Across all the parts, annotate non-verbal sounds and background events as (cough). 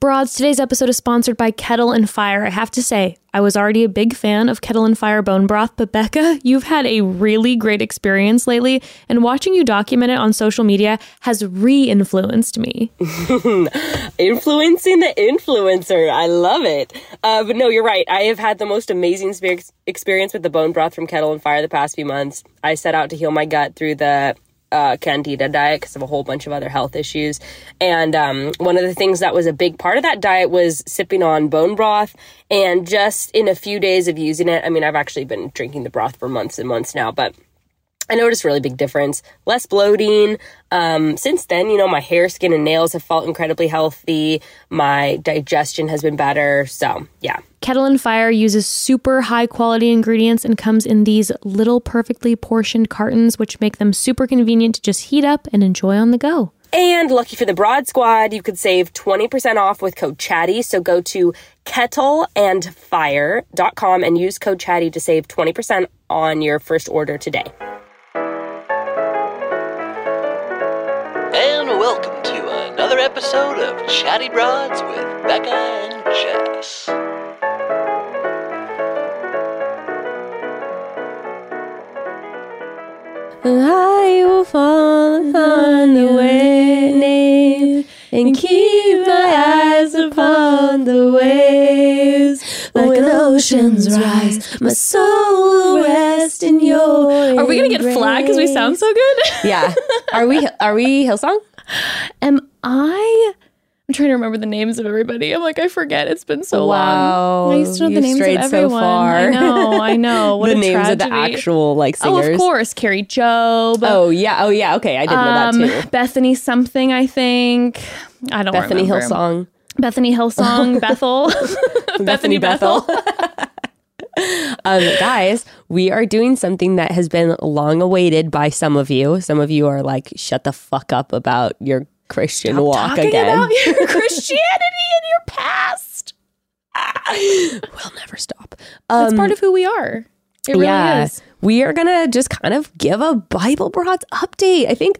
Broads, today's episode is sponsored by Kettle and Fire. I have to say, I was already a big fan of Kettle and Fire bone broth, but Bekah, (laughs) you've had a really great experience lately, and watching you document it on social media has re influenced me. (laughs) Influencing the influencer. I love it. Uh, but no, you're right. I have had the most amazing experience with the bone broth from Kettle and Fire the past few months. I set out to heal my gut through the uh, candida diet because of a whole bunch of other health issues. And um, one of the things that was a big part of that diet was sipping on bone broth. And just in a few days of using it, I mean, I've actually been drinking the broth for months and months now, but I noticed a really big difference. Less bloating. Um, since then, you know, my hair, skin, and nails have felt incredibly healthy. My digestion has been better. So, yeah. Kettle and Fire uses super high quality ingredients and comes in these little perfectly portioned cartons, which make them super convenient to just heat up and enjoy on the go. And lucky for the Broad Squad, you could save 20% off with code CHATTY. So go to kettleandfire.com and use code CHATTY to save 20% on your first order today. Episode of Chatty Broads with Bekah and Jess. I will fall upon the wave and keep my eyes upon the waves. Like when the oceans rise, my soul will rest in your. Are we gonna get flagged because we sound so good? Yeah. Are we? Are we Hillsong? Am I? I'm trying to remember the names of everybody. I'm like, I forget. It's been so Wow, long. I used to know the names of so everyone. far. I know. I know. (laughs) What the names of the actual like Oh, singers. of course, Kari Jobe. Oh yeah. Oh yeah. Okay, I didn't know that um, too. Bethany something. I think. I don't Bethany remember. Hillsong. Bethany Hillsong. (laughs) Bethel. Bethany (laughs) Bethel. Um, guys, we are doing something that has been long awaited by some of you. Some of you are like, "Shut the fuck up about your Christian walk Talking again." about your (laughs) Christianity and your past. (laughs) we'll never stop. That's Um, part of who we are. It really yeah, is. we are gonna just kind of give a Bible Broads update. I think,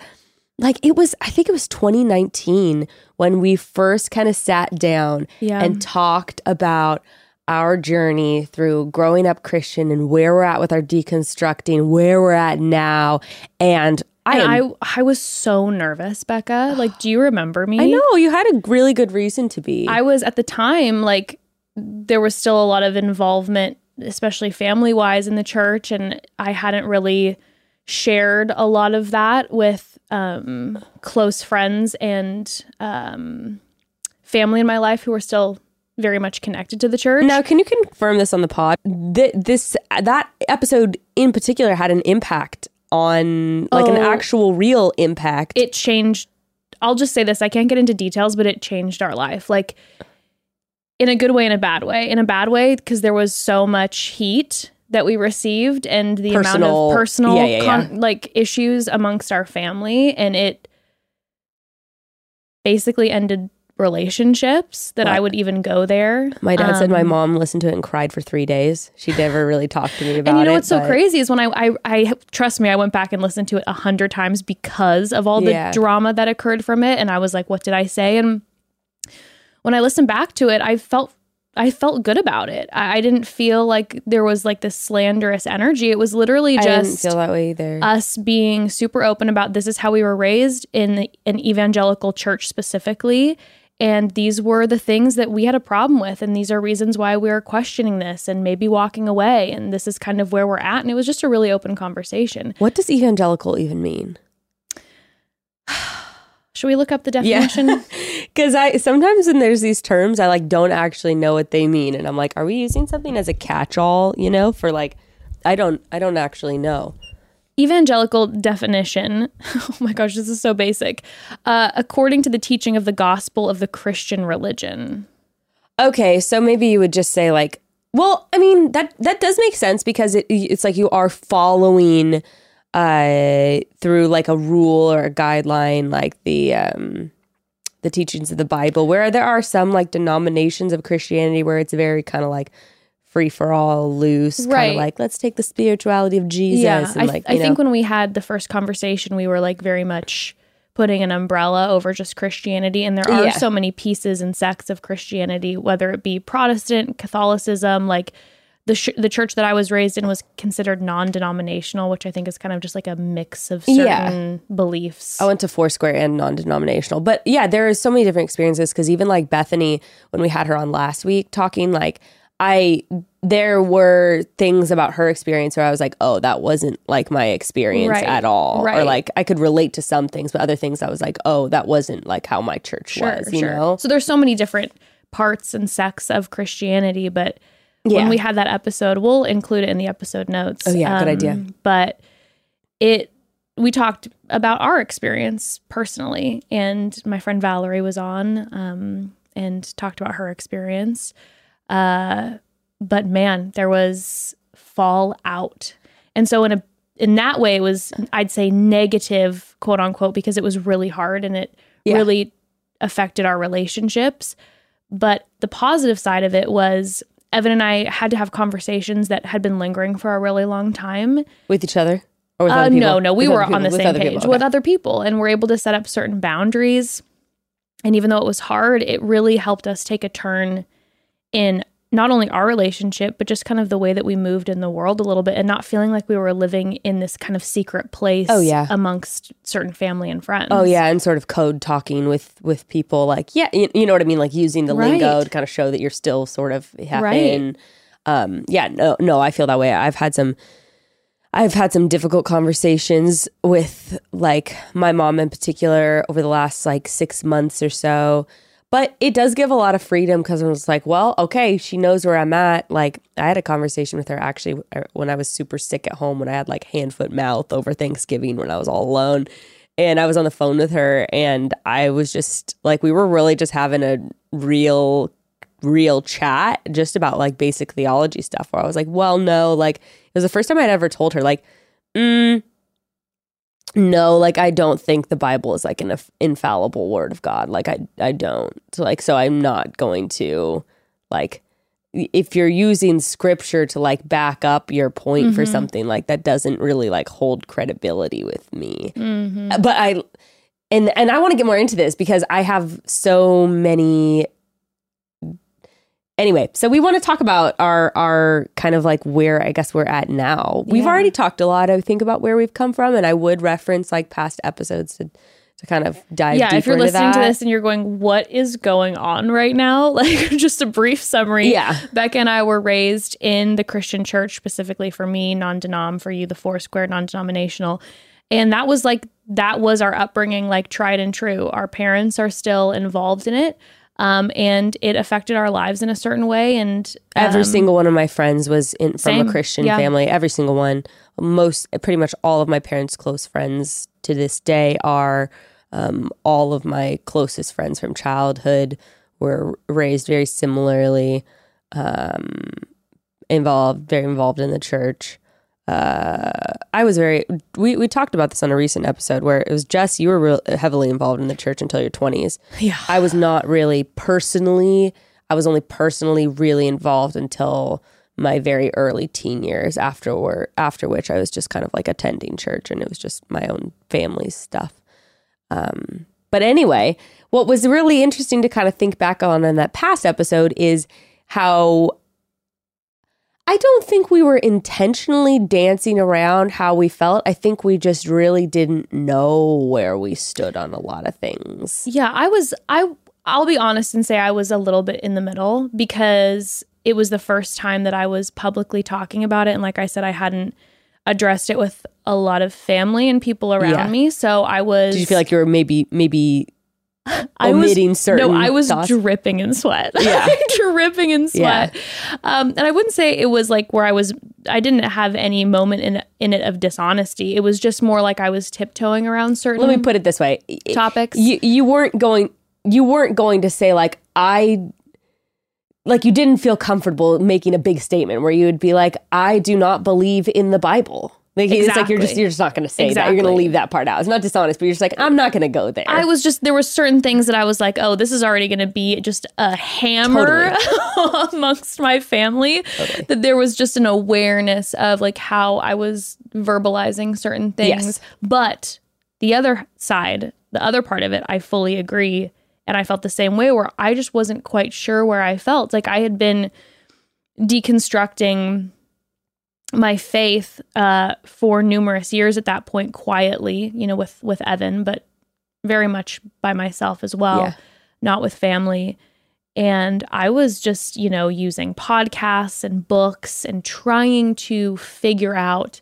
like it was, I think it was 2019 when we first kind of sat down Yeah. and talked about our journey through growing up Christian and where we're at with our deconstructing, where we're at now, and. I, am, I I was so nervous, Bekah. Like, do you remember me? I know you had a really good reason to be. I was at the time like there was still a lot of involvement, especially family wise in the church, and I hadn't really shared a lot of that with um, close friends and um, family in my life who were still very much connected to the church. Now, can you confirm this on the pod? Th- this that episode in particular had an impact on, like, an Oh. actual real impact. it changed I'll just say this, I can't get into details, but it changed our life. Like in a good way and a bad way. In a bad way because there was so much heat that we received and the amount of personal yeah, yeah, con- like issues amongst our family and it basically ended relationships that I would even go there. my dad said my Um, mom listened to it and cried for three days. She never really talked to me about it. And you know what's so but- crazy is when I, I, I trust me, I went back and listened to it a hundred times because of all the Yeah. drama that occurred from it, and I was like, "What did I say?" And when I listened back to it, I felt, I felt good about it. I, I didn't feel like there was like this slanderous energy. It was literally I didn't just feel that way either. us being super open about this is how we were raised in an evangelical church specifically. And these were the things that we had a problem with. And these are reasons why we are questioning this and maybe walking away. And this is kind of where we're at. And it was just a really open conversation. what does evangelical even mean? (sighs) Should we look up the definition? (laughs) Because I sometimes when there's these terms, I like don't actually know what they mean, and I'm like, are we using something as a catch-all? You know, for like, I don't, I don't actually know. Evangelical definition (laughs) oh my gosh this is so basic uh, according to the teaching of the gospel of the christian religion. Okay, so maybe you would just say like, well, I mean that that does make sense because it it's like you are following uh through like a rule or a guideline like the um the teachings of the Bible where there are some like denominations of Christianity where it's very kind of like free for all loose kind Right. of like let's take the spirituality of Jesus yeah, and I, like I you think when we had the first conversation, we were like very much putting an umbrella over just Christianity, and there are Yeah. so many pieces and sects of Christianity, whether it be Protestant, Catholicism, like. The, sh- the church that I was raised in was considered non-denominational, which I think is kind of just like a mix of Yeah. certain beliefs. I went to Foursquare and non-denominational, but yeah, there are so many different experiences because even like Bethany, when we had her on last week talking, like I there were things about her experience where I was like, oh, that wasn't like my experience Right, at all, or like I could relate to some things, but other things I was like, oh, that wasn't like how my church was, you know? So there's so many different parts and sects of Christianity, but Yeah. when we had that episode, we'll include it in the episode notes. Um, Oh, yeah, good idea. But it we talked about our experience personally, and my friend Valerie was on um, and talked about her experience. Uh, but man, there was fallout, and so in a in that way, it was I'd say negative, quote unquote, because it was really hard and it Yeah. really affected our relationships. But the positive side of it was Evan and I had to have conversations that had been lingering for a really long time. With each other or with Uh, other people? no, no, we With were on the same page people, with other people and we're able to set up certain boundaries. And even though it was hard, it really helped us take a turn in not only our relationship, but just kind of the way that we moved in the world a little bit and not feeling like we were living in this kind of secret place Oh, yeah. amongst certain family and friends. Oh yeah, and sort of code talking with with people like yeah, you, you know what I mean, like using the lingo to kind of show that you're still sort of half Right. in. Um, yeah, no, no, I feel that way. I've had some, I've had some difficult conversations with like my mom in particular over the last like six months or so. But it does give a lot of freedom because I was like, well, okay, she knows where I'm at. Like, I had a conversation with her actually uh, when I was super sick at home, when I had like hand, foot, mouth over Thanksgiving when I was all alone. And I was on the phone with her, and I was just like, we were really just having a real, real chat just about like basic theology stuff. Where I was like, well, no, like, it was the first time I'd ever told her, like, mm, no like i don't think the bible is like an inf- infallible word of god. Like i i don't. So like so i'm not going to like if you're using scripture to like back up your point for something like that doesn't really like hold credibility with me. Mm-hmm. but i and and i want to get more into this because i have so many anyway so we want to talk about our our kind of like where i guess we're at now we've Yeah. already talked a lot i think about where we've come from and i would reference like past episodes to to kind of dive yeah, if you're listening to this and you're going, what is going on right now? (laughs) Like, just a brief summary. Yeah. Bekah and I were raised in the Christian church, specifically for me, non denom, for you, the Foursquare, non denominational. And that was like, that was our upbringing, like tried and true. Our parents are still involved in it. Um, and it affected our lives in a certain way. And Every um, single one of my friends was in from same. a Christian Yeah. family. Every single one. Most, pretty much all of my parents' close friends to this day are um, all of my closest friends from childhood were raised very similarly, um, involved, very involved in the church. Uh, I was very. We we talked about this on a recent episode where it was Jess. You were real heavily involved in the church until your twenties. Yeah. I was not really personally. I was only personally really involved until my very early teen years. After after which I was just kind of like attending church, and it was just my own family stuff. Um, but anyway, what was really interesting to kind of think back on in that past episode is how I don't think we were intentionally dancing around how we felt. I think we just really didn't know where we stood on a lot of things. Yeah, I was I I'll be honest and say I was a little bit in the middle because it was the first time that I was publicly talking about it and like I said I hadn't addressed it with a lot of family and people around Yeah. me. So I was Did you feel like you were maybe maybe I was certain No, I was thoughts? dripping in sweat. (laughs) Yeah. dripping in sweat. Um, and I wouldn't say it was like where I was. I didn't have any moment in in it of dishonesty. It was just more like I was tiptoeing around certain. let me put it this way Topics. you you weren't going you weren't going to say like i like you didn't feel comfortable making a big statement where you would be like, I do not believe in the Bible. Like it's like you're just you're just not going to say that. You're going to leave that part out. It's not dishonest, but you're just like, I'm not going to go there. I was just there were certain things that I was like, oh, this is already going to be just a hammer (laughs) amongst my family. That there was just an awareness of like how I was verbalizing certain things. Yes. But the other side, the other part of it, I fully agree, and I felt the same way where I just wasn't quite sure where I felt. Like I had been deconstructing my faith uh, for numerous years at that point quietly you know with with evan but very much by myself as well Yeah. not with family and i was just you know using podcasts and books and trying to figure out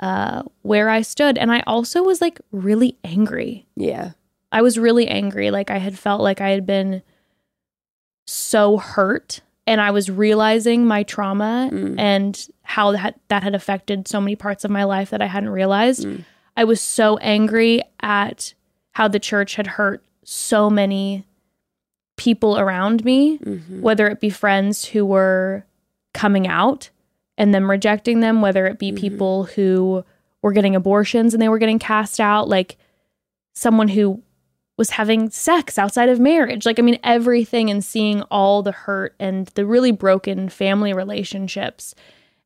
uh, where i stood and i also was like really angry yeah. I was really angry. Like I had felt like I had been so hurt and I was realizing my trauma Mm. and how that that had affected so many parts of my life that I hadn't realized. Mm. I was so angry at how the church had hurt so many people around me, Mm-hmm. whether it be friends who were coming out and them rejecting them, whether it be people who were getting abortions and they were getting cast out, like someone who was having sex outside of marriage. Like, I mean, everything and seeing all the hurt and the really broken family relationships.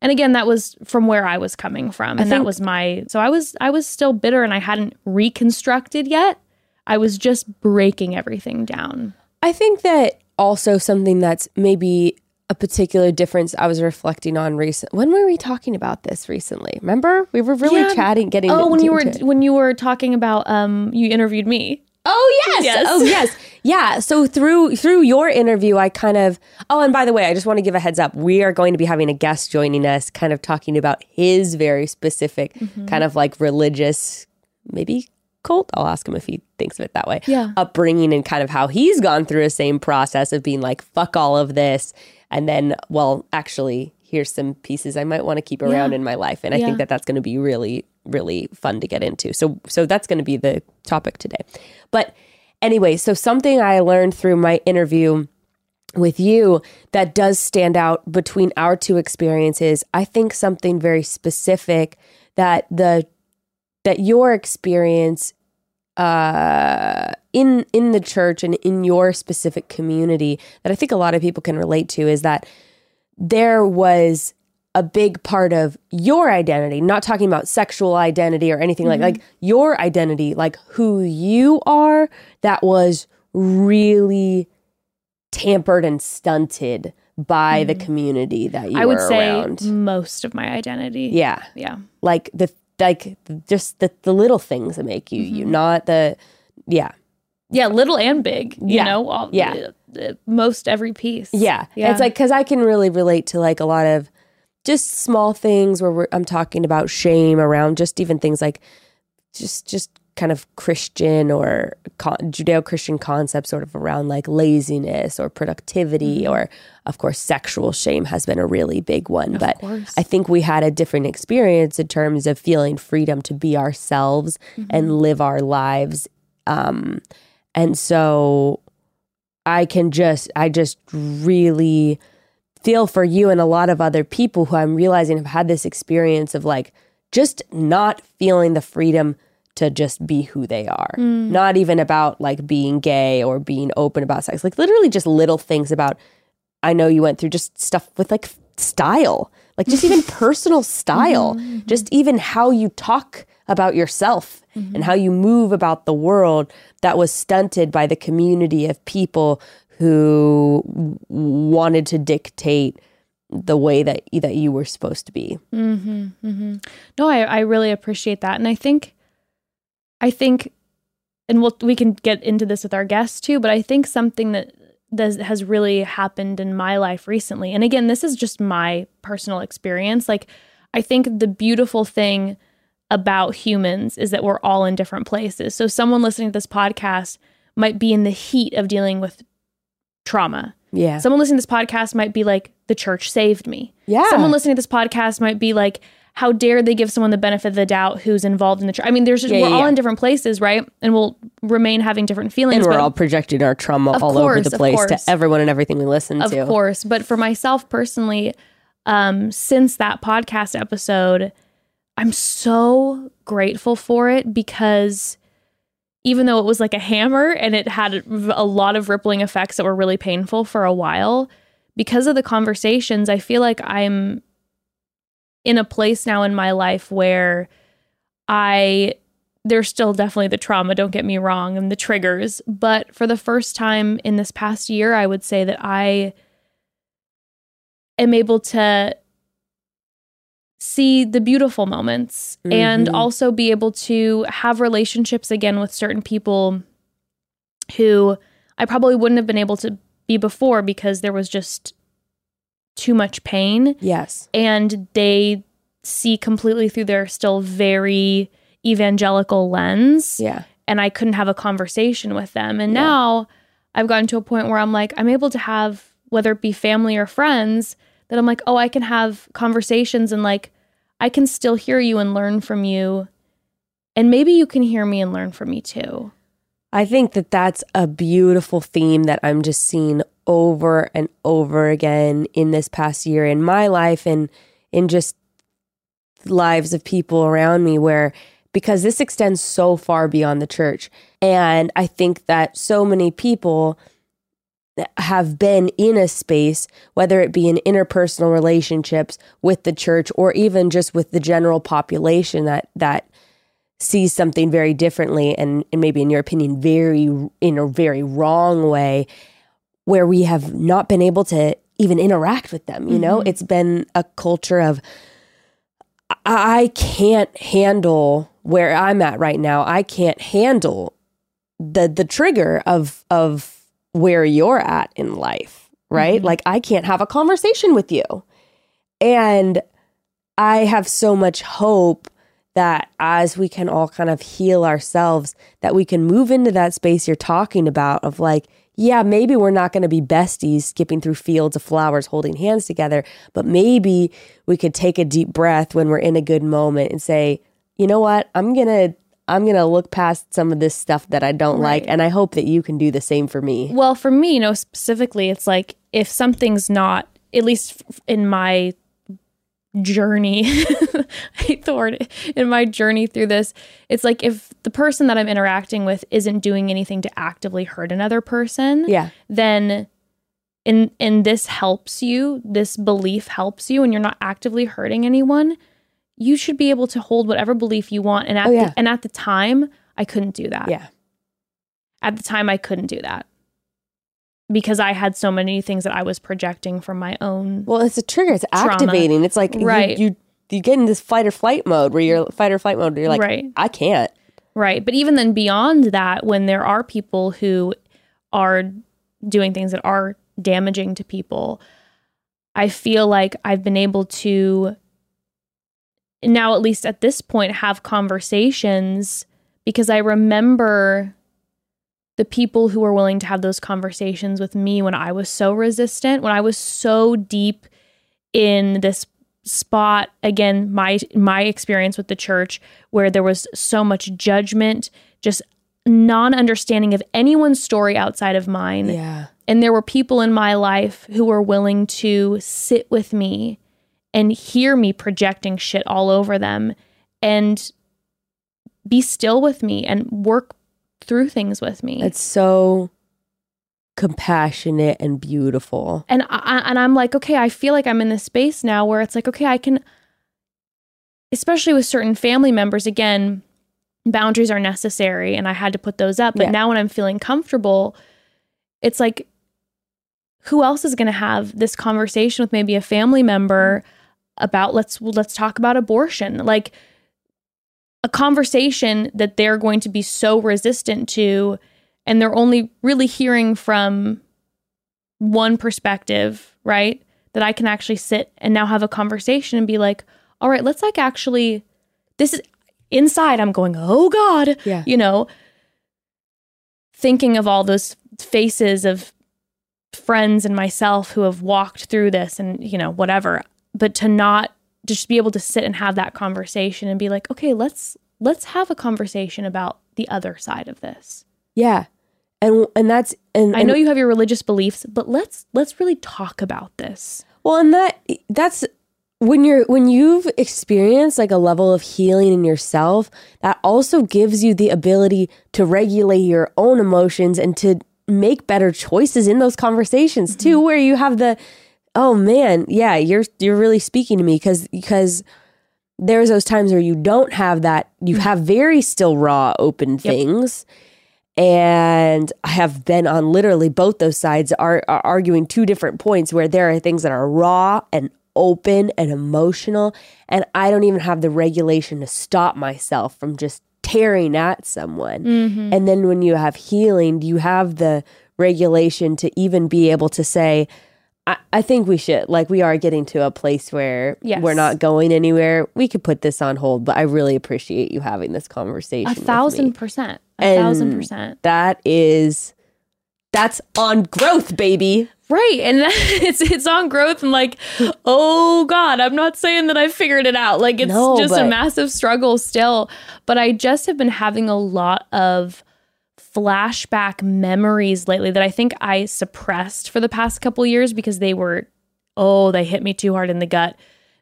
And again, that was from where I was coming from. And that was my, so I was, I was still bitter and I hadn't reconstructed yet. I was just breaking everything down. I think that also something that's maybe a particular difference I was reflecting on recent. When were we talking about this recently? Remember, we were really Yeah. chatting, getting. Oh, when you were into- when you were talking about um you interviewed me. Oh yes. Yes. Oh yes. Yeah. So through through your interview, I kind of. Oh, and by the way, I just want to give a heads up. We are going to be having a guest joining us, kind of talking about his very specific Mm-hmm. kind of like religious, maybe cult. I'll ask him if he thinks of it that way. Yeah. Upbringing and kind of how he's gone through a same process of being like, fuck all of this, and then, well, actually, here's some pieces I might want to keep around Yeah. in my life, and I Yeah. think that that's going to be really really fun to get into. So so that's going to be the topic today. But anyway, so something I learned through my interview with you that does stand out between our two experiences, I think something very specific that the that your experience uh in in the church and in your specific community that I think a lot of people can relate to is that there was a big part of your identity not talking about sexual identity or anything like like your identity like who you are that was really tampered and stunted by the community that you I would were say around most of my identity. yeah Yeah. like the like just the, the little things that make you Mm-hmm. you not the yeah Yeah, little and big, you Yeah. know, all, Yeah. uh, most every piece. Yeah. Yeah. It's like, cause I can really relate to like a lot of just small things where we're, I'm talking about shame around just even things like just, just kind of Christian or con- Judeo Christian concepts sort of around like laziness or productivity or of course sexual shame has been a really big one. but course. I think we had a different experience in terms of feeling freedom to be ourselves and live our lives. Um, and so I can just, I just really feel for you and a lot of other people who I'm realizing have had this experience of like just not feeling the freedom to just be who they are. Mm. Not even about like being gay or being open about sex, like literally just little things about. I know you went through just stuff with like style, like just even (laughs) personal style, mm-hmm, mm-hmm. just even how you talk about yourself and mm-hmm. how you move about the world that was stunted by the community of people who wanted to dictate the way that that you were supposed to be. Mm-hmm, mm-hmm. No, I, I really appreciate that. And I think, I think, and we'll, we can get into this with our guests too, but I think something that does, has really happened in my life recently, and again, this is just my personal experience. Like, I think the beautiful thing about humans is that we're all in different places. So, someone listening to this podcast might be in the heat of dealing with trauma. Yeah. Someone listening to this podcast might be like, the church saved me. Yeah. Someone listening to this podcast might be like, how dare they give someone the benefit of the doubt who's involved in the church? I mean, there's just, Yeah, we're yeah, all yeah. in different places, right? And we'll remain having different feelings. And we're all projecting our trauma all over the place to everyone and everything we listen of to. Of course but for myself personally um since that podcast episode i'm so grateful for it because even though it was like a hammer and it had a lot of rippling effects that were really painful for a while because of the conversations i feel like i'm in a place now in my life where i there's still definitely the trauma, don't get me wrong, and the triggers. But for the first time in this past year, I would say that I am able to see the beautiful moments and Mhm. also be able to have relationships again with certain people who I probably wouldn't have been able to be before because there was just too much pain Yes. and they see completely through their still very evangelical lens Yeah. and I couldn't have a conversation with them. And Yeah. now I've gotten to a point where I'm like, I'm able to have, whether it be family or friends, that I'm like, oh, I can have conversations and like, I can still hear you and learn from you. And maybe you can hear me and learn from me too. I think that that's a beautiful theme that I'm just seeing over and over again in this past year in my life and in just lives of people around me where because this extends so far beyond the church and I think that so many people have been in a space whether it be in interpersonal relationships with the church or even just with the general population that that sees something very differently and, and maybe in your opinion very in a very wrong way where we have not been able to even interact with them you know? Mm-hmm. It's been a culture of I- i can't handle where i'm at right now. I can't handle the the trigger of of where you're at in life right? Mm-hmm. Like i can't have a conversation with you. And i have so much hope that as we can all kind of heal ourselves that we can move into that space you're talking about of like yeah maybe we're not going to be besties skipping through fields of flowers holding hands together but maybe we could take a deep breath when we're in a good moment and say you know what? I'm going to i'm going to look past some of this stuff that i don't like and i hope that you can do the same for me. Well, for me, you know, specifically, it's like if something's not, at least in my journey, (laughs) I hate the word, in my journey through this, it's like if the person that I'm interacting with isn't doing anything to actively hurt another person, yeah. then and and this helps you, this belief helps you and you're not actively hurting anyone, you should be able to hold whatever belief you want. And at Oh, yeah. the, and at the time, I couldn't do that yeah at the time I couldn't do that because I had so many things that I was projecting from my own. well it's a trigger it's Trauma. activating it's like you- Right. you, you get in this fight or flight mode where you're fight or flight mode where you're like Right. i can't Right. But even then beyond that, when there are people who are doing things that are damaging to people, I feel like I've been able to now, at least at this point, have conversations because I remember the people who were willing to have those conversations with me when I was so resistant, when I was so deep in this spot. Again my my experience with the church where there was so much judgment just non-understanding of anyone's story outside of mine. Yeah. And there were people in my life who were willing to sit with me and hear me projecting shit all over them and be still with me and work through things with me It's so compassionate and beautiful. and I, and I'm like, okay, I feel like I'm in this space now where it's like, okay, I can, especially with certain family members. Again, boundaries are necessary, and I had to put those up. But Yeah. now, when I'm feeling comfortable, it's like, who else is going to have this conversation with maybe a family member about let's let's talk about abortion, like a conversation that they're going to be so resistant to and they're only really hearing from one perspective, right? That I can actually sit and now have a conversation and be like, all right, let's like actually, this is inside. I'm going, oh God, Yeah. you know, thinking of all those faces of friends and myself who have walked through this and, you know, whatever. But to not just be able to sit and have that conversation and be like, okay, let's let's have a conversation about the other side of this. Yeah. And and that's and I know you have your religious beliefs, but let's let's really talk about this. Well, and that that's when you're when you've experienced like a level of healing in yourself, that also gives you the ability to regulate your own emotions and to make better choices in those conversations too mm-hmm. where you have the oh man, yeah, you're you're really speaking to me because because there's those times where you don't have that you have very still raw open things. And I have been on literally both those sides are, are arguing two different points where there are things that are raw and open and emotional and I don't even have the regulation to stop myself from just tearing at someone. Mm-hmm. And then when you have healing, you have the regulation to even be able to say I, I think we should like we are getting to a place where Yes. we're not going anywhere. We could put this on hold, but I really appreciate you having this conversation. A with me. thousand percent. A And thousand percent. That is that's on growth, baby. Right. And (laughs) it's it's on growth and like, oh God, I'm not saying that I figured it out. Like it's No, just a but- massive struggle still. But I just have been having a lot of flashback memories lately that I think I suppressed for the past couple years because they were, oh, they hit me too hard in the gut.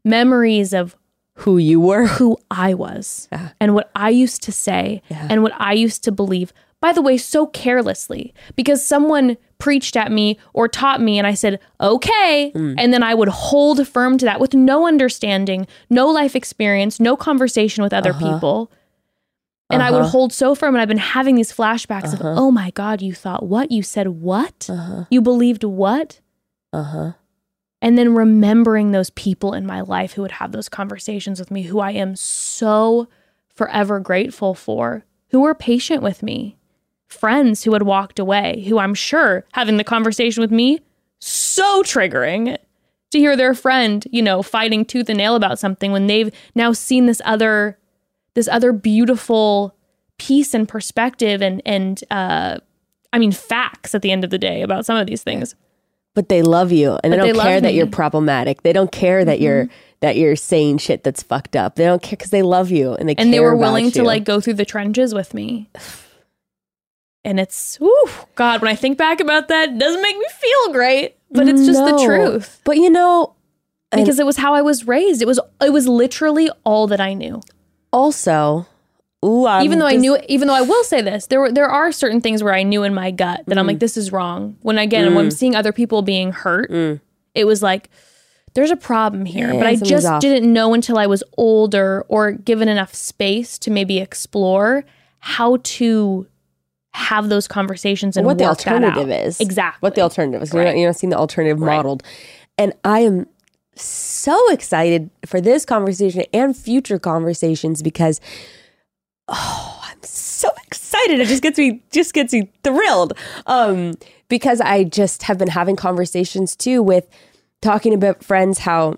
Memories of Who you were. who I was and what I used to say and what I used to believe. By the way, so carelessly because someone preached at me or taught me and I said, okay. Mm. And then I would hold firm to that with no understanding, no life experience, no conversation with other uh-huh. people. And I would uh-huh. hold so firm. And I've been having these flashbacks of, uh-huh. oh my God, you thought what? You said what? Uh-huh. You believed what? Uh-huh. and then remembering those people in my life who would have those conversations with me who I am so forever grateful for, who were patient with me, friends who had walked away, who I'm sure having the conversation with me so triggering to hear their friend, you know, fighting tooth and nail about something when they've now seen this other this other beautiful piece and perspective and and uh I mean facts at the end of the day about some of these things. But they love you and they don't they care that you're problematic. They don't care that you're that you're saying shit that's fucked up. They don't care because they love you and they and they were willing to like go through the trenches with me. And it's, whew, God, when I think back about that, it doesn't make me feel great, but it's just the truth But you know, because it was how I was raised. It was, it was literally all that I knew. Also, ooh, I'm even though I just- knew, even though I will say this, there were, there are certain things where I knew in my gut that I'm Mm. like, this is wrong. When again, when I'm seeing other people being hurt, it was like, there's a problem here. But I something's just off. didn't know until I was older or given enough space to maybe explore how to have those conversations and what the work that alternative out. is. Exactly. What the alternative is. You're, not, you're not seeing the alternative modeled. And I am so excited for this conversation and future conversations because oh, I'm so excited. It just gets me just gets me thrilled. Um, because I just have been having conversations too with talking about friends how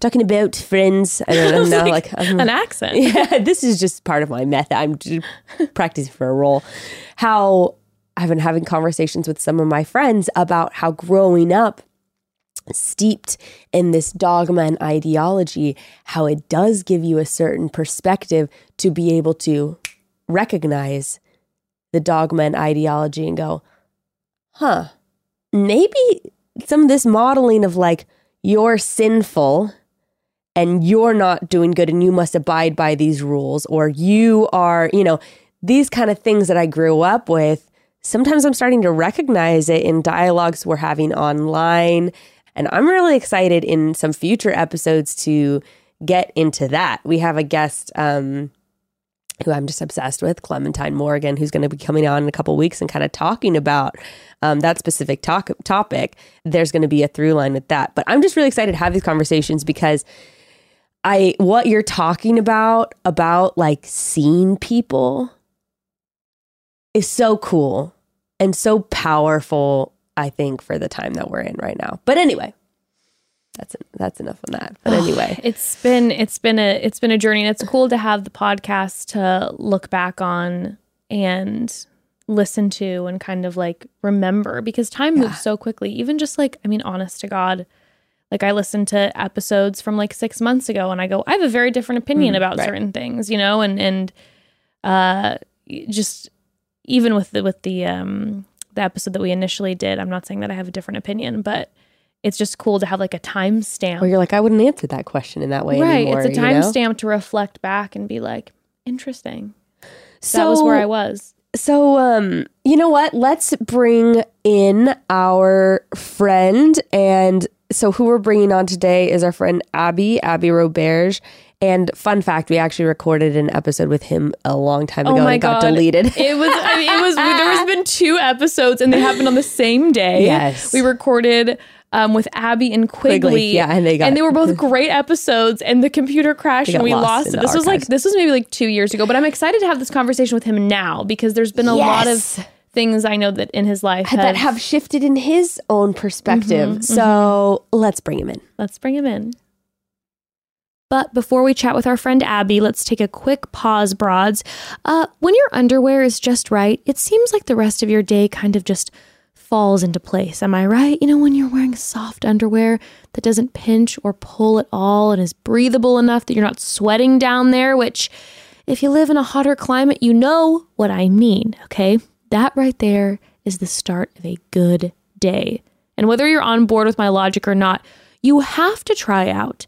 talking about friends. I don't (laughs) know now like, I'm An accent. (laughs) yeah, this is just part of my method. I'm just practicing for a role. How I've been having conversations with some of my friends about how growing up steeped in this dogma and ideology, how it does give you a certain perspective to be able to recognize the dogma and ideology and go, huh, maybe some of this modeling of like, you're sinful and you're not doing good and you must abide by these rules or you are, you know, these kind of things that I grew up with. Sometimes I'm starting to recognize it in dialogues we're having online. And I'm really excited in some future episodes to get into that. We have a guest um, who I'm just obsessed with, Clementine Morrigan, who's going to be coming on in a couple weeks and kind of talking about um, that specific talk- topic. There's going to be a through line with that. But I'm just really excited to have these conversations because I what you're talking about about like seeing people is so cool and so powerful I think for the time that we're in right now. But anyway, that's that's enough on that. But anyway, It's been it's been a it's been a journey and it's cool to have the podcast to look back on and listen to and kind of like remember because time moves so quickly. Even just like I mean honest to God, Like I listen to episodes from like six months ago and I go, I have a very different opinion about right. certain things, you know, and and uh just even with the with the um the episode that we initially did, I'm not saying that I have a different opinion, but it's just cool to have like a timestamp. Or you're like, I wouldn't answer that question in that way right. anymore. it's a you know? timestamp to reflect back and be like, interesting. So that was where I was. So, um, you know what? Let's bring in our friend. And so, who we're bringing on today is our friend Abby, Abby Roberge. And fun fact, we actually recorded an episode with him a long time ago Oh my and it got deleted. It was. I mean, it was. there has been two episodes, and they happened on the same day. Yes. we recorded um, with Abby and Quigley. Quigley, yeah, and they got- and they were both (laughs) great episodes. And the computer crashed, and we lost lost it. This was like this was maybe like two years ago. But I'm excited to have this conversation with him now because there's been a lot of things I know that in his life that have shifted in his own perspective. Mm-hmm, so, let's bring him in. Let's bring him in. But before we chat with our friend Abby, let's take a quick pause, broads. Uh, when your underwear is just right, it seems like the rest of your day kind of just falls into place. Am I right? You know, when you're wearing soft underwear that doesn't pinch or pull at all and is breathable enough that you're not sweating down there, which, if you live in a hotter climate, you know what I mean, okay? That right there is the start of a good day. And whether you're on board with my logic or not, you have to try out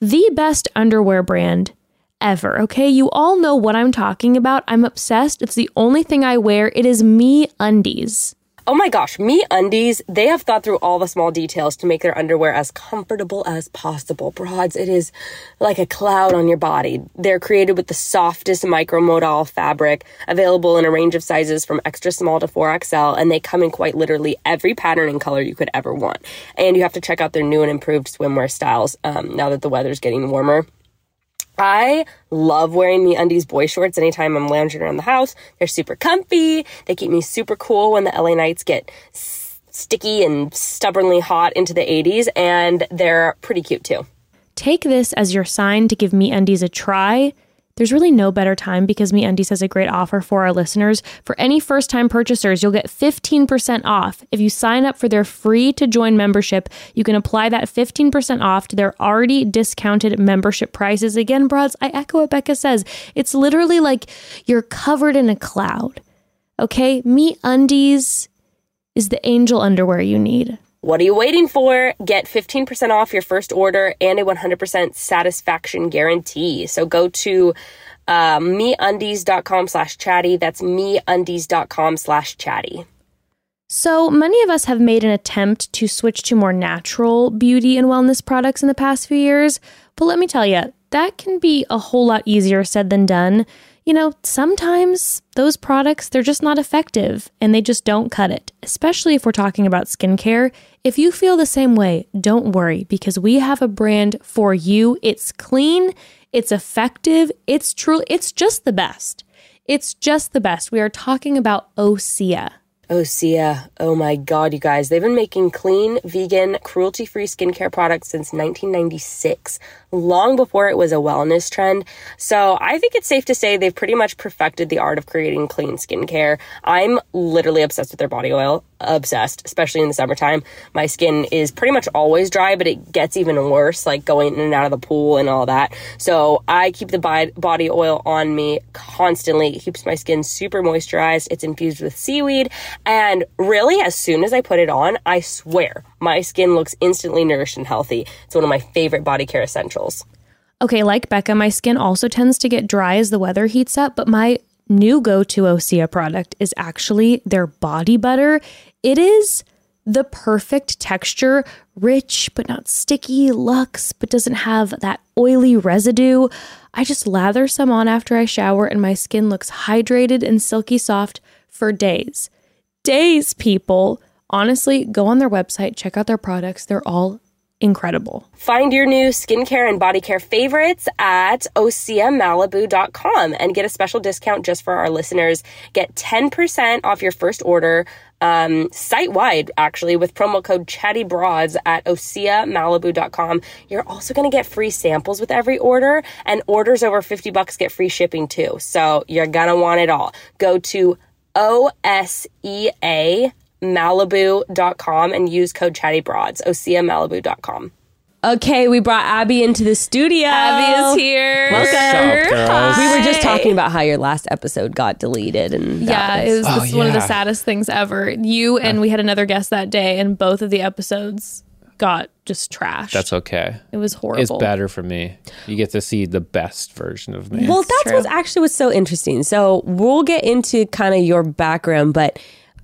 the best underwear brand ever. Okay, you all know what I'm talking about. I'm obsessed. It's the only thing I wear. It is me undies. Oh my gosh, Me Undies, they have thought through all the small details to make their underwear as comfortable as possible. Broads, it is like a cloud on your body. They're created with the softest micromodal fabric, available in a range of sizes from extra small to 4XL, and they come in quite literally every pattern and color you could ever want. And you have to check out their new and improved swimwear styles um, now that the weather's getting warmer. I love wearing me undies boy shorts anytime I'm lounging around the house. They're super comfy. They keep me super cool when the LA nights get s- sticky and stubbornly hot into the 80s, and they're pretty cute too. Take this as your sign to give Me Undies a try. There's really no better time because Me Undies has a great offer for our listeners. For any first time purchasers, you'll get 15% off. If you sign up for their free to join membership, you can apply that 15% off to their already discounted membership prices. Again, broads, I echo what Bekah says. It's literally like you're covered in a cloud. Okay? Me Undies is the angel underwear you need. What are you waiting for? Get 15% off your first order and a 100% satisfaction guarantee. So go to uh, meundies.com slash chatty. That's meundies.com slash chatty. So, many of us have made an attempt to switch to more natural beauty and wellness products in the past few years, but let me tell you, that can be a whole lot easier said than done. You know, sometimes those products, they're just not effective and they just don't cut it, especially if we're talking about skincare. If you feel the same way, don't worry because we have a brand for you. It's clean, it's effective, it's true, it's just the best. It's just the best. We are talking about Osea. Oh, Osea, oh my god, you guys. They've been making clean, vegan, cruelty free skincare products since 1996, long before it was a wellness trend. So I think it's safe to say they've pretty much perfected the art of creating clean skincare. I'm literally obsessed with their body oil. Obsessed, especially in the summertime. My skin is pretty much always dry, but it gets even worse, like going in and out of the pool and all that. So I keep the body oil on me constantly. It keeps my skin super moisturized. It's infused with seaweed. And really, as soon as I put it on, I swear my skin looks instantly nourished and healthy. It's one of my favorite body care essentials. Okay, like Bekah, my skin also tends to get dry as the weather heats up, but my new go to Osea product is actually their body butter. It is the perfect texture, rich but not sticky, luxe but doesn't have that oily residue. I just lather some on after I shower and my skin looks hydrated and silky soft for days. Days, people. Honestly, go on their website, check out their products. They're all incredible. Find your new skincare and body care favorites at oseamalibu.com and get a special discount just for our listeners. Get 10% off your first order um, site wide, actually, with promo code ChattyBroads at oseamalibu.com. You're also going to get free samples with every order, and orders over 50 bucks get free shipping too. So you're going to want it all. Go to OSEA malibu.com and use code chattybroads oseamalibu.com Okay, we brought Abby into the studio. Abby is here. Welcome. What's up, girls? We were just talking about how your last episode got deleted, and Yeah, that it was Oh, this is one of the saddest things ever. You and we had another guest that day, and both of the episodes got just trashed. That's okay. it was horrible. It's better for me. You get to see the best version of me. Well, that's true. what's actually what's so interesting. So we'll get into kind of your background, but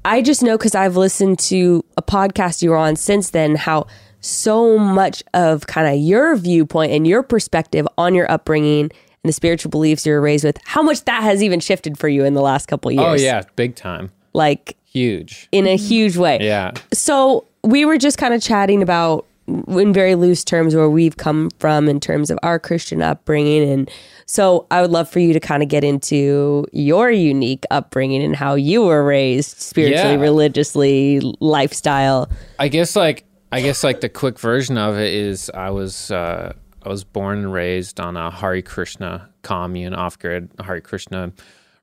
I just know because I've listened to a podcast you were on since then how so much of kind of your viewpoint and your perspective on your upbringing and the spiritual beliefs you were raised with, how much that has even shifted for you in the last couple of years. oh yeah, big time. like Huge. in a huge way. Yeah. So we were just kind of chatting about, in very loose terms, where we've come from in terms of our Christian upbringing. And so I would love for you to kind of get into your unique upbringing and how you were raised spiritually, Yeah. religiously, lifestyle. I guess like I guess like the quick version of it is I was uh, I was born and raised on a Hare Krishna commune, off grid Hare Krishna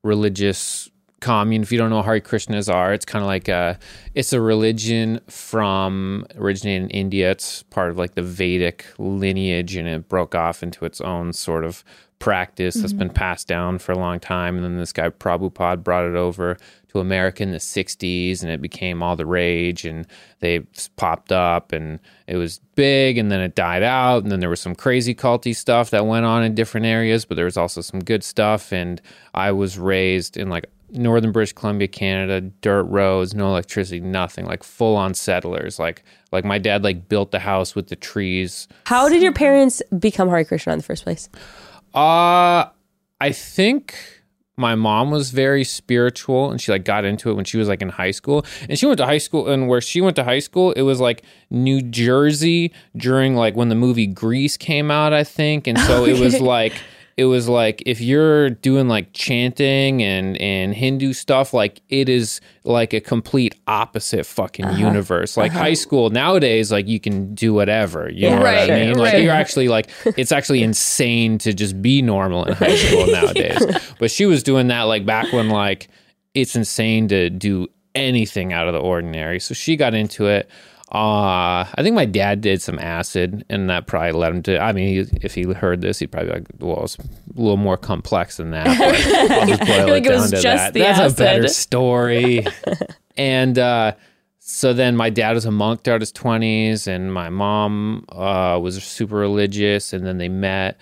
religious commune. If you don't know what Hare Krishnas are, it's kind of like a it's a religion from originated in India. It's part of like the Vedic lineage, and it broke off into its own sort of practice that's been passed down for a long time. And then this guy Prabhupada brought it over to America in the 60s and it became all the rage and they popped up and it was big and then it died out and then there was some crazy culty stuff that went on in different areas but there was also some good stuff and I was raised in like northern British Columbia Canada dirt roads no electricity nothing like full on settlers like like my dad like built the house with the trees How did your parents become Hare Krishna in the first place? Uh I think my mom was very spiritual and she like got into it when she was like in high school. And she went to high school and where she went to high school, it was like New Jersey during like when the movie Grease came out, I think. And so it was (laughs) like it was like if you're doing like chanting and and Hindu stuff, like it is like a complete opposite fucking uh-huh. universe. Like high uh-huh. school nowadays, like you can do whatever. You know Right, what I mean? Like right. you're actually like (laughs) it's actually insane to just be normal in high school (laughs) nowadays. But she was doing that like back when like it's insane to do anything out of the ordinary. So she got into it. Uh, I think my dad did some acid, and that probably led him to. I mean, he, if he heard this, he'd probably be like, "Well, it's a little more complex than that." (laughs) I'll just boil Like it down was to just that. That's a better story. and uh, so then my dad was a monk throughout his 20s and my mom uh, was super religious and then they met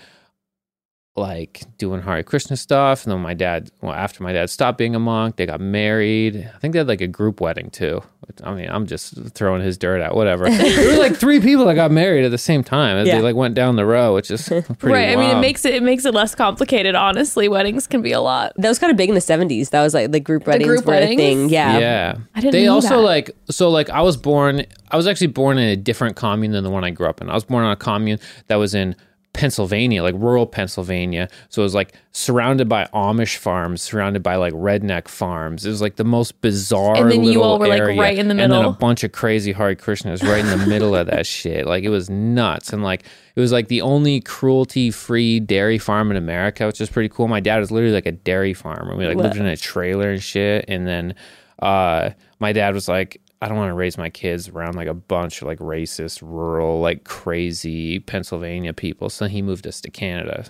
like doing Hare Krishna stuff and then my dad well after my dad stopped being a monk they got married I think they had like a group wedding too I mean I'm just throwing his dirt out whatever (laughs) there were like three people that got married at the same time Yeah. they like went down the row which is (laughs) pretty right. I mean, it makes it it makes it less complicated. Honestly, weddings can be a lot. That was kind of big in the 70s. That was like the group weddings group were a thing. Yeah. Yeah. I didn't they know also that. like so like I was born I was actually born in a different commune than the one I grew up in. I was born on a commune that was in Pennsylvania, like rural Pennsylvania. So it was like surrounded by Amish farms, surrounded by like redneck farms. It was like the most bizarre And then you all were, like, area. right in the middle. And then a bunch of crazy Hare Krishnas right in the middle of that shit. Like it was nuts. And like it was like the only cruelty free dairy farm in America, which is pretty cool. My dad was literally like a dairy farmer. We like lived in a trailer and shit. And then uh my dad was like, I don't want to raise my kids around like a bunch of like racist, rural, like crazy Pennsylvania people. So he moved us to Canada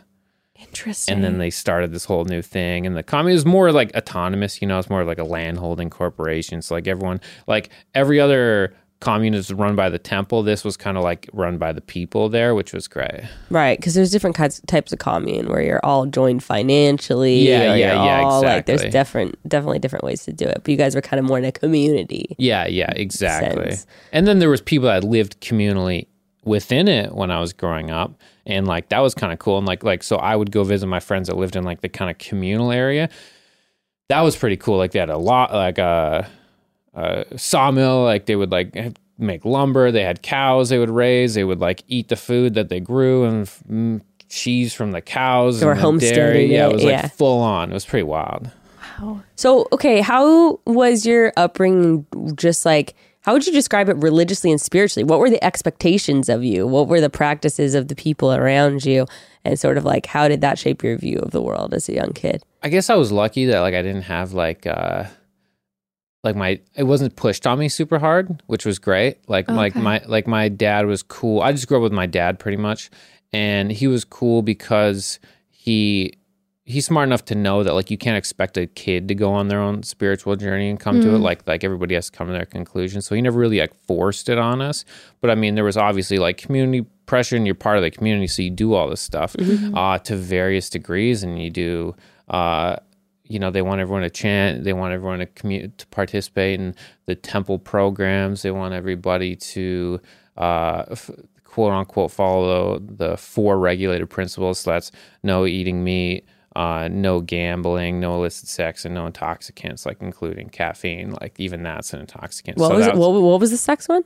Interesting. and then they started this whole new thing and the commune is more like autonomous you know it's more like a land holding corporation so like everyone like every other commune is run by the temple this was kind of like run by the people there which was great Right, because there's different kinds types of commune where you're all joined financially. Yeah, yeah, yeah, all, Like there's different, definitely different ways to do it. But you guys were kind of more in a community. yeah yeah exactly Sense. and then there was people that lived communally within it when i was growing up and like that was kind of cool and like like so i would go visit my friends that lived in like the kind of communal area that was pretty cool like they had a lot like a, a sawmill like they would like make lumber they had cows they would raise they would like eat the food that they grew and cheese from the cows They were and the dairy homesteading yeah it, it was like yeah. full on it was pretty wild Wow. So, okay, how was your upbringing just like, how would you describe it religiously and spiritually? What were the expectations of you? What were the practices of the people around you? And sort of like, how did that shape your view of the world as a young kid? I guess I was lucky that like I didn't have like uh like my it wasn't pushed on me super hard, which was great. Like like my like my dad was cool. I just grew up with my dad pretty much, and he was cool because he he's smart enough to know that like you can't expect a kid to go on their own spiritual journey and come to it like like everybody has to come to their conclusion so he never really like forced it on us. But i mean there was obviously like community pressure and you're part of the community so you do all this stuff uh, to various degrees. And you do uh, you know they want everyone to chant they want everyone to commu- to participate in the temple programs they want everybody to uh, f- quote unquote follow the four regulated principles so that's no eating meat uh, no gambling no illicit sex and no intoxicants like including caffeine like even that's an intoxicant What So was that's- What, what was the sex one?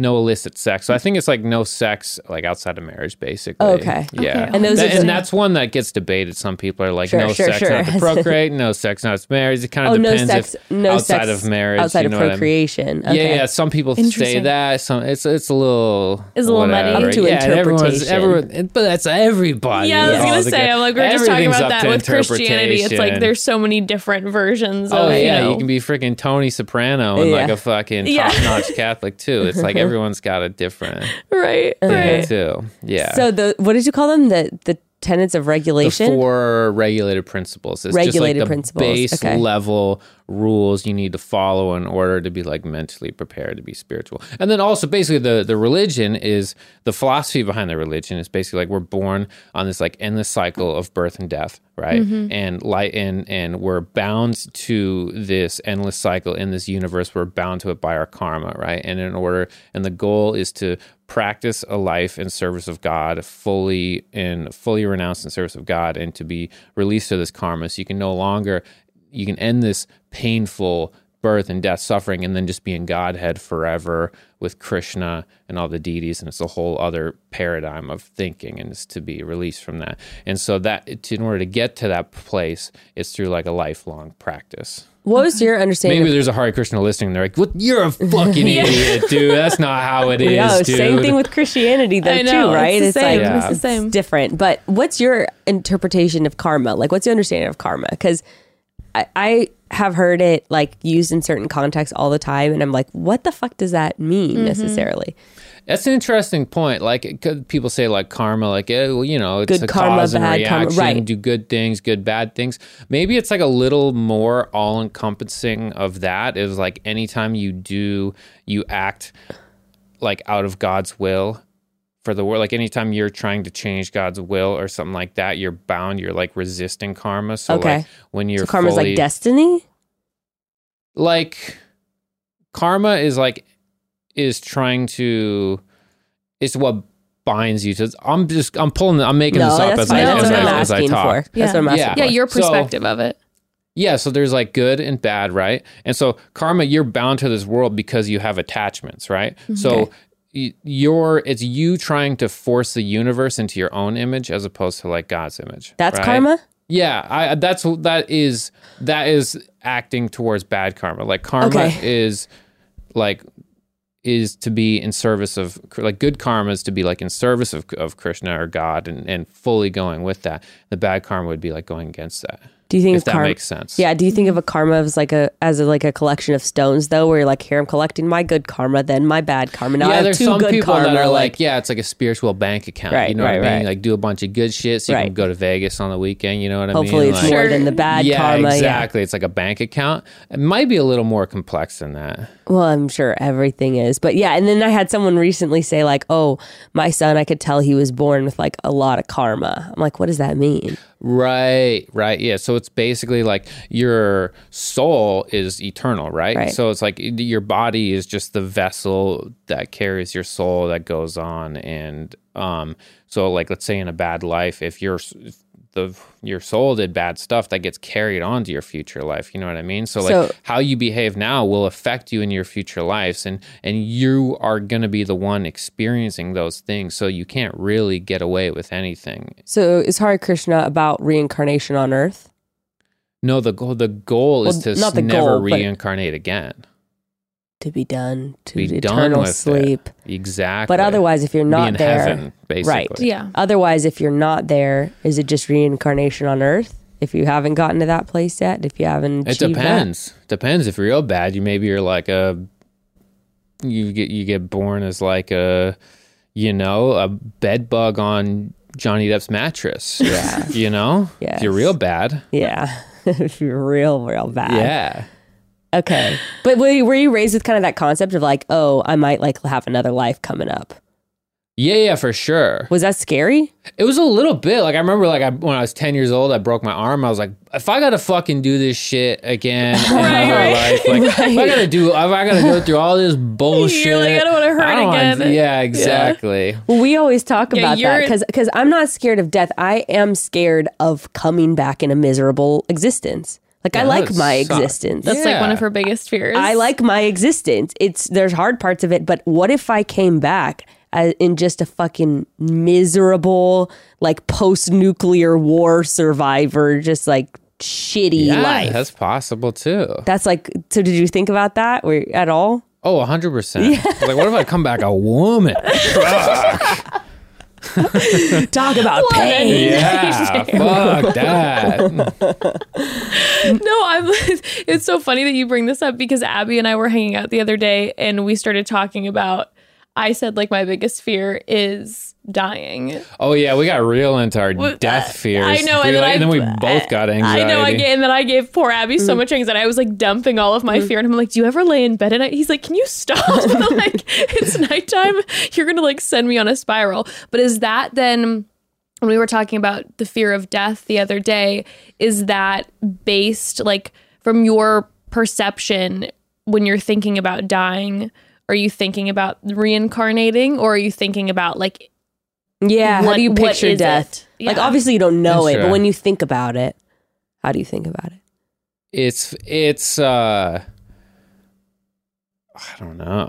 No illicit sex. So I think it's like no sex like outside of marriage, basically. Oh, okay. Yeah. Okay. And those That- are and the- that's one that gets debated. Some people are like, Sure, no sure, sex sure. not (laughs) to procreate, no sex not to marriage. It kind of Oh, no depends sex, if no outside sex of marriage, outside you of know what I mean? procreation. Yeah, yeah. Some people say that. Some it's it's a little It's a little muddy. whatever. Up to yeah, interpretation. Everyone, but that's everybody. Yeah, I was gonna say, good- I'm like, we we're just talking about that with Christianity. It's like there's so many different versions Oh of, yeah, you you, can be freaking Tony Soprano and like a fucking (laughs) top-notch Catholic too. It's like (laughs) everyone's got a different (laughs) right, thing right. too. Yeah. So the what did you call them? The the tenets of regulation. the four regulated principles. It's Regulated just like the principles, base okay. level rules you need to follow in order to be like mentally prepared to be spiritual. And then also basically the the religion is the philosophy behind the religion is basically like we're born on this like endless cycle of birth and death, right? Mm-hmm. And light and and we're bound to this endless cycle in this universe. We're bound to it by our karma, right? And in order and the goal is to practice a life in service of God, fully in fully renounced in service of God, and to be released to this karma. So you can no longer you can end this painful birth and death suffering and then just being Godhead forever with Krishna and all the deities and it's a whole other paradigm of thinking and it's to be released from that. And so that in order to get to that place it's through like a lifelong practice. what was your understanding? Maybe of, there's a Hare Krishna listening. They're like, "What? You're a fucking (laughs) idiot, dude. That's not how it (laughs) is, no, dude." same thing with Christianity though I know, too, right? It's the same. like Yeah. It's the same. it's different. But what's your interpretation of karma? Like, what's your understanding of karma? Because I, I have heard it like used in certain contexts all the time, and I'm like, what the fuck does that mean Mm-hmm. necessarily? That's an interesting point. Like it could- people say, like karma, like eh, well, you know, it's Good a karma, cause and bad karma, right. Do good things, good bad things. Maybe it's like a little more all encompassing of that. Is like anytime you do, you act like out of God's will for the world. Like anytime you're trying to change God's will or something like that, you're bound. You're like resisting karma. So Okay. like when you're So karma's fully, like destiny. like karma is like is trying to it's what binds you to i'm just i'm pulling i'm making No, this up as fine. I, That's as, what I'm as I asking talk for. That's Yeah. what I'm asking Yeah. for. Yeah, your So- perspective of it. yeah so there's like good and bad right and so karma you're bound to this world because you have attachments right Mm-hmm. so y- you're it's you trying to force the universe into your own image as opposed to like god's image That's right? karma. Yeah, I that's that is that is acting towards bad karma. Like karma Okay. is like is to be in service of like good karma is to be like in service of of Krishna or God and and fully going with that. The bad karma would be like going against that. Do you think If of that karma? makes sense. Yeah. Do you think of a karma as like a as a, like a collection of stones though, where you're like, here I'm collecting my good karma, then my bad karma. Now I yeah, have there's two some good people karma. that are like, yeah, it's like a spiritual bank account. Right, you know right, what I mean? right. Like do a bunch of good shit so you can go to Vegas on the weekend. You know what I mean? hopefully it's Like- more than the bad yeah, karma. exactly. It's like a bank account. It might be a little more complex than that. Well, I'm sure everything is, but yeah. And then I had someone recently say like, oh, my son, I could tell he was born with like a lot of karma. I'm like, what does that mean? Right, right. Yeah. So it's basically like your soul is eternal, right? Right. So it's like your body is just the vessel that carries your soul that goes on. And um, so, like, let's say in a bad life, if your if the your soul did bad stuff, that gets carried on to your future life. You know what I mean? So, like, So- how you behave now will affect you in your future lives, and and you are going to be the one experiencing those things. So you can't really get away with anything So is Hare Krishna about reincarnation on Earth? No, the goal the goal is to not the never goal, reincarnate again. To be done to Be done eternal with it. sleep. Exactly. But otherwise, if you're Be not in there, heaven, basically. right? Yeah. Otherwise, if you're not there, is it just reincarnation on Earth? If you haven't gotten to that place yet, if you haven't, It achieved that. depends. Depends. If you're real bad, you maybe you're like a you get you get born as like a you know a bed bug on Johnny Depp's mattress. Yeah. you know. (laughs) Yes. If you're real bad. Yeah, (laughs) if you're real, real bad. Yeah. Okay. But were you, were you raised with kind of that concept of like, oh, I might like have another life coming up? Yeah, yeah, for sure. Was that scary? It was a little bit like I remember like I, when I was ten years old, I broke my arm. I was like, if I gotta fucking do this shit again (laughs) in another right. life, like if I gotta do, if I gotta go through all this (laughs) bullshit, like, I don't wanna hurt don't wanna- again. yeah, exactly. Well, we always talk Yeah, about that you're- because because I'm not scared of death. I am scared of coming back in a miserable existence. Like I like my sucks. existence. That's like one of her biggest fears. I like my existence. It's there's hard parts of it, but what if I came back as, in just a fucking miserable, like post nuclear war survivor, just like shitty Yeah, life? that's possible too. That's like. So did you think about that or, at all? Oh, 100%. Yeah. Like, what if I come back a woman? (laughs) (laughs) Talk about pain. yeah, (laughs) fuck that. No, I'm. (laughs) It's so funny that you bring this up because Abby and I were hanging out the other day and we started talking about. I said like my biggest fear is dying. Oh, yeah, we got real into our Well, death fears. I know, and then, like- I, then we both got anxiety. I know, I get, and then I gave poor Abby so mm. much anxiety. I was like dumping all of my mm. fear, and I'm like, "Do you ever lay in bed at night?" He's like, "Can you stop?" (laughs) Like, "It's (laughs) nighttime. You're gonna like send me on a spiral." But is that then? When we were talking about the fear of death the other day, is that based like from your perception when you're thinking about dying? Are you thinking about reincarnating, or are you thinking about like Yeah. how What- do you picture death? it? Like obviously you don't know it, but when you think about it, how do you think about it? It's, it's, uh, I don't know.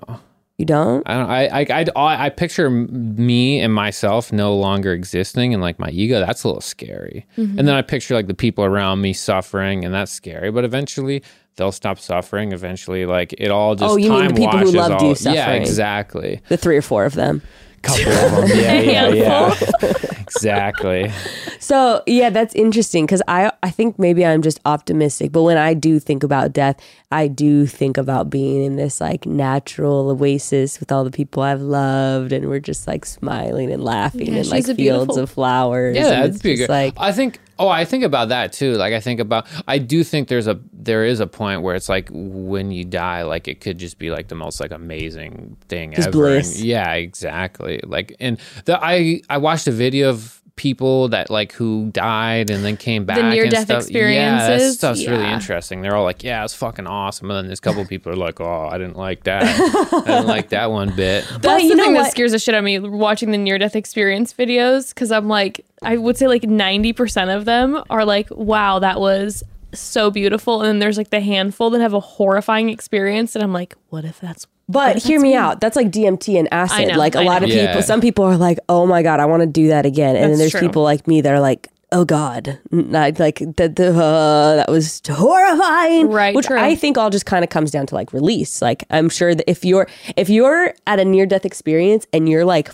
You don't? I don't. I, I I I picture me and myself no longer existing, and like my ego. That's a little scary. Mm-hmm. And then I picture like the people around me suffering, and that's scary. But eventually, they'll stop suffering. Eventually, like it all just Oh, you mean time the people who loved all, you Yeah, exactly. The three or four of them. Couple of them. (laughs) Yeah, yeah, yeah. (laughs) exactly. (laughs) So yeah, that's interesting because I I think maybe I'm just optimistic, but when I do think about death, I do think about being in this like natural oasis with all the people I've loved, and we're just like smiling and laughing Yeah, in like fields beautiful- of flowers. Yeah, and that'd it's be good. like I think. Oh, I think about that too. Like I think about. I do think there's a there is a point where it's like when you die, like it could just be like the most like amazing thing Just ever. bliss. Yeah, exactly. Like and the I I watched a video of people that like who died and then came back. The near-death stuff. Yeah, that experiences? stuff's really interesting. They're all like, "Yeah, it's fucking awesome," and then there's a couple (laughs) people are like, "Oh, I didn't like that. I didn't like that one bit." (laughs) That's you the know thing what? that scares the shit out of me watching the near death experience videos because I'm like, I would say like 90% of them are like, wow, that was so beautiful. And then there's like the handful that have a horrifying experience. And I'm like, what if that's. But hear me out. That's like DMT and acid. know, like a I lot know. of Yeah. people, some people are like, "Oh my god, I want to do that again," and then there's true. people like me that are like, "Oh god, n- I- like that. The, uh, that was horrifying." Right, Which true. I think all just kind of comes down to like release. Like I'm sure that if you're if you're at a near death experience and you're like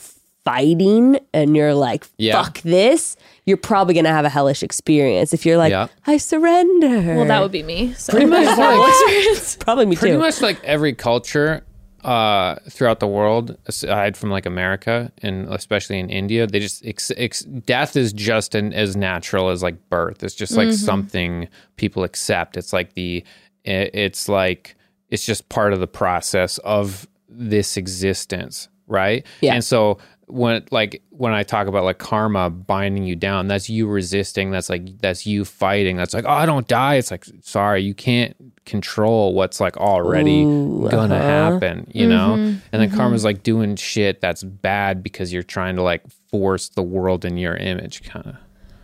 fighting and you're like, Yeah. "Fuck this," you're probably gonna have a hellish experience. If you're like, Yeah. "I surrender," Well, that would be me. So Pretty (laughs) much like- (laughs) probably me pretty too. much like every culture uh, throughout the world, aside from like America and especially in India, they just ex- ex- death is just an, as natural as like birth. It's just like something people accept. It's like the it, it's like it's just part of the process of this existence, right? Yeah. And so when like when I talk about like karma binding you down, that's you resisting. That's like that's you fighting. That's like oh I don't die. It's like sorry you can't control what's like already gonna uh-huh. happen. You know. Mm-hmm, and then mm-hmm. karma's like doing shit that's bad because you're trying to like force the world in your image, kind of.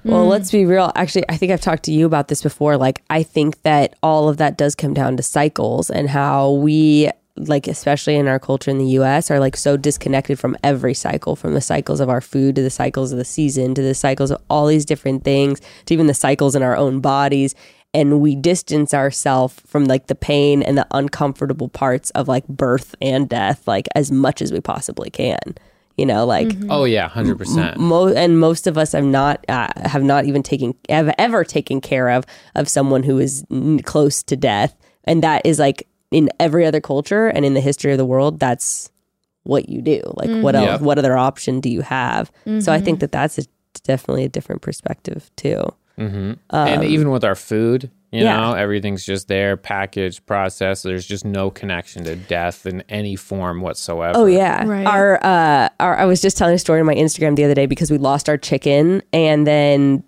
Well, mm. let's be real. Actually, I think I've talked to you about this before. Like, I think that all of that does come down to cycles and how we, like, especially in our culture in the US, are like so disconnected from every cycle, from the cycles of our food to the cycles of the season to the cycles of all these different things to even the cycles in our own bodies. And we distance ourselves from like the pain and the uncomfortable parts of like birth and death, like as much as we possibly can. You know, like Oh yeah, hundred percent. mo- and most of us have not uh, have not even taken have ever taken care of of someone who is n- close to death, and that is like in every other culture and in the history of the world, that's what you do. Like, mm-hmm. what else? Yeah. What other option do you have? So I think mm-hmm. that that's a, definitely a different perspective too. Mm-hmm. Um, and even with our food, you yeah. know, everything's just there, packaged, processed. There's just no connection to death in any form whatsoever. Oh yeah. Right. Our uh our I was just telling a story on my Instagram the other day because we lost our chicken and then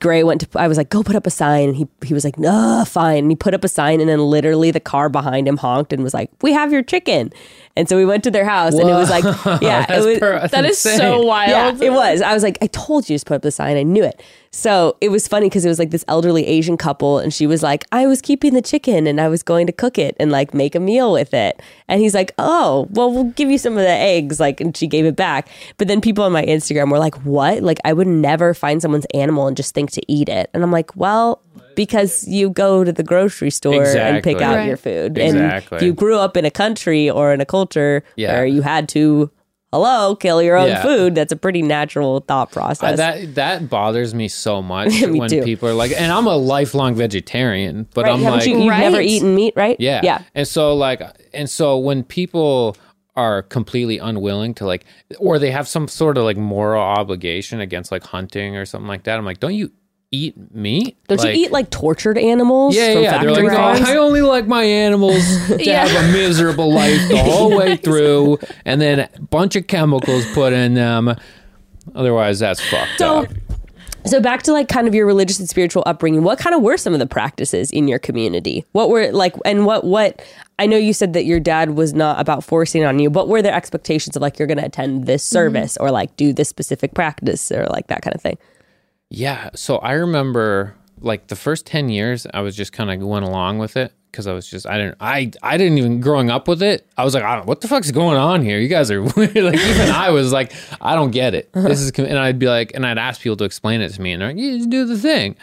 Gray went to I was like, go put up a sign and he he was like, no, fine. And he put up a sign and then literally the car behind him honked and was like, We have your chicken. And so we went to their house and it was like (laughs) Yeah, it That's was per- that's That is so wild. yeah, it was. I was like, I told you to put up the sign. I knew it. So it was funny because it was like this elderly Asian couple, and she was like, I was keeping the chicken and I was going to cook it and like make a meal with it. And he's like, Oh, well, we'll give you some of the eggs. Like, and she gave it back. But then people on my Instagram were like, What? Like, I would never find someone's animal and just think to eat it. And I'm like, Well, because you go to the grocery store and pick out Right. your food. Exactly. And you grew up in a country or in a culture Yeah. where you had to, hello, kill your own Yeah. food. That's a pretty natural thought process. Uh, that that bothers me so much (laughs) Me when too. people are like, and I'm a lifelong vegetarian, but right? I'm Haven't like, you, you've never eaten meat, right? Yeah. Yeah. And so like and so when people are completely unwilling to like or they have some sort of like moral obligation against like hunting or something like that, I'm like, don't you eat meat? Don't Like- you eat like tortured animals yeah, from yeah. They're factory like, oh, farms? "Oh, I only like my animals (laughs) to Yeah. have a miserable life the whole way (laughs) through, and then a bunch of chemicals put in them. Otherwise, that's fucked So- up. So back to like kind of your religious and spiritual upbringing. What kind of were some of the practices in your community? What were like and what what I know you said that your dad was not about forcing on you, but were there expectations of like you're going to attend this mm-hmm. service or like do this specific practice or like that kind of thing? Yeah. So I remember like the first 10 years, I was just kind of going along with it because I was just, I didn't, I, I didn't even growing up with it. I was like, I don't, what the fuck's going on here? You guys are (laughs) weird. like, even I was like, I don't get it. Uh-huh. This is, and I'd be like, and I'd ask people to explain it to me and they're like, you just do the thing.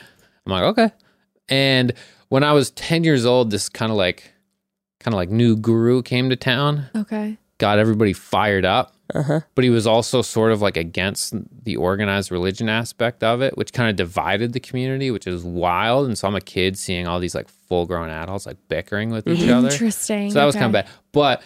I'm like, okay. And when I was 10 years old, this kind of like, kind of like new guru came to town Okay. got everybody fired up. Uh-huh. But he was also sort of like against the organized religion aspect of it, which kind of divided the community, which is wild. And so I'm a kid seeing all these like full grown adults like bickering with each mm-hmm. other. Interesting. So that was Okay. kind of bad. But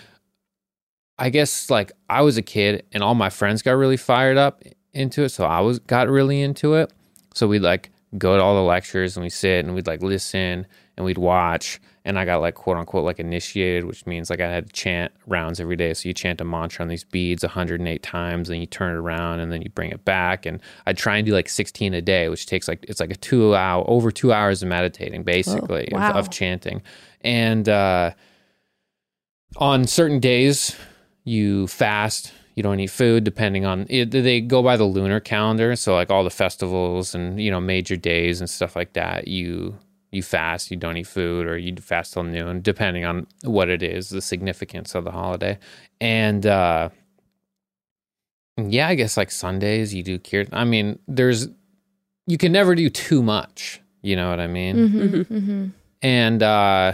I guess like I was a kid and all my friends got really fired up into it. So I was got really into it. So we'd like go to all the lectures and we sit and we'd like listen and we'd watch. And I got like quote unquote like initiated, which means like I had to chant rounds every day. So you chant a mantra on these beads 108 times, and you turn it around and then you bring it back. And I'd try and do like 16 a day, which takes like it's like a two hour over two hours of meditating basically wow. of, of chanting. And uh on certain days you fast you don't eat food depending on it, they go by the lunar calendar so like all the festivals and you know major days and stuff like that you you fast you don't eat food or you fast till noon depending on what it is the significance of the holiday. And uh yeah i guess like sundays you do kirtan i mean there's you can never do too much you know what i mean? Mm-hmm, mm-hmm. and uh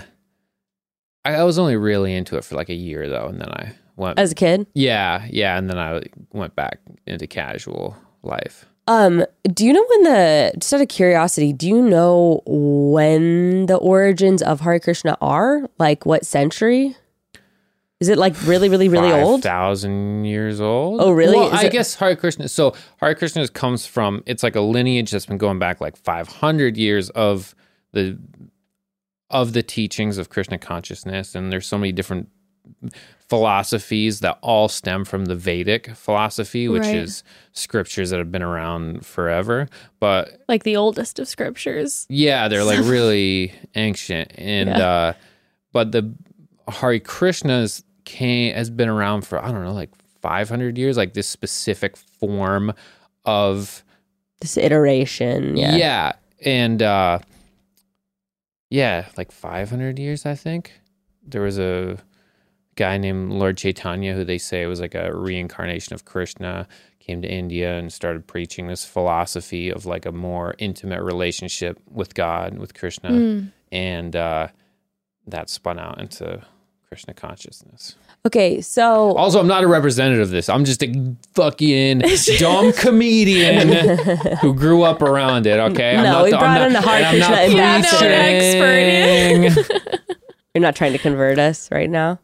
I, I was only really into it for like a year though and then i went As a kid? yeah yeah and then i went back into casual life Um, do you know when the just out of curiosity, do you know when the origins of Hare Krishna are? Like what century? Is it like really, really, really old? thousand years old. Oh, really? Well, I it- guess Hare Krishna. So Hare Krishna comes from. It's like a lineage that's been going back like five hundred years of the of the teachings of Krishna consciousness, and there's so many different philosophies that all stem from the Vedic philosophy, which Right. is scriptures that have been around forever. But Like the oldest of scriptures. yeah, they're like (laughs) really ancient, and Yeah. uh, but the Hare Krishnas came has been around for I don't know, like five hundred years. Like this specific form of This iteration. Yeah. yeah, and uh, yeah, like five hundred years. I think there was a guy named Lord Chaitanya who they say was like a reincarnation of Krishna. Came to India and started preaching this philosophy of like a more intimate relationship with God, with Krishna, Mm. and uh, that spun out into Krishna consciousness. Okay, so Also, I'm not a representative of this. I'm just a fucking (laughs) dumb comedian who grew up around it. Okay, I'm not we the- I'm brought not- in the Hare and I'm not Krishna ambassador. preaching. (laughs) you're not trying to convert us right now.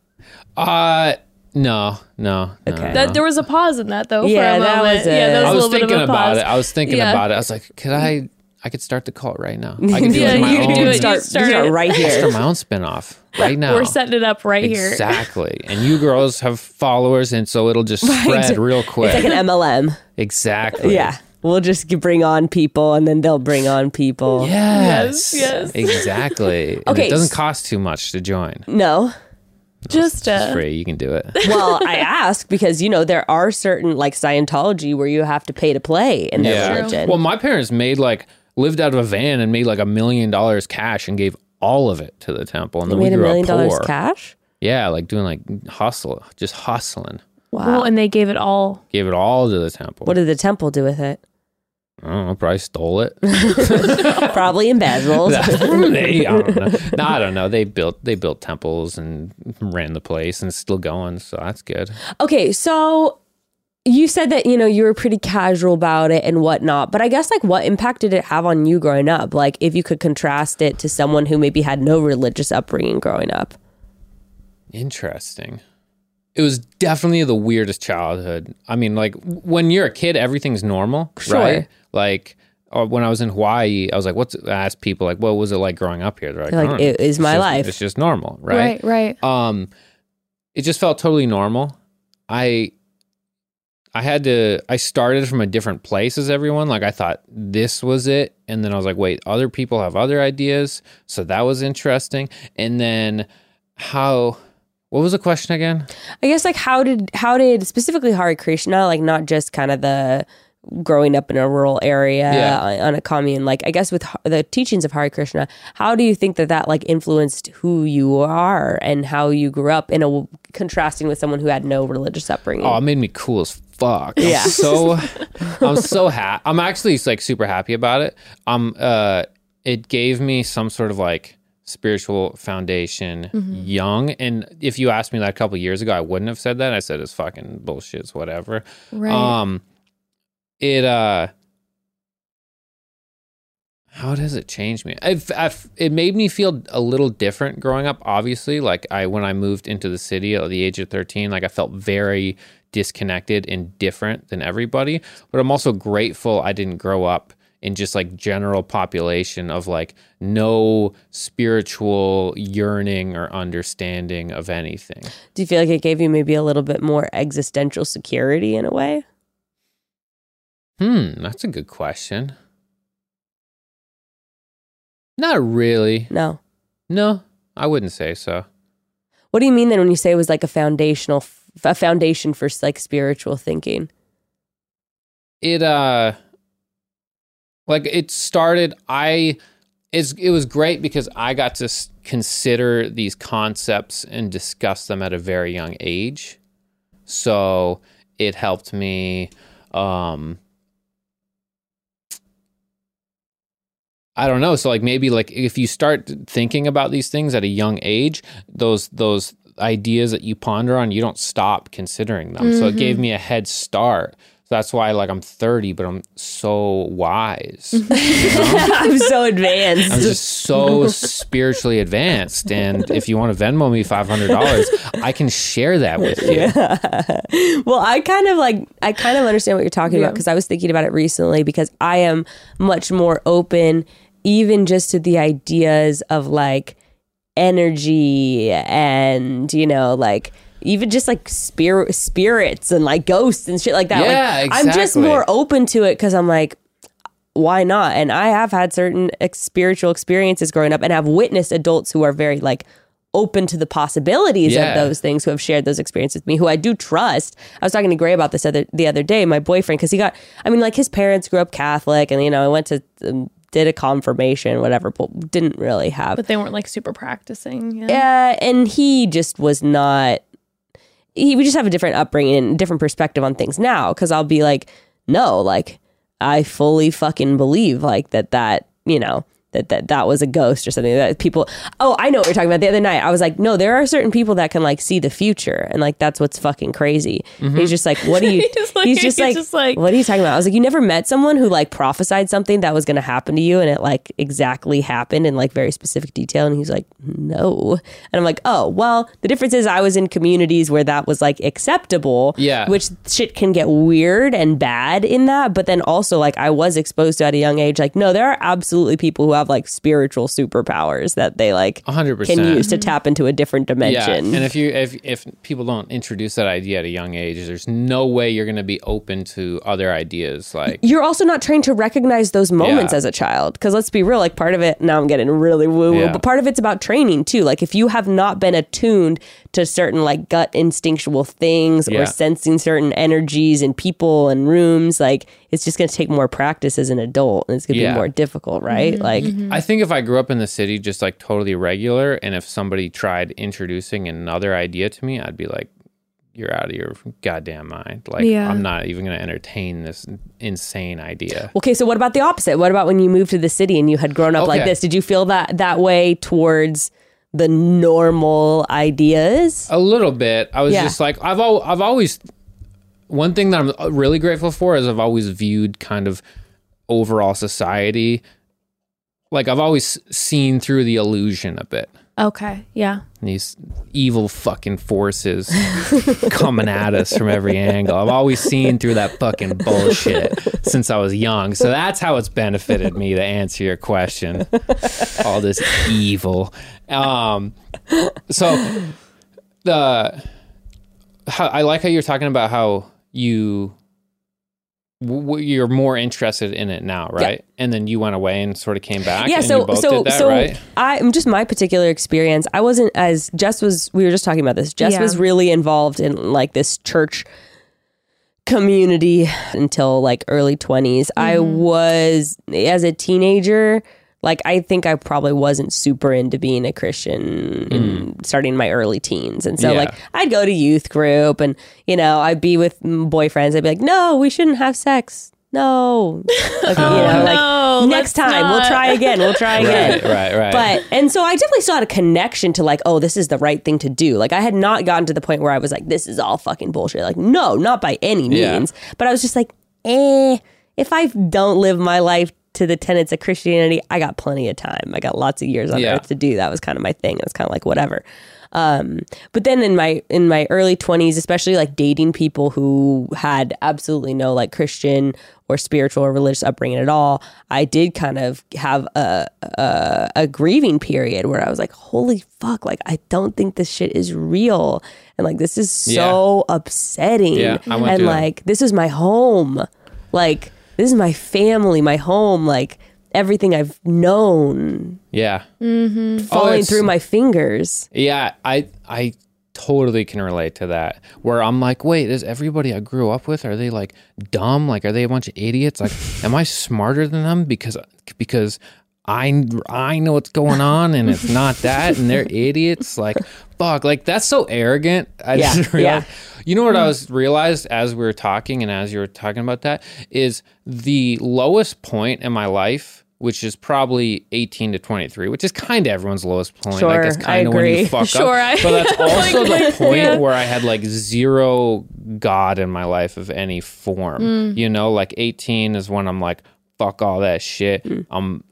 Uh, no, no, no. Okay. no. That there was a pause in that though Yeah, for a that moment. was yeah, a- there was I a was little bit thinking of a about it. I was thinking Yeah. about it. I was like, could I? I could start the cult right now. I can (laughs) do Yeah, it my you own. do it. You Start, start start it. right Start here. my own spinoff right now. We're setting it up right here. Exactly. And you girls have followers, and so it'll just (laughs) spread real quick. It's like an MLM. exactly. Yeah, we'll just bring on people, and then they'll bring on people. Yes. Yes, yes. Exactly. And Okay, it doesn't cost too much to join. No, Just It's uh, free. You can do it. (laughs) well, I ask because you know there are certain like Scientology where you have to pay to play in their religion. Well, my parents made like lived out of a van and made like a million dollars cash and gave all of it to the temple. And they then we made a million up dollars poor. cash. Yeah, like doing like hustle, just hustling. Wow. Well, and they gave it all. Gave it all to the temple. What did the temple do with it? I don't know. Probably stole it. (laughs) Probably embezzled. (laughs) they, I don't know. No, I don't know. They built they built temples and ran the place and it's still going. So that's good. okay, so you said that you know you were pretty casual about it and whatnot, but I guess like what impact did it have on you growing up? Like if you could contrast it to someone who maybe had no religious upbringing growing up. Interesting. It was definitely the weirdest childhood. I mean, like when you're a kid, everything's normal, Sure. right? Like or when I was in Hawaii, I was like, "What's?" I asked people like, "What was it like growing up here?" They're like, like, "I don't "It is It's my just- life." It's just normal, right?" Right, right. Um, it just felt totally normal. I I had to I started from a different place as everyone. Like I thought this was it. And then I was like, wait, other people have other ideas. So that was interesting. And then how what was the question again? I guess like how did how did specifically Hare Krishna like not just kind of the growing up in a rural area Yeah. on, on a commune like I guess with the teachings of Hare Krishna how do you think that that like influenced who you are and how you grew up in a contrasting with someone who had no religious upbringing Oh, it made me cool as fuck. I'm Yeah. so (laughs) I'm so happy. I'm actually like super happy about it. Um uh it gave me some sort of like spiritual foundation young and if you asked me that a couple years ago I wouldn't have said that. I said it's fucking bullshit, it's whatever. Right. Um it uh how does it change me? I've, I've, it made me feel a little different growing up. Obviously, like I when I moved into the city at the age of thirteen, like I felt very disconnected and different than everybody. But I'm also grateful I didn't grow up in just like general population of like no spiritual yearning or understanding of anything. do you feel like it gave you maybe a little bit more existential security in a way Hmm, that's a good question. Not really. no No, I wouldn't say so. what do you mean then when you say it was like a foundational a foundation for like spiritual thinking It uh like it started I it's, it was great because I got to s- consider these concepts and discuss them at a very young age. So it helped me um I don't know. So like maybe like if you start thinking about these things at a young age, those those ideas that you ponder on, you don't stop considering them. So it gave me a head start. So that's why like I'm 30, but I'm so wise. (laughs) i'm so advanced I'm just so spiritually advanced. And if you want to Venmo me $500, I can share that with you. well, I kind of like I kind of understand what you're talking about because I was thinking about it recently because I am much more open even just to the ideas of like energy and you know like even just like spirit spirits and like ghosts and shit like that. Yeah, like I'm just more open to it cuz I'm like why not? And I have had certain ex- spiritual experiences growing up and have witnessed adults who are very like open to the possibilities Yeah. of those things who have shared those experiences with me who I do trust. I was talking to Gray about this other the other day, my boyfriend, because he got I mean, like his parents grew up Catholic and you know, I went to um, did a confirmation, whatever, but didn't really have but they weren't like super practicing. Yeah. uh, and he just was not. He we just have a different upbringing and different perspective on things now. Because I'll be like, no, like I fully fucking believe like that. That you know that that that was a ghost or something that people oh i know what you're talking about. The other night i was like no there are certain people that can like see the future. And like that's what's fucking crazy. Mm-hmm. He's just like what are (laughs) you He's like- he's just he's like, just like- what are you talking about? I was like you never met someone who like prophesied something that was going to happen to you and it like exactly happened in like very specific detail. And he's like no. And i'm like oh well the difference is i was in communities where that was like acceptable Yeah. which shit can get weird and bad in that. But then also like i was exposed to at a young age. Like no there are absolutely people who have like spiritual superpowers that they like 100%. can use to tap into a different Yeah, dimension and if you if if people don't introduce that idea at a young age, there's no way you're going to be open to other ideas. Like, you're also not trained to recognize those moments Yeah. as a child because let's be real like part of it now i'm getting really woo woo Yeah. but part of it's about training too like if you have not been attuned to certain like gut instinctual things Yeah. or sensing certain energies in people and rooms like it's just going to take more practice as an adult and it's going to Yeah. be more difficult right mm-hmm. like mm-hmm. I think if I grew up in the city, just like totally regular, and if somebody tried introducing another idea to me, I'd be like, "You're out of your goddamn mind!" Like, Yeah. I'm not even going to entertain this insane idea. Okay, so what about the opposite? What about when you moved to the city and you had grown up like this? Did you feel that that way towards the normal ideas? A little bit. I was Yeah. just like, I've al- I've always one thing that I'm really grateful for is I've always viewed kind of overall society like I've always seen through the illusion a bit. Okay. Yeah. These evil fucking forces (laughs) coming at us from every angle. I've always seen through that fucking bullshit since I was young. So that's how it's benefited me to answer your question. All this evil. Um, so the how, I like how you're talking about how you w- w- you're more interested in it now, right? And then you went away and sort of came back. yeah, and so you both so did that, so right? I am just my particular experience. I wasn't as Jess was. We were just talking about this. Jess Yeah. was really involved in like this church community until like early 20s. I Mm-hmm. was as a teenager. Like I think I probably wasn't super into being a Christian in starting my early teens, and so Mm. Yeah. like I'd go to youth group, and you know I'd be with mm, boyfriends. I'd be like, "No, we shouldn't have sex. No, (laughs) Like, you know, like no, next let's time we'll try again. We'll try (laughs) again." Right, right, right. But and so I definitely still had a connection to like, oh, this is the right thing to do. Like I had not gotten to the point where I was like, this is all fucking bullshit. Like, no, not by any Yeah. means. But I was just like, eh, if I don't live my life to the tenets of Christianity, I got plenty of time. I got lots of years on Yeah. earth to do. That was kind of my thing. It was kind of like whatever. Um, but then in my in my early twenties, especially like dating people who had absolutely no like Christian or spiritual or religious upbringing at all, I did kind of have a a, a grieving period where I was like, "Holy fuck! Like I don't think this shit is real, and like this is so upsetting, Yeah, and through that. like this is my home, like this is my family, my home, like." Everything I've known yeah. Mm-hmm. falling oh, it's- through my fingers. Yeah, I I totally can relate to that. Where I'm like, wait, is everybody I grew up with are they like dumb? Like, are they a bunch of idiots? Like, (laughs) am I smarter than them because because I I know what's going on and it's not (laughs) that and they're idiots? Like, fuck, like that's so arrogant. I Yeah, just (laughs) realized. yeah. You know what I was realized as we were talking and as you were talking about that is the lowest point in my life. Which is probably 18 to 23, which is kind of everyone's lowest point. Sure, like that's I kind of when you agree. fuck (laughs) Sure, up. I- But that's also the point yeah. where I had like zero God in my life of any form. Mm. You know, like 18 is when I'm like, fuck all that shit. Mm. I'm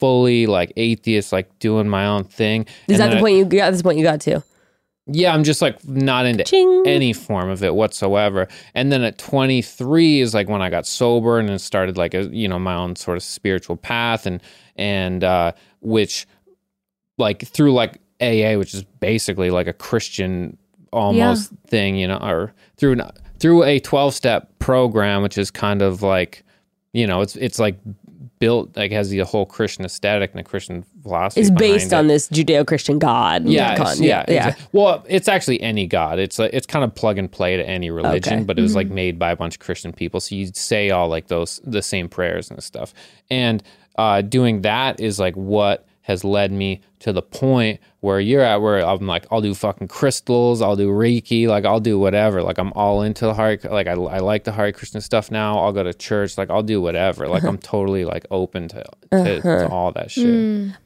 fully like atheist, like doing my own thing. Is And that the I- point you got? This point you got to? yeah, I'm just like not into Ching. any form of it whatsoever. And then at 23 is like when I got sober and then started like a you know my own sort of spiritual path and and uh which like through like AA, which is basically like a Christian almost thing, you know, or through an, through a 12 step program, which is kind of like you know, it's it's like built like has the whole Christian aesthetic and the Christian philosophy. It's based it. on this Judeo-Christian God. Yeah, con- yeah, yeah. exact- Well, it's actually any god. It's like it's kind of plug and play to any religion, Okay. but it was like made by a bunch of Christian people. So you say all like those the same prayers and stuff. And uh, doing that is like what has led me to the point where you're at where I'm like I'll do fucking crystals, I'll do Reiki, like I'll do whatever. Like I'm all into the Hare like I, I like the Hare Krishna stuff now. I'll go to church, like I'll do whatever. Like I'm (laughs) totally like open to to, to all that shit.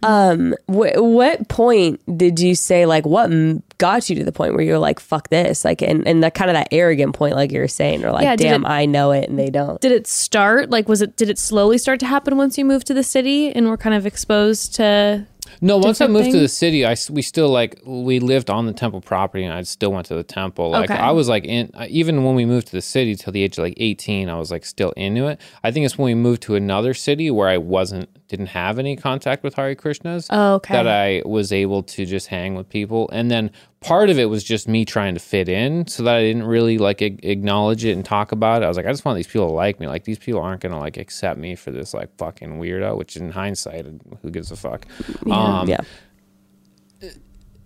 Um, wh- what point did you say like what m- got you to the point where you're like fuck this like and and that kind of that arrogant point like you were saying or like Yeah, damn it- I know it and they don't. Did it start like was it did it slowly start to happen once you moved to the city and were kind of exposed to No, once I moved to the city, I we still like we lived on the temple property, and I still went to the temple. Like Okay. I was like in even when we moved to the city till the age of like eighteen, I was like still into it. I think it's when we moved to another city where I wasn't didn't have any contact with Hare Krishnas. Oh, okay. That I was able to just hang with people, and then part of it was just me trying to fit in, so that I didn't really like a- acknowledge it and talk about it. I was like, I just want these people to like me. Like these people aren't gonna like accept me for this like fucking weirdo. Which in hindsight, who gives a fuck? Um, yeah.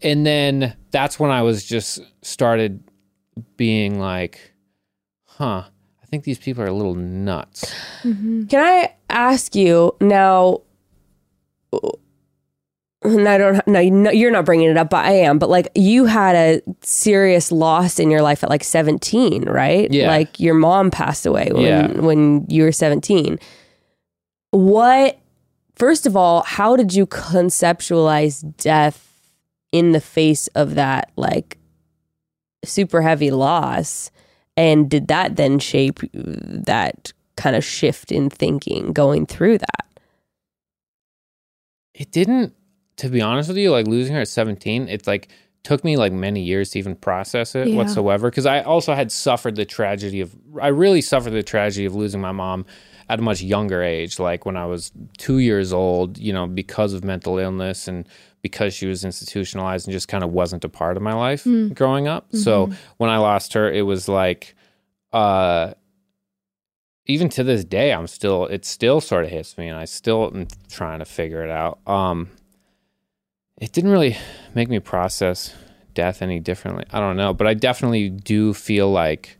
and then that's when I was just started being like, huh, I think these people are a little nuts. Can I ask you now? And I don't no, you're not bringing it up, but I am. But like, you had a serious loss in your life at like 17, right? Yeah. Like your mom passed away when Yeah. when you were 17. What? First of all, how did you conceptualize death in the face of that like super heavy loss? And did that then shape that kind of shift in thinking going through that? It didn't, to be honest with you, like losing her at 17, it's like took me like many years to even process it Yeah. whatsoever. Cause I also had suffered the tragedy of, I really suffered the tragedy of losing my mom at a much younger age, like when I was two years old, you know, because of mental illness and because she was institutionalized and just kind of wasn't a part of my life growing up. So when I lost her, it was like, uh, even to this day, I'm still, it still sort of hits me and I still am trying to figure it out. Um, it didn't really make me process death any differently. I don't know, but I definitely do feel like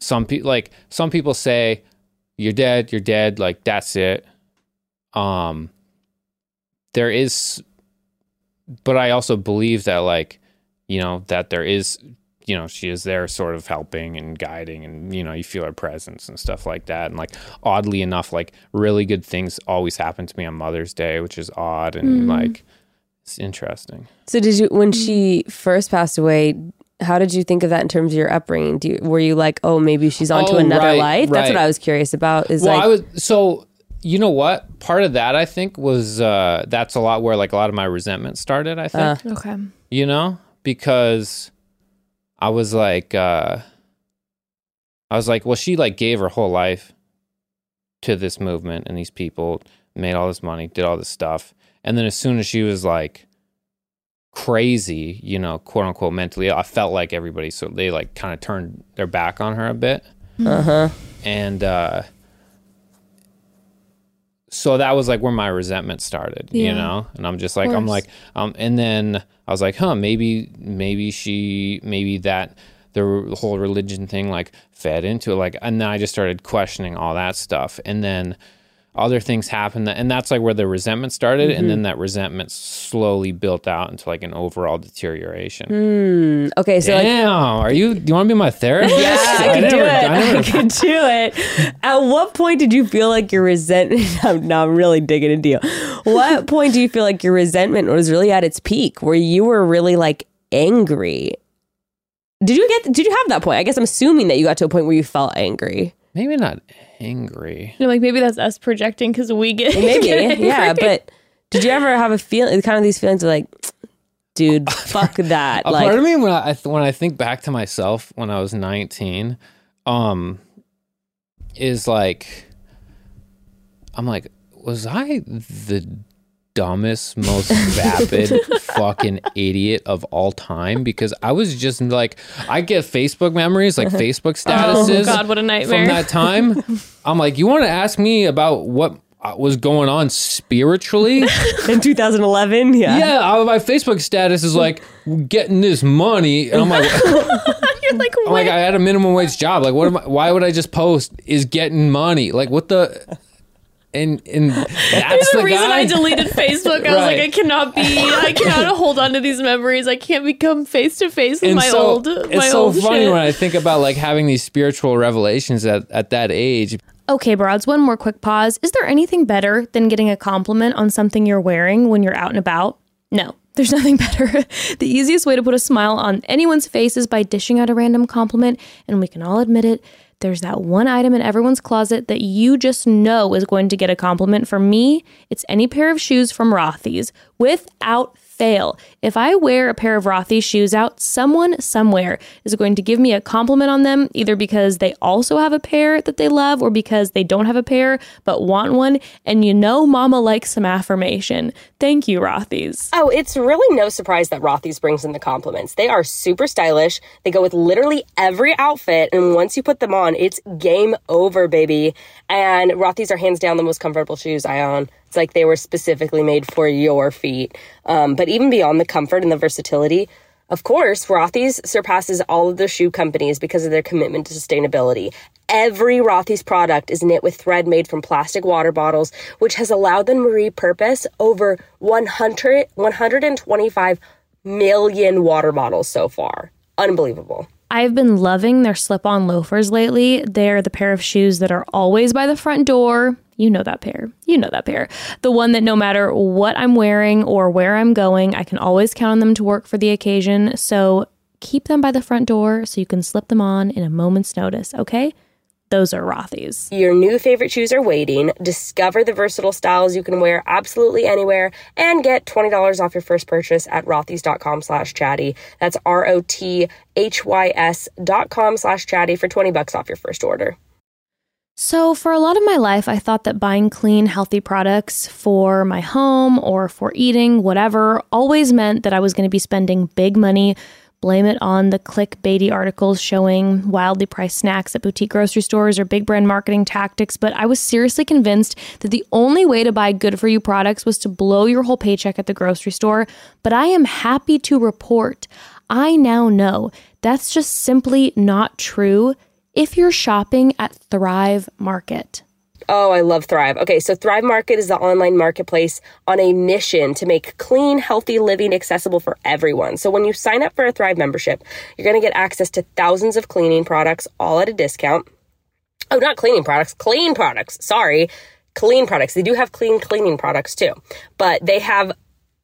some people, like some people say, you're dead, you're dead, like that's it. Um, there is, but I also believe that, like, you know, that there is, you know, she is there sort of helping and guiding and, you know, you feel her presence and stuff like that. And, like, oddly enough, like, really good things always happen to me on Mother's Day, which is odd and, like, it's interesting. So did you when she first passed away? How did you think of that in terms of your upbringing? Do you, were you like, oh, maybe she's on to Oh, another right, life? That's what. I was curious about. Is well, like, I was so you know what part of that I think was uh that's a lot where like a lot of my resentment started. I think Okay. you know because I was like uh I was like, well, she like gave her whole life to this movement and these people, made all this money, did all this stuff, and then as soon as she was like crazy, you know, quote unquote mentally, I felt like everybody so they like kind of turned their back on her a bit uh huh. and uh so that was like where my resentment started you know? And i'm just like i'm like um and then i was like huh maybe maybe she maybe that the whole religion thing like fed into it like and then i just started questioning all that stuff. And then other things happened that, and that's like where the resentment started and then that resentment slowly built out into like an overall deterioration Hmm. Okay, so like, are you? Do you want to be my therapist? yeah, (laughs) I can do never- it. I (laughs) I, can do it. At what point did you feel like your resentment? (laughs) I'm, now I'm really digging into you. What point do you feel like your resentment was really at its peak, where you were really like angry? Did you get? Did you have that point? I guess I'm assuming that you got to a point where you felt angry. maybe not angry. You know, like maybe that's us projecting because we get Maybe, get (laughs) angry. yeah. But did you ever have a feeling? Kind of these feelings of like, dude, (laughs) fuck that. A like, part of me when I I when I think back to myself when I was 19, um, is like, I'm like, was I the dumbest, most (laughs) vapid fucking idiot of all time? Because I was just like, I get Facebook memories, like Facebook statuses. Oh God, what a nightmare! from that time. I'm like, you want to ask me about what uh, was going on spiritually? (laughs) in 2011, yeah. yeah, I- my Facebook status is like getting this money, and I'm like, (laughs) (laughs) You're like, I'm like, I had a minimum wage job. Like, what am I? Why would I just post is getting money? Like, what the? and and that's There's the a reason guy. I deleted Facebook. I was like, I cannot be, I cannot hold on to these memories. I can't become face to face with and my so old, it's my so old funny shit. when I think about like having these spiritual revelations at, at that age. Okay, broads, one more quick pause. Is there anything better than getting a compliment on something you're wearing when you're out and about? No, (laughs) there's nothing better. the easiest way to put a smile on anyone's face is by dishing out a random compliment, and we can all admit it. There's that one item in everyone's closet that you just know is going to get a compliment. For me, it's any pair of shoes from Rothy's without fail. If I wear a pair of Rothy's shoes out, someone somewhere is going to give me a compliment on them, either because they also have a pair that they love or because they don't have a pair but want one. And you know, mama likes some affirmation. Thank you, Rothy's. Oh, it's really no surprise that Rothy's brings in the compliments. They are super stylish. They go with literally every outfit, and once you put them on, it's game over, baby. And Rothy's are hands down the most comfortable shoes I own. It's like they were specifically made for your feet. Um, but even beyond the comfort and the versatility, of course, Rothy's surpasses all of the shoe companies because of their commitment to sustainability. Every Rothy's product is knit with thread made from plastic water bottles, which has allowed them to repurpose over 100, 125 million water bottles so far. Unbelievable. I've been loving their slip on loafers lately. They're the pair of shoes that are always by the front door. You know that pair. You know that pair. The one that no matter what I'm wearing or where I'm going, I can always count on them to work for the occasion. So keep them by the front door so you can slip them on in a moment's notice, okay? Those are Rothy's. Your new favorite shoes are waiting. Discover the versatile styles you can wear absolutely anywhere and get $20 off your first purchase at rothys.com slash chatty. That's R-O-T-H-Y-S dot com slash chatty for 20 bucks off your first order. So, for a lot of my life, I thought that buying clean, healthy products for my home or for eating, whatever, always meant that I was going to be spending big money. Blame it on the clickbaity articles showing wildly priced snacks at boutique grocery stores or big brand marketing tactics. But I was seriously convinced that the only way to buy good for you products was to blow your whole paycheck at the grocery store. But I am happy to report I now know that's just simply not true if you're shopping at Thrive Market. Oh, I love Thrive. Okay, so Thrive Market is the online marketplace on a mission to make clean, healthy living accessible for everyone. So when you sign up for a Thrive membership, you're going to get access to thousands of cleaning products all at a discount. Oh, not cleaning products, clean products. Sorry. Clean products. They do have clean cleaning products too, but they have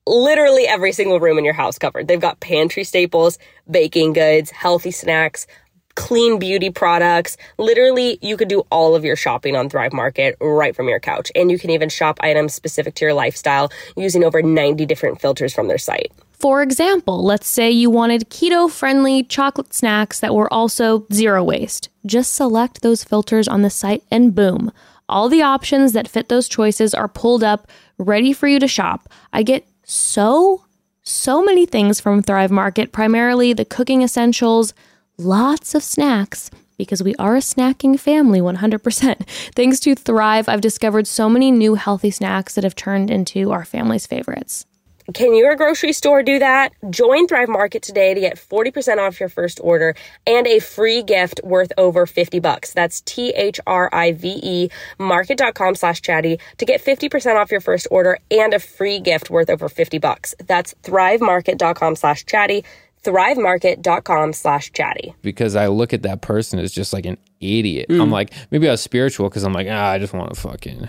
literally every single room in your house covered. They've got pantry staples, baking goods, healthy snacks, clean beauty products. Literally, you could do all of your shopping on Thrive Market right from your couch. And you can even shop items specific to your lifestyle using over 90 different filters from their site. For example, let's say you wanted keto friendly chocolate snacks that were also zero waste. Just select those filters on the site and boom. All the options that fit those choices are pulled up, ready for you to shop. I get so, so many things from Thrive Market, primarily the cooking essentials, lots of snacks because we are a snacking family 100%. (laughs) Thanks to Thrive, I've discovered so many new healthy snacks that have turned into our family's favorites. Can your grocery store do that? Join Thrive Market today to get 40% off your first order and a free gift worth over 50 bucks. That's T-H-R-I-V-E market.com slash chatty to get 50% off your first order and a free gift worth over 50 bucks. That's thrivemarket.com slash chatty, thrivemarket.com slash chatty. because I look at that person as just like an idiot. I'm like, maybe I was spiritual because I'm like, ah, I just want to fucking,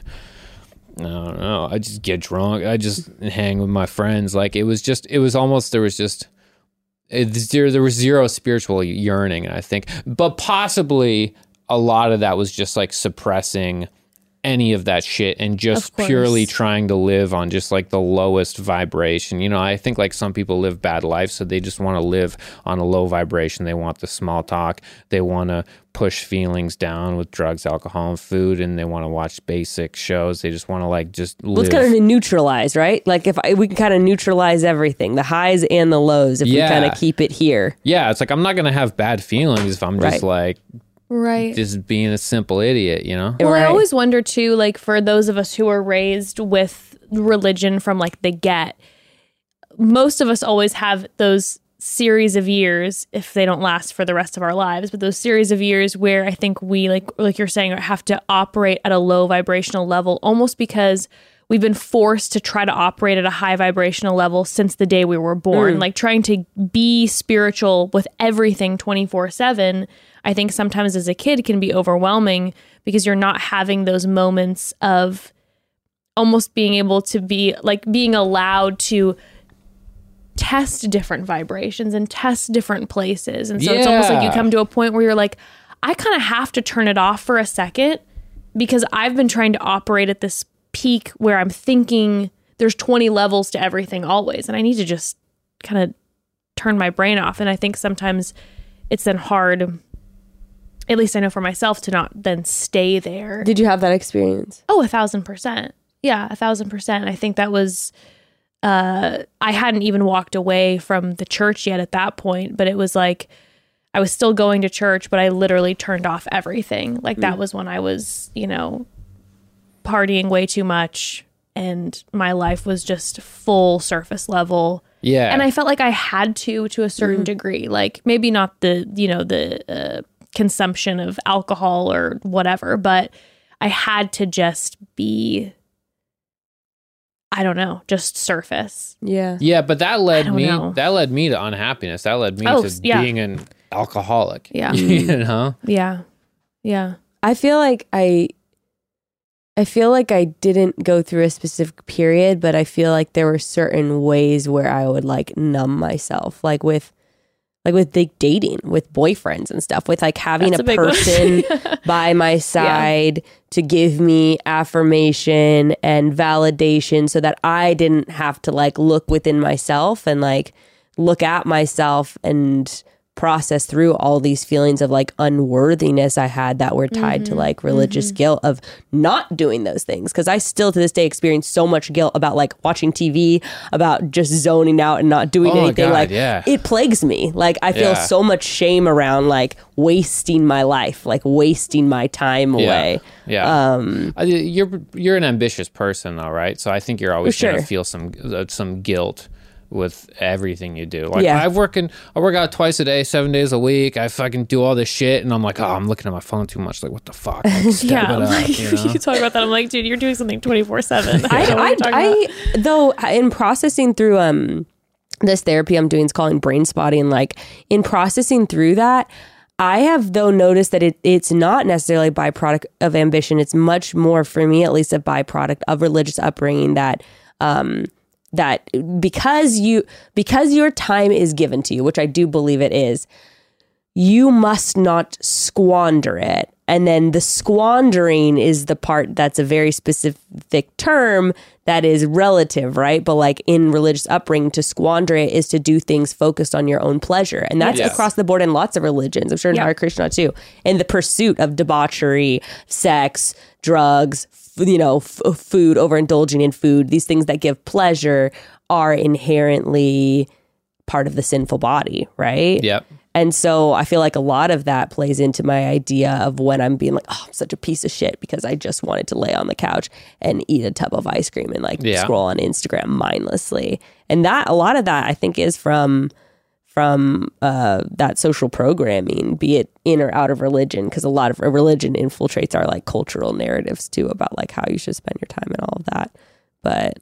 I don't know. I just get drunk. I just hang with my friends. Like it was just, it was almost, there was just, it, there, there was zero spiritual yearning, I think. But possibly a lot of that was just like suppressing any of that shit and just purely trying to live on just like the lowest vibration. You know, I think like some people live bad lives, so they just want to live on a low vibration. They want the small talk. They want to push feelings down with drugs, alcohol, and food, and they want to watch basic shows. They just want to like just live. Well, it's kind of neutralize, right? Like if I, we can kind of neutralize everything, the highs and the lows, if we kind of keep it here. yeah, it's like I'm not gonna have bad feelings if I'm just Right. like Right. just being a simple idiot, you know? Well, I always wonder too, like for those of us who are raised with religion from like the get, most of us always have those series of years if they don't last for the rest of our lives but those series of years where i think we like like you're saying have to operate at a low vibrational level almost because we've been forced to try to operate at a high vibrational level since the day we were born. Mm. Like trying to be spiritual with everything 24/7 i think sometimes as a kid can be overwhelming because you're not having those moments of almost being able to be like being allowed to test different vibrations and test different places. And so it's almost like you come to a point where you're like, I kind of have to turn it off for a second because I've been trying to operate at this peak where I'm thinking there's 20 levels to everything always. And I need to just kind of turn my brain off. And I think sometimes it's then hard, at least I know for myself, to not then stay there. Did you have that experience? Oh, a thousand percent. Yeah, a thousand percent. I think that was uh I hadn't even walked away from the church yet at that point, but it was like I was still going to church, but I literally turned off everything. Like that was when I was, you know, partying way too much and my life was just full surface level. Yeah. And I felt like I had to to a certain degree. Like maybe not the, you know, the uh, consumption of alcohol or whatever, but I had to just be I don't know, just surface. Yeah. Yeah, but that led me know. that led me to unhappiness. That led me Oh, to yeah. being an alcoholic. Yeah. (laughs) you know? Yeah. Yeah. I feel like I I feel like I didn't go through a specific period, but I feel like there were certain ways where I would like numb myself, like with like with like dating, with boyfriends and stuff, with like having That's a, a person (laughs) by my side to give me affirmation and validation so that I didn't have to like look within myself and like look at myself and process through all these feelings of like unworthiness I had that were tied Mm-hmm. to like religious guilt of not doing those things. Cause I still to this day experience so much guilt about like watching TV, about just zoning out and not doing Oh anything. God, like yeah. it plagues me. Like I feel Yeah. so much shame around like wasting my life, like wasting my time away. Yeah. Um, I- you're you're an ambitious person though, right? So I think you're always Sure. gonna feel some uh, some guilt with everything you do. Like Yeah. I work in, I work out twice a day, seven days a week. I fucking do all this shit, and I'm like, oh, I'm looking at my phone too much. Like, what the fuck? Like, (laughs) Yeah. it up, like, you (laughs) know? you talk about that. I'm like, dude, you're doing something 24 7. (laughs) I, I, I, though, in processing through um this therapy I'm doing is calling brain spotting. Like in processing through that, I have though noticed that it it's not necessarily a byproduct of ambition. It's much more for me, at least, a byproduct of religious upbringing that um that because you because your time is given to you, which I do believe it is, you must not squander it. And then the squandering is the part that's a very specific term that is relative, right? But like in religious upbringing, to squander it is to do things focused on your own pleasure. And that's Yes. across the board in lots of religions. I'm sure in Yeah. Hare Krishna too. In the pursuit of debauchery, sex, drugs, f- you know, f- uh, food, overindulging in food, these things that give pleasure are inherently part of the sinful body, right? Yep. And so I feel like a lot of that plays into my idea of when I'm being like, oh, I'm such a piece of shit because I just wanted to lay on the couch and eat a tub of ice cream and like Yeah. scroll on Instagram mindlessly. And that a lot of that I think is from from uh, that social programming, be it in or out of religion, because a lot of religion infiltrates our like cultural narratives too about like how you should spend your time and all of that. But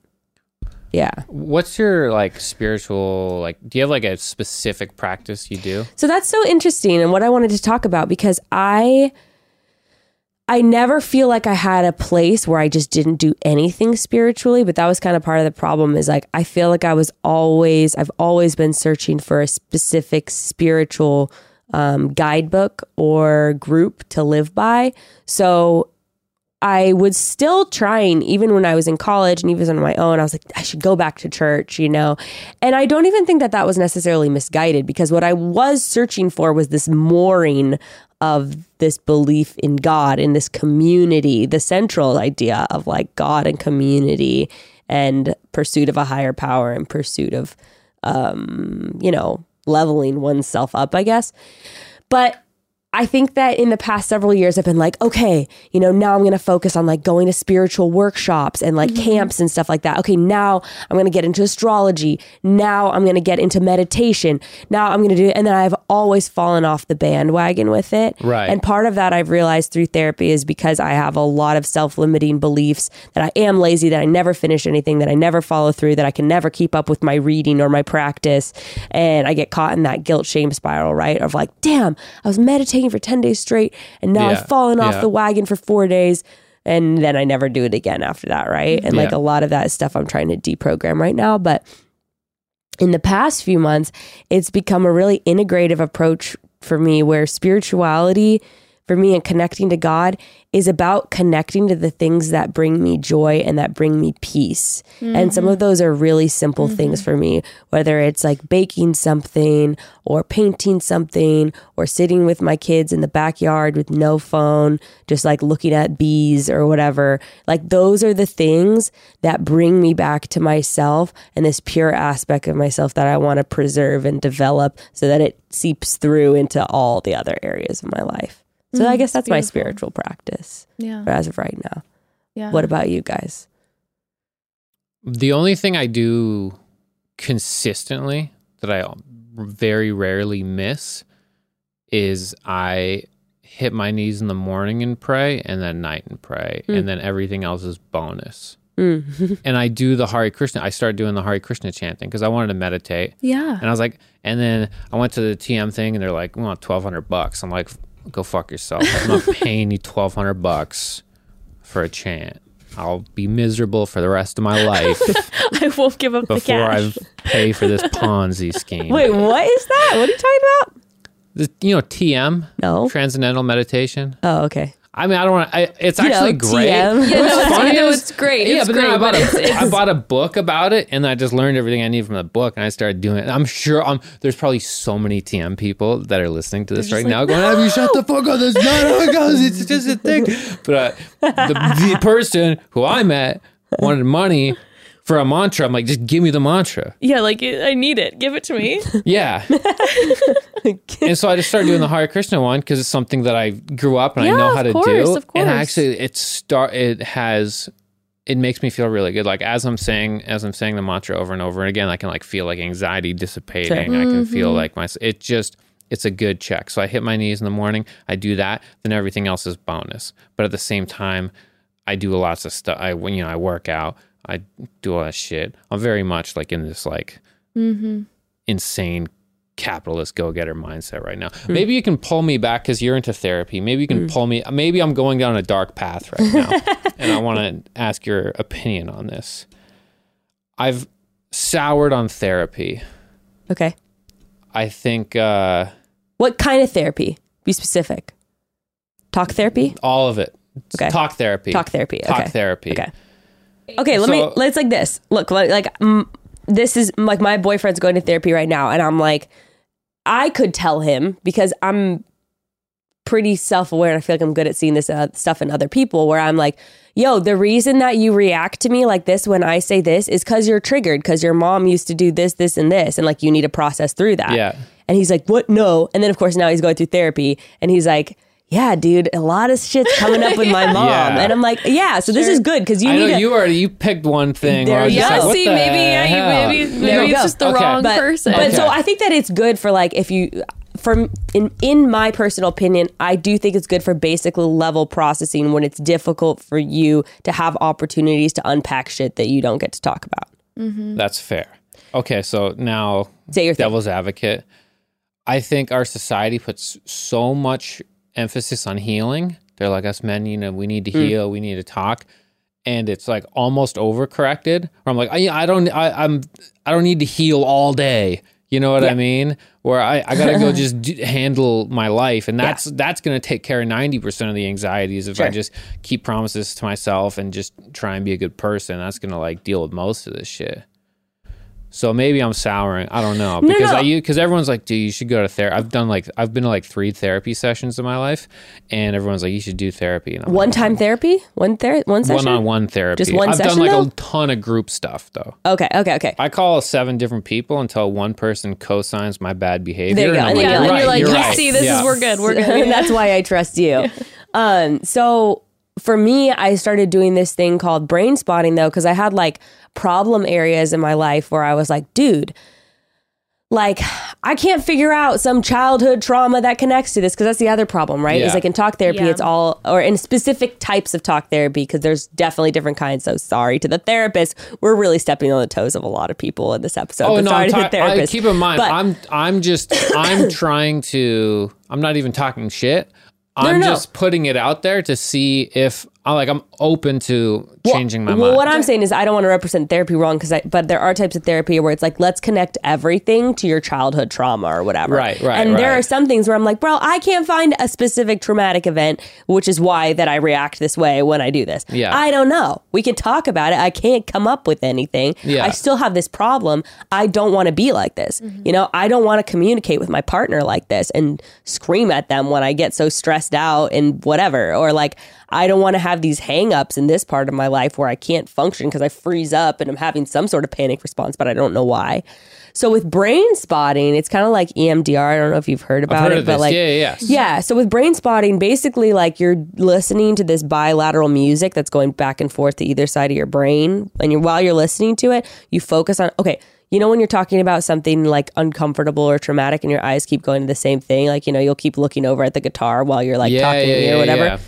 yeah. What's your like spiritual like? Do you have like a specific practice you do? So that's so interesting and what I wanted to talk about because I I never feel like I had a place where I just didn't do anything spiritually, but that was kind of part of the problem is like I feel like I was always I've always been searching for a specific spiritual um, guidebook or group to live by. So I was still trying, even when I was in college and even on my own. I was like, I should go back to church, you know? And I don't even think that that was necessarily misguided because what I was searching for was this mooring of this belief in God, in this community, the central idea of like God and community and pursuit of a higher power and pursuit of, um, you know, leveling oneself up, I guess. But I think that in the past several years, I've been like, okay, you know, now I'm going to focus on like going to spiritual workshops and like mm-hmm. camps and stuff like that. Okay, now I'm going to get into astrology. Now I'm going to get into meditation. Now I'm going to do, it. and then I've always fallen off the bandwagon with it. Right. And part of that I've realized through therapy is because I have a lot of self limiting beliefs that I am lazy, that I never finish anything, that I never follow through, that I can never keep up with my reading or my practice. And I get caught in that guilt shame spiral, right? Of like, damn, I was meditating for 10 days straight and now Yeah, I've fallen off yeah. the wagon for four days. And then I never do it again after that, right? And like a lot of that is stuff I'm trying to deprogram right now. But in the past few months, it's become a really integrative approach for me where spirituality for me and connecting to God is about connecting to the things that bring me joy and that bring me peace. And some mm-hmm. of those are really simple things mm-hmm. for me, whether it's like baking something or painting something or sitting with my kids in the backyard with no phone, just like looking at bees or whatever. Like those are the things that bring me back to myself and this pure aspect of myself that I want to preserve and develop so that it seeps through into all the other areas of my life. So I guess that's my spiritual practice Yeah. as of right now. Yeah. What about you guys? The only thing I do consistently that I very rarely miss is I hit my knees in the morning and pray and then night and pray and then everything else is bonus. Mm. (laughs) and I do the Hare Krishna. I started doing the Hare Krishna chanting because I wanted to meditate. Yeah. And I was like, and then I went to the TM thing and they're like, we want twelve hundred bucks. I'm like, go fuck yourself. I'm not (laughs) paying you twelve hundred bucks for a chant. I'll be miserable for the rest of my life (laughs) I won't give up the before I pay for this (laughs) Ponzi scheme. Wait, what is that? What are you talking about? The- you know, TM, No. Transcendental Meditation. Oh, okay. I mean, I don't want. to. It's You know, actually great. TM. What's (laughs) Yeah, no, it's- funny no, is- it's great. Yeah, It's but then I bought, a, it's- it's- I bought a book about it, and I just learned everything I need from the book, and I started doing it. I'm sure um, there's probably so many TM people that are listening to this right now, going, "Have you shut the fuck up? That's not how it goes. It's just a thing." But uh, the, the person who I met wanted money for a mantra. I'm like, just give me the mantra. Yeah, like I need it. Give it to me. (laughs) Yeah. (laughs) and so I just started doing the Hare Krishna one because it's something that I grew up and I Yeah, know of how to course, do. of course. And actually, it start it has it makes me feel really good. Like as I'm saying as I'm saying the mantra over and over and again, I can like feel like anxiety dissipating. I can feel Mm-hmm. like my it just it's a good check. So I hit my knees in the morning. I do that. Then everything else is bonus. But at the same time, I do lots of stuff. I when you know I work out. I do all that shit. I'm very much like in this like Mm-hmm. insane capitalist go-getter mindset right now. Maybe you can pull me back because you're into therapy. Maybe you can pull me. Maybe I'm going down a dark path right now, (laughs) and I want to ask your opinion on this. I've soured on therapy. Okay. I think uh, What kind of therapy? Be specific. Talk therapy? all of it. Okay. Talk therapy. Talk therapy. Talk okay. therapy. Okay. Okay, let me. Let's like this. Look, like, like mm, this is like my boyfriend's going to therapy right now and I'm like I could tell him because I'm pretty self-aware and I feel like I'm good at seeing this uh, stuff in other people where I'm like, "Yo, the reason that you react to me like this when I say this is cuz you're triggered cuz your mom used to do this this and this and like you need to process through that." Yeah. And he's like, "What? No." And then of course now he's going through therapy and he's like, "Yeah, dude, a lot of shit's coming up with my (laughs) mom." Yeah. And I'm like, "Yeah, so this is good cuz you I need know to you already you picked one thing. There where I you go. like, see, maybe yeah, hell? maybe There maybe it's just the Okay. wrong but, person. But so I think that it's good for like if you from in in my personal opinion, I do think it's good for basic level processing when it's difficult for you to have opportunities to unpack shit that you don't get to talk about. Mm-hmm. That's fair. Okay, so now Say your thing. devil's advocate. I think our society puts so much emphasis on healing. They're like us men, you know, we need to Mm. heal, we need to talk, and it's like almost overcorrected. Or I'm like, I, I don't, I, I'm, I don't need to heal all day. You know what I mean? Where I, I gotta go (laughs) just do, handle my life, and that's that's gonna take care of ninety percent of the anxieties if I just keep promises to myself and just try and be a good person. That's gonna like deal with most of this shit. So maybe I'm souring. I don't know because no. I because everyone's like, dude, you should go to therapy. I've done like I've been to like three therapy sessions in my life, and everyone's like, you should do therapy. One like, time therapy? One ther- one session? one on one therapy. Just one I've session, done like though? a ton of group stuff though. Okay, okay, okay. I call seven different people until one person co-signs my bad behavior. There you go. And like, Yeah, you're and right, you're like, you're right. see, this Yeah. is we're good. We're good. and (laughs) that's why I trust you. Um, so for me, I started doing this thing called brain spotting though, because I had like problem areas in my life where I was like, dude, like I can't figure out some childhood trauma that connects to this because that's the other problem, right? Is Yeah. like in talk therapy, Yeah. it's all or in specific types of talk therapy because there's definitely different kinds. So sorry to the therapist. We're really stepping on the toes of a lot of people in this episode. Oh but no! sorry I'm to the ta- I, keep in mind, But- I'm I'm just (coughs) I'm trying to. I'm not even talking shit. I'm no, no. just putting it out there to see if I like. I'm open to changing my mind. well, what I'm saying is I don't want to represent therapy wrong because I, but there are types of therapy where it's like let's connect everything to your childhood trauma or whatever. Right, right, And there are some things where I'm like, bro, I can't find a specific traumatic event, which is why that I react this way when I do this. Yeah. I don't know. We can talk about it. I can't come up with anything. Yeah. I still have this problem. I don't want to be like this. Mm-hmm. You know, I don't want to communicate with my partner like this and scream at them when I get so stressed out and whatever. Or like, I don't want to have these hangups in this part of my life where I can't function because I freeze up and I'm having some sort of panic response, but I don't know why. So with brain spotting, it's kind of like EMDR. I don't know if you've heard about heard it, but this. like, Yeah, yeah, yeah. So with brain spotting, basically, like you're listening to this bilateral music that's going back and forth to either side of your brain, and you're while you're listening to it, you focus on okay. You know when you're talking about something like uncomfortable or traumatic, and your eyes keep going to the same thing, like you know you'll keep looking over at the guitar while you're like yeah, talking yeah, to me or whatever. yeah.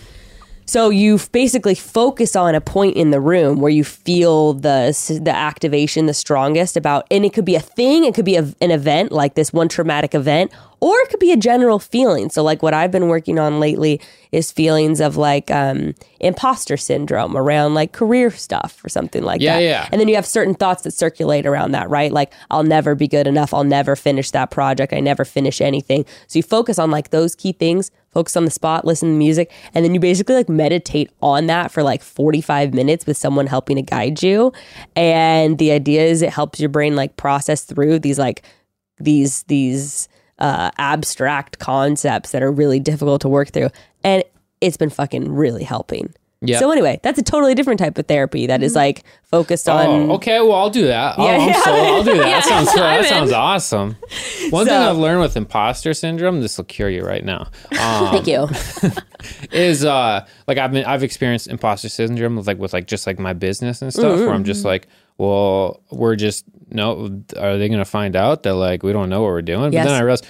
So you basically focus on a point in the room where you feel the the activation the strongest about, and it could be a thing, it could be a, an event like this one traumatic event, or it could be a general feeling. So like what I've been working on lately is feelings of like um, imposter syndrome around like career stuff or something like Yeah, that. yeah. And then you have certain thoughts that circulate around that, right? Like I'll never be good enough. I'll never finish that project. I never finish anything. So you focus on like those key things, focus on the spot, listen to music, and then you basically like meditate on that for like 45 minutes with someone helping to guide you. And the idea is it helps your brain like process through these like these these uh, abstract concepts that are really difficult to work through. And it's been fucking really helping. Yeah. So anyway, that's a totally different type of therapy that is like focused on Oh, okay. Well, I'll do that. Oh, Yeah, I'm yeah. I'll do that. that (laughs) sounds I'm that sounds awesome. One thing I've learned with imposter syndrome, this will cure you right now. (laughs) Um, Thank you. (laughs) is uh like I've been I've experienced imposter syndrome with like with like just like my business and stuff where I'm just like, well, we're just no are they gonna find out that like we don't know what we're doing? Yes. But then I realized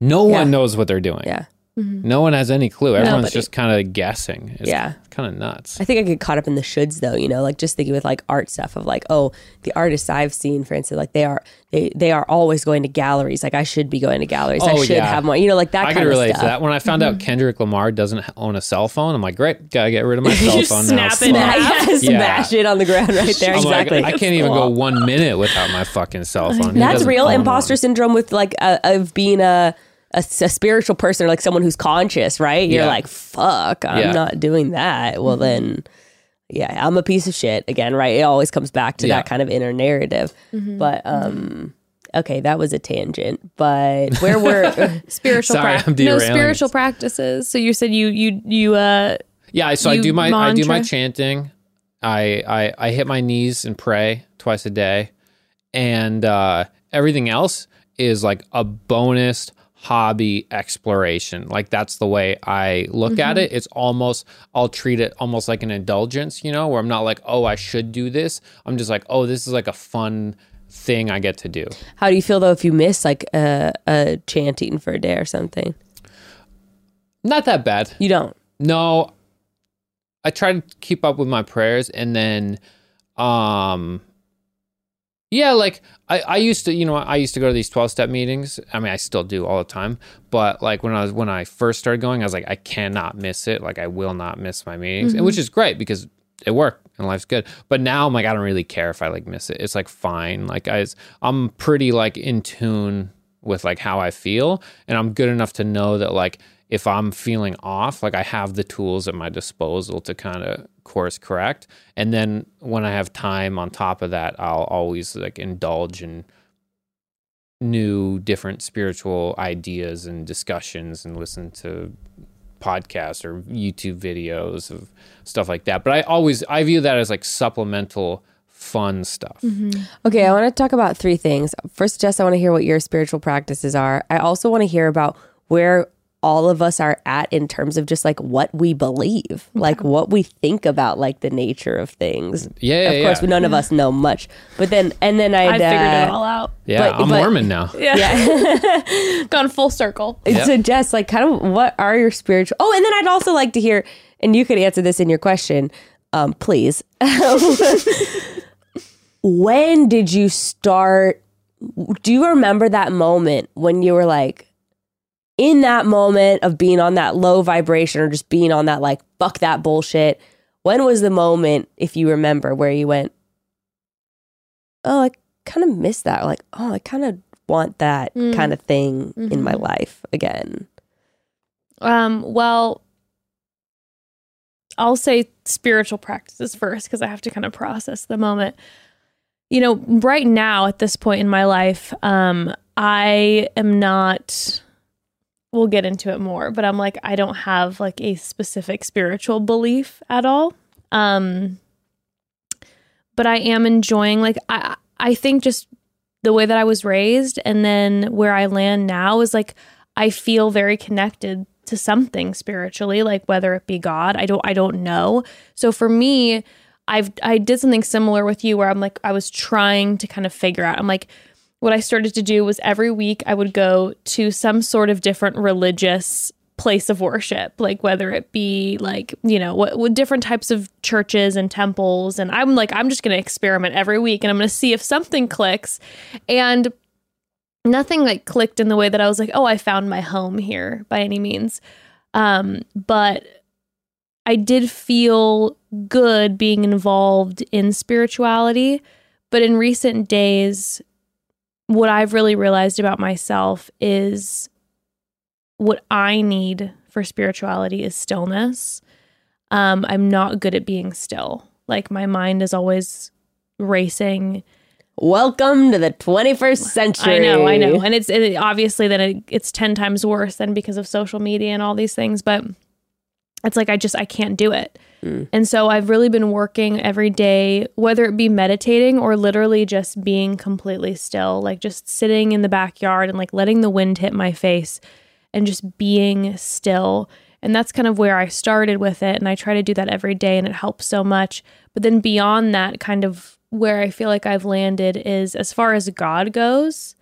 no Yeah. one knows what they're doing. Yeah. No one has any clue. Everyone's Nobody. just kind of guessing. It's Yeah. kind of nuts. I think I get caught up in the shoulds though, you know, like just thinking with like art stuff of like, oh, the artists I've seen, for instance, like they are they they are always going to galleries. Like I should be going to galleries. I Oh, should yeah. have more, you know, like that I kind can of relate stuff. to that. When I found out Kendrick Lamar doesn't own a cell phone, I'm like, great, gotta get rid of my (laughs) cell phone now. snap it Fuck. out. (laughs) Yeah, Yeah. smash it on the ground right there. I'm like, exactly. I can't even go one minute without my fucking cell phone. That's real imposter one. syndrome with like uh, of being a, a s- a spiritual person or like someone who's conscious, right? You're Yeah. like, fuck, I'm Yeah. not doing that. Well, then, yeah, I'm a piece of shit again, right? It always comes back to Yeah. that kind of inner narrative. But um, okay, that was a tangent. But where were (laughs) (laughs) spiritual Sorry, prac- I'm no spiritual practices. So you said you you you uh Yeah, so I do my I do my chanting. I, I I hit my knees and pray twice a day, and uh, everything else is like a bonus hobby exploration. Like that's the way I look at it. It's almost I'll treat it almost like an indulgence, you know, where I'm not like, oh, I should do this. I'm just like, oh, this is like a fun thing I get to do. How do you feel though if you miss like a, a chanting for a day or something? Not that bad. You don't. No, I try to keep up with my prayers, and then, um, yeah, like I, I used to, you know, I used to go to these twelve step meetings. I mean, I still do all the time, but like when I was when I first started going, I was like, I cannot miss it. Like I will not miss my meetings, and mm-hmm. which is great because it worked and life's good. But now I'm like, I don't really care if I like miss it. It's like fine. Like I, I'm pretty like in tune with like how I feel, and I'm good enough to know that like if I'm feeling off, like I have the tools at my disposal to kind of course correct. And then when I have time on top of that, I'll always like indulge in new, different spiritual ideas and discussions and listen to podcasts or YouTube videos of stuff like that. But I always I view that as like supplemental fun stuff. Mm-hmm. Okay, I want to talk about three things. First, Jess, I want to hear what your spiritual practices are. I also want to hear about where all of us are at in terms of just like what we believe, like what we think about like the nature of things. Yeah, of yeah, course, yeah. none of us know much. But then, and then I'd, I figured it uh, all out. Yeah, But- I'm but- Mormon now. (laughs) Yeah. (laughs) Gone full circle. Yep. So, Jess, like, kind of what are your spiritual? Oh, and then I'd also like to hear, and you could answer this in your question, um, please. (laughs) when did you start? Do you remember that moment when you were like, in that moment of being on that low vibration or just being on that, like, fuck that bullshit? When was the moment, if you remember, where you went, oh, I kind of miss that? Like, oh, I kind of want that Mm. kind of thing in my Mhm. life again. Um, well, I'll say spiritual practices first because I have to kind of process the moment. You know, right now at this point in my life, um, I am not. We'll get into it more, but I'm like I don't have like a specific spiritual belief at all. Um, but I am enjoying like I I think just the way that I was raised and then where I land now is like I feel very connected to something spiritually, like whether it be God, I don't I don't know. So for me, I've I did something similar with you where I'm like I was trying to kind of figure out. I'm like what I started to do was every week I would go to some sort of different religious place of worship, like whether it be like, you know, what, what different types of churches and temples. And I'm like, I'm just going to experiment every week and I'm going to see if something clicks. And nothing like clicked in the way that I was like, oh, I found my home here by any means. Um, but I did feel good being involved in spirituality. But in recent days, what I've really realized about myself is what I need for spirituality is stillness. Um, I'm not good at being still. Like my mind is always racing. Welcome to the 21st century. I know, I know, and it's it, obviously then it, it's ten times worse than because of social media and all these things. But it's like I just I can't do it, mm. and so I've really been working every day, whether it be meditating or literally just being completely still, like just sitting in the backyard and like letting the wind hit my face, and just being still. And that's kind of where I started with it, and I try to do that every day, and it helps so much. But then beyond that, kind of where I feel like I've landed is as far as God goes,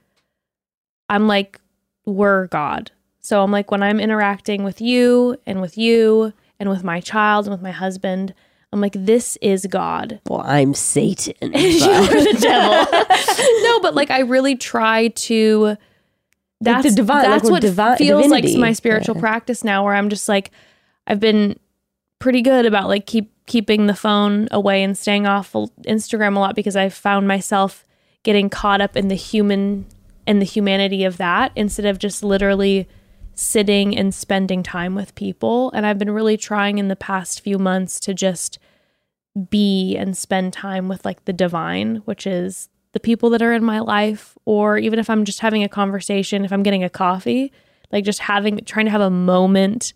I'm like, we're God. So I'm like, when I'm interacting with you and with you and with my child and with my husband, I'm like, this is God. Well, I'm Satan. (laughs) You're the devil. no, but like, I really try to. Like That's the divine- That's with what divi- feels like my spiritual Yeah. practice now, where I'm just like, I've been pretty good about like keep keeping the phone away and staying off Instagram a lot because I've found myself getting caught up in the human and the humanity of that instead of just literally sitting and spending time with people. And I've been really trying in the past few months to just be and spend time with like the divine, which is the people that are in my life, or even if I'm just having a conversation, if I'm getting a coffee, like just having, trying to have a moment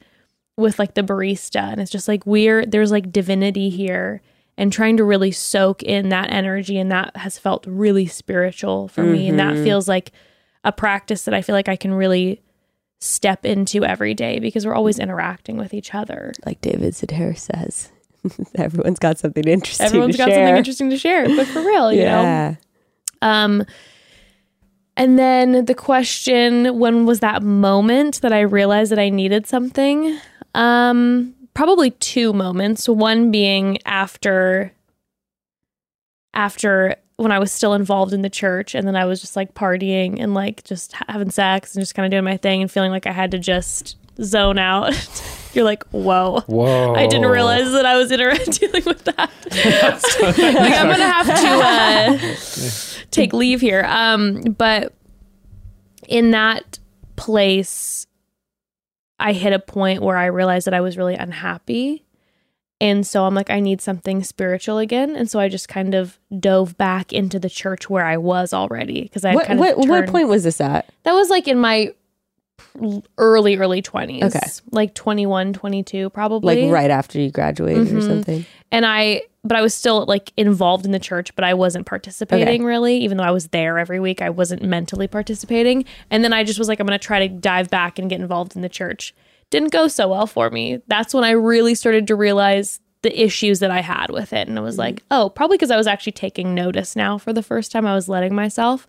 with like the barista. And it's just like we're, there's like divinity here and trying to really soak in that energy. And that has felt really spiritual for me. And that mm-hmm. feels like a practice that I feel like I can really step into every day because we're always interacting with each other. like David Sedaris says, (laughs) everyone's got something interesting Everyone's to got share. something interesting to share, but for real, you know. yeah. Um, and then the question, when was that moment that I realized that I needed something? Um, probably two moments. One being after after when I was still involved in the church and then I was just like partying and like just having sex and just kind of doing my thing and feeling like I had to just zone out. (laughs) You're like, whoa. Whoa. I didn't realize that I was inter- (laughs) dealing with that. (laughs) like, I'm gonna have to uh, take leave here. Um, but in that place, I hit a point where I realized that I was really unhappy. And so I'm like, I need something spiritual again. And so I just kind of dove back into the church where I was already because I What kind what of what turned- point was this at? that was like in my early early 20s Okay. like 21 22 probably Like right after you graduated or Mhm. something. and i but i was still like involved in the church but i wasn't participating really even though i was there every week i wasn't mentally participating and then i just was like i'm going to try to dive back and get involved in the church didn't go so well for me. That's when i really started to realize the issues that i had with it. And i was like oh probably because i was actually taking notice now for the first time i was letting myself.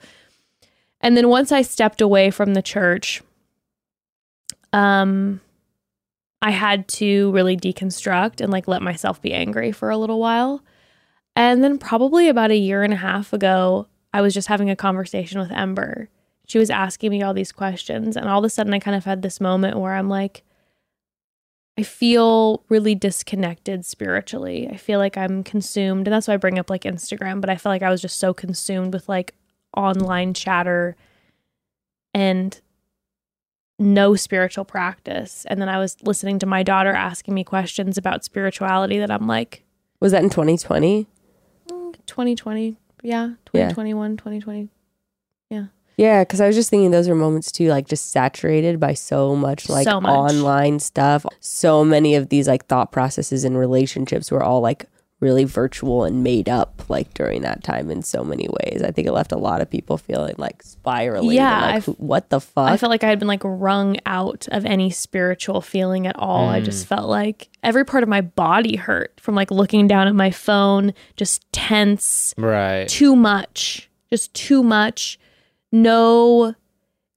And then once i stepped away from the church um I had to really deconstruct and like let myself be angry for a little while. And then probably about a year and a half ago, I was just having a conversation with Ember. She was asking me all these questions. And all of a sudden I kind of had this moment where I'm like I feel really disconnected spiritually. I feel like I'm consumed and that's why I bring up like Instagram, but I feel like I was just so consumed with like online chatter and no spiritual practice. And then I was listening to my daughter asking me questions about spirituality that I'm like, Was that in 2020? 2020, mm, yeah, Yeah. 2021, 2020. Yeah, because I was just thinking those are moments too, like just saturated by so much like So much. online stuff. So many of these like thought processes and relationships were all like really virtual and made up like during that time in so many ways. I think it left a lot of people feeling like spiraling. Yeah, and, like, what the fuck? I felt like I had been like wrung out of any spiritual feeling at all. I just mm. felt like every part of my body hurt from like looking down at my phone, just tense, Right. too much, just too much. No.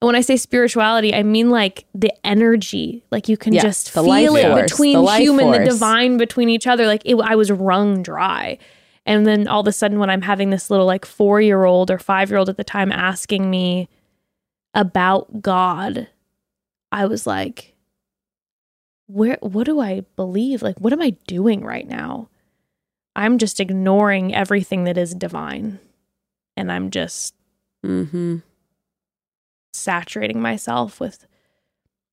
When I say spirituality, I mean like the energy. Like you can Yeah, just feel it force, between the human, the divine between each other. Like it, I was wrung dry. And then all of a sudden, when I'm having this little like four year old or five year old at the time asking me about God, I was like, where, what do I believe? Like, what am I doing right now? I'm just ignoring everything that is divine. And I'm just mm-hmm. saturating myself with,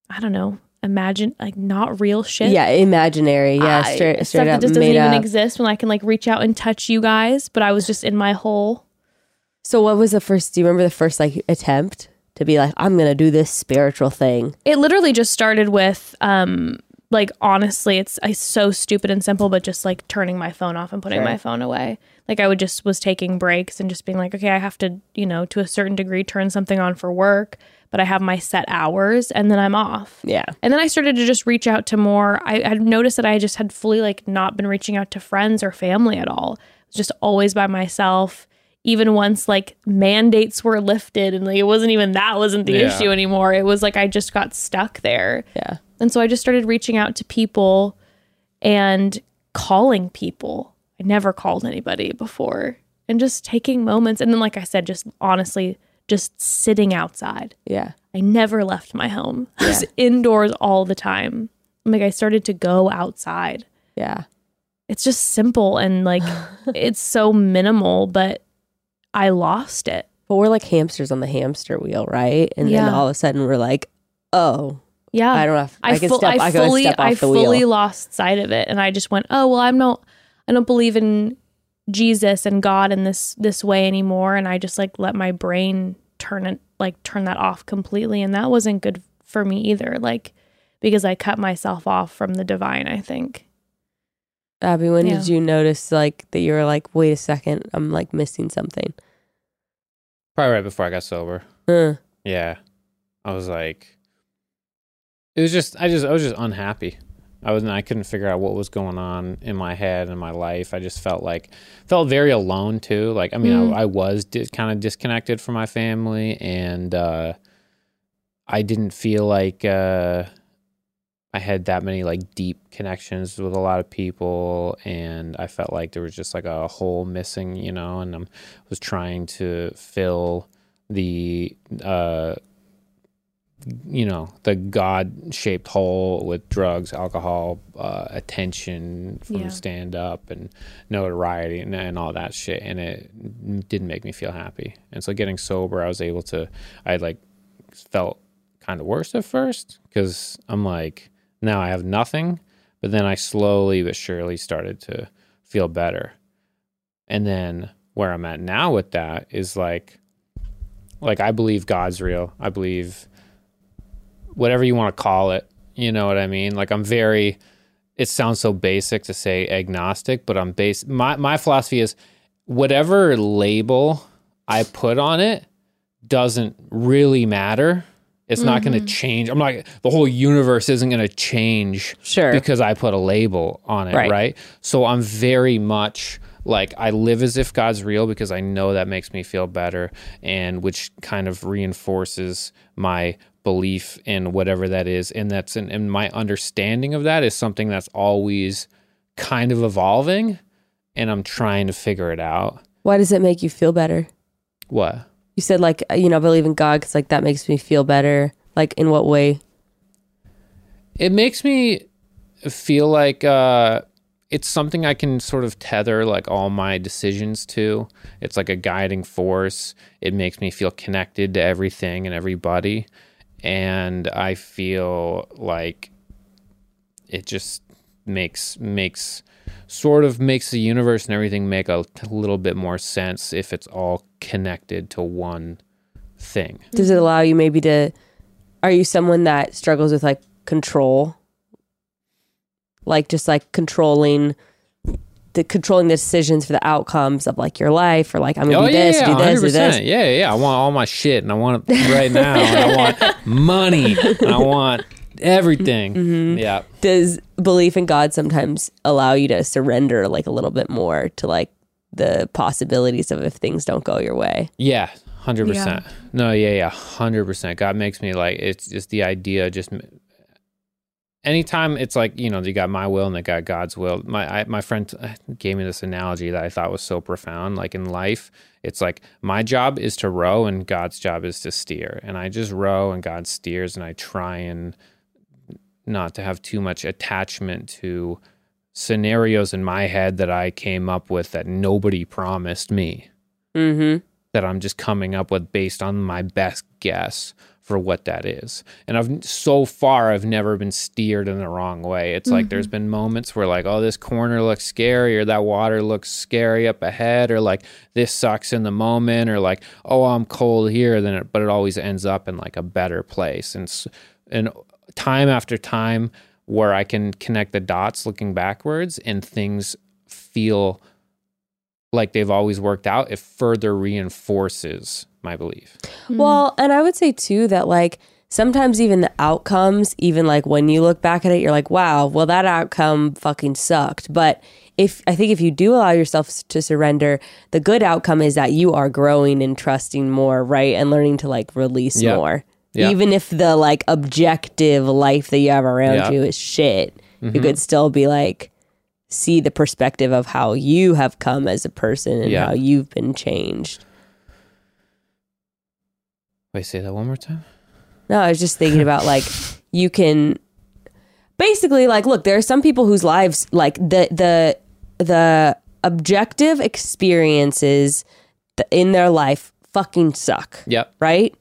I don't know, imagine like not real shit. Yeah, imaginary. Yeah, I- straight, stuff straight that just doesn't even up. exist when I can like reach out and touch you guys. But I was just in my hole. so, what was the first? Do you remember the first like attempt to be like, I'm gonna do this spiritual thing? It literally just started with, um, like honestly, it's, it's so stupid and simple, but just like turning my phone off and putting Sure. my phone away. Like I would just was taking breaks and just being like, okay, I have to, you know, to a certain degree, turn something on for work, but I have my set hours and then I'm off. Yeah, And then I started to just reach out to more. I had noticed that I just had fully like not been reaching out to friends or family at all. Just always by myself. Even once like mandates were lifted and like it wasn't even that wasn't the Yeah. issue anymore. It was like I just got stuck there. yeah. And so I just started reaching out to people and calling people. I never called anybody before and just taking moments. And then, like I said, just honestly, just sitting outside. Yeah. I never left my home. (laughs) I was indoors all the time. Like I started to go outside. Yeah. It's just simple and like (laughs) it's so minimal, but I lost it. But we're like hamsters on the hamster wheel, right? And then all of a sudden we're like, oh, Yeah. I don't have. I, I, can fu- step. I, I can fully, step I fully wheel. lost sight of it, and I just went, "Oh well, I'm not, I don't believe in Jesus and God in this this way anymore." And I just like let my brain turn it, like turn that off completely, and that wasn't good for me either. Like because I cut myself off from the divine. I think. Abby, when Yeah. did you notice like that you were like, wait a second, I'm like missing something? Probably right before I got sober. Huh. Yeah. I was like it was just I just I was just unhappy. I was I couldn't figure out what was going on in my head and my life. I just felt like felt very alone too. Like I mean Mm. I, I was di- kind of disconnected from my family and uh I didn't feel like uh I had that many like deep connections with a lot of people and I felt like there was just like a hole missing, you know, and I was trying to fill the uh you know the god shaped hole with drugs alcohol uh attention from Yeah. stand up and notoriety and, and all that shit and it didn't make me feel happy and so getting sober i was able to i like felt kind of worse at first because I'm like, now I have nothing. But then I slowly but surely started to feel better. And then where I'm at now with that is like, like I believe God's real. I believe whatever you want to call it. You know what I mean? Like I'm very. It sounds so basic to say agnostic, but I'm base. My my philosophy is whatever label I put on it doesn't really matter. It's not going to mm-hmm. change. I'm not. The whole universe isn't going to change Sure. because I put a label on it, Right. right. So I'm very much like I live as if God's real because I know that makes me feel better, and which kind of reinforces my belief in whatever that is, and that's and, and my understanding of that is something that's always kind of evolving, and I'm trying to figure it out. Why does it make you feel better? What? You said like you know believe in God because like that makes me feel better. Like in what way? it makes me feel like uh, it's something I can sort of tether like all my decisions to. It's like a guiding force. It makes me feel connected to everything and everybody. And I feel like it just makes makes sort of makes the universe and everything make a little bit more sense if it's all connected to one thing. Does it allow you maybe to? Are you someone that struggles with like control? Like just like controlling the controlling the decisions for the outcomes of like your life or like I'm gonna oh, do this, do this, do this. 100%. Yeah, yeah. I want all my shit and I want it right now. and I want (laughs) money. And I want everything. Mm-hmm. Yeah. Does belief in God sometimes allow you to surrender like a little bit more to like the possibilities of if things don't go your way? Yeah. Hundred percent. No, yeah, yeah, hundred percent. God makes me like it's just the idea. Just anytime it's like you know you got my will and they got God's will. My I, my friend (sighs) gave me this analogy that I thought was so profound. Like in life, it's like my job is to row and God's job is to steer, and I just row and God steers, and I try and not to have too much attachment to scenarios in my head that I came up with that nobody promised me Mm-hmm. that I'm just coming up with based on my best guess for what that is. And I've so far I've never been steered in the wrong way. It's like there's been moments where like, oh, this corner looks scary or that water looks scary up ahead or like this sucks in the moment or like, oh, I'm cold here then it, but it always ends up in like a better place. And and time after time where I can connect the dots looking backwards and things feel like they've always worked out, it further reinforces my belief. Hmm. Well, and I would say too that like sometimes even the outcomes, even like when you look back at it, you're like, wow, well that outcome fucking sucked. But if I think if you do allow yourself to surrender, the good outcome is that you are growing and trusting more, right? And learning to like release Yeah. more. Yeah. Even if the like objective life that you have around Yeah. you is shit, Mm-hmm. you could still be like see the perspective of how you have come as a person and Yeah. how you've been changed. Wait, say that one more time. No, I was just thinking about like (laughs) you can basically like look, there are some people whose lives like the the the objective experiences in their life fucking suck, Yep. right?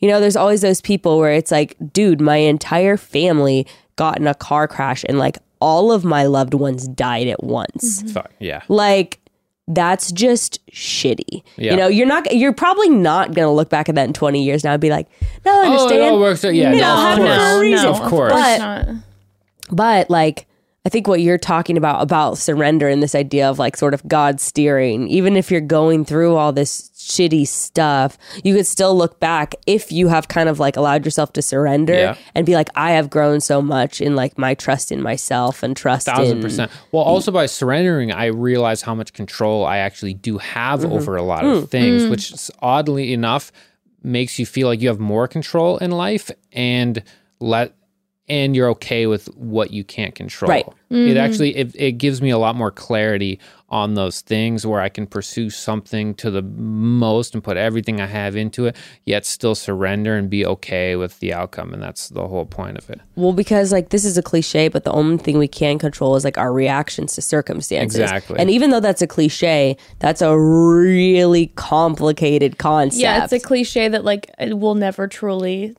You know, there's always those people where it's like, dude, my entire family got in a car crash and like all of my loved ones died at once. Mm-hmm. Fuck. Yeah. Like that's just shitty. Yeah. You know, you're not you're probably not going to look back at that in 20 years now and be like, "No, I Oh, understand." it all works out. Yeah. You no, know, of course. no reason. Of course. But- not. But like I think what you're talking about about surrender and this idea of like sort of God steering, even if you're going through all this shitty stuff, you could still look back if you have kind of like allowed yourself to surrender Yeah. and be like, I have grown so much in like my trust in myself and trust thousand in percent. Well, also by surrendering, I realize how much control I actually do have Mm-hmm. over a lot of mm. things, mm. which is oddly enough makes you feel like you have more control in life and let and you're okay with what you can't control. Right. It mm-hmm. actually it, it gives me a lot more clarity on those things where I can pursue something to the most and put everything I have into it, yet still surrender and be okay with the outcome. And that's the whole point of it. Well, because like this is a cliche, but the only thing we can control is like our reactions to circumstances. Exactly. And even though that's a cliche, that's a really complicated concept. Yeah, it's a cliche that like it will never truly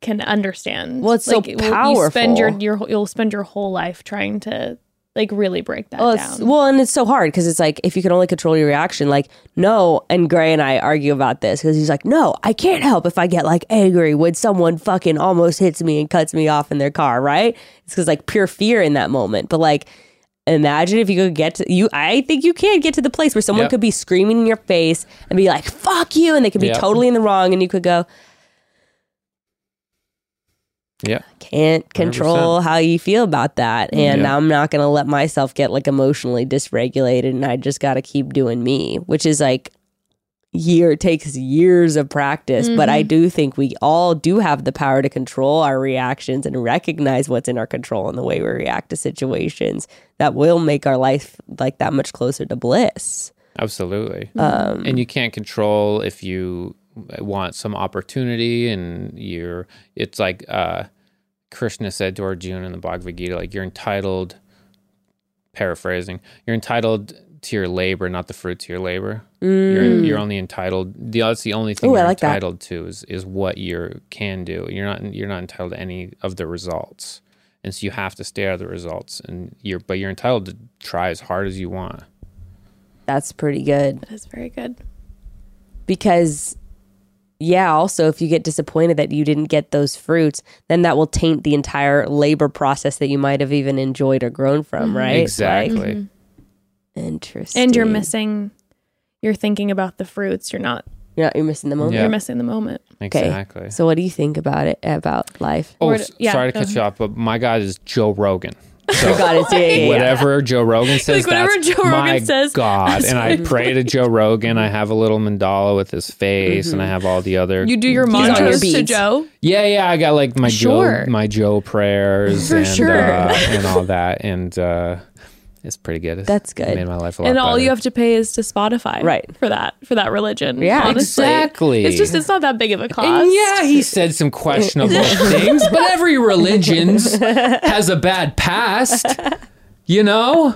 can understand. Well, it's so You spend your your you'll spend your whole life trying to like really break that Well, down. well, and it's so hard because it's like if you can only control your reaction, like no. And Gray and I argue about this because he's like, no, I can't help if I get like angry when someone fucking almost hits me and cuts me off in their car, right? It's because like pure fear in that moment. But like, imagine if you could get to you. I think you can get to the place where someone Yep. could be screaming in your face and be like, "Fuck you," and they could be Yep. totally in the wrong, and you could go, Yeah. can't control how you feel about that and Yeah. i'm not gonna let myself get like emotionally dysregulated and i just gotta keep doing me which is like year takes years of practice but i do think we all do have the power to control our reactions and recognize what's in our control and the way we react to situations that will make our life like that much closer to bliss Absolutely. Um, and you can't control if you want some opportunity and you're it's like uh Krishna said to Arjuna in the Bhagavad Gita, like you're entitled paraphrasing, you're entitled to your labor, not the fruits of your labor. You're you're only entitled the that's the only thing Mm. Ooh, you're like that. entitled to is is what you can do. You're not you're not entitled to any of the results. And so you have to stay out of the results and you're but you're entitled to try as hard as you want. that's pretty good that is very good. because yeah also if you get disappointed that you didn't get those fruits then that will taint the entire labor process that you might have even enjoyed or grown from mm-hmm. right Exactly. Like, mm-hmm. interesting And you're missing you're thinking about the fruits. You're not yeah you're missing the moment Yeah. you're missing the moment. okay Exactly. so what do you think about it about life Oh, Or s- to- yeah, sorry to go cut you off, but my God is Joe Rogan. So got it yeah, yeah, yeah. whatever Joe Rogan says, whatever that's Joe Rogan my says, God. And I (laughs) pray to Joe Rogan. I have a little mandala with his face, and I have all the other. You do your mantras to. Joe. yeah, yeah. I got like my Sure. Joe, my Joe prayers, For and sure. uh, and all that, and uh, it's pretty good. It's That's good. Made my life a lot And all better. you have to pay is to Spotify, Right. For that, for that religion. Yeah. honestly. Exactly. It's just it's not that big of a cost. And yeah, he said some questionable (laughs) things, but every religion's has a bad past. You know,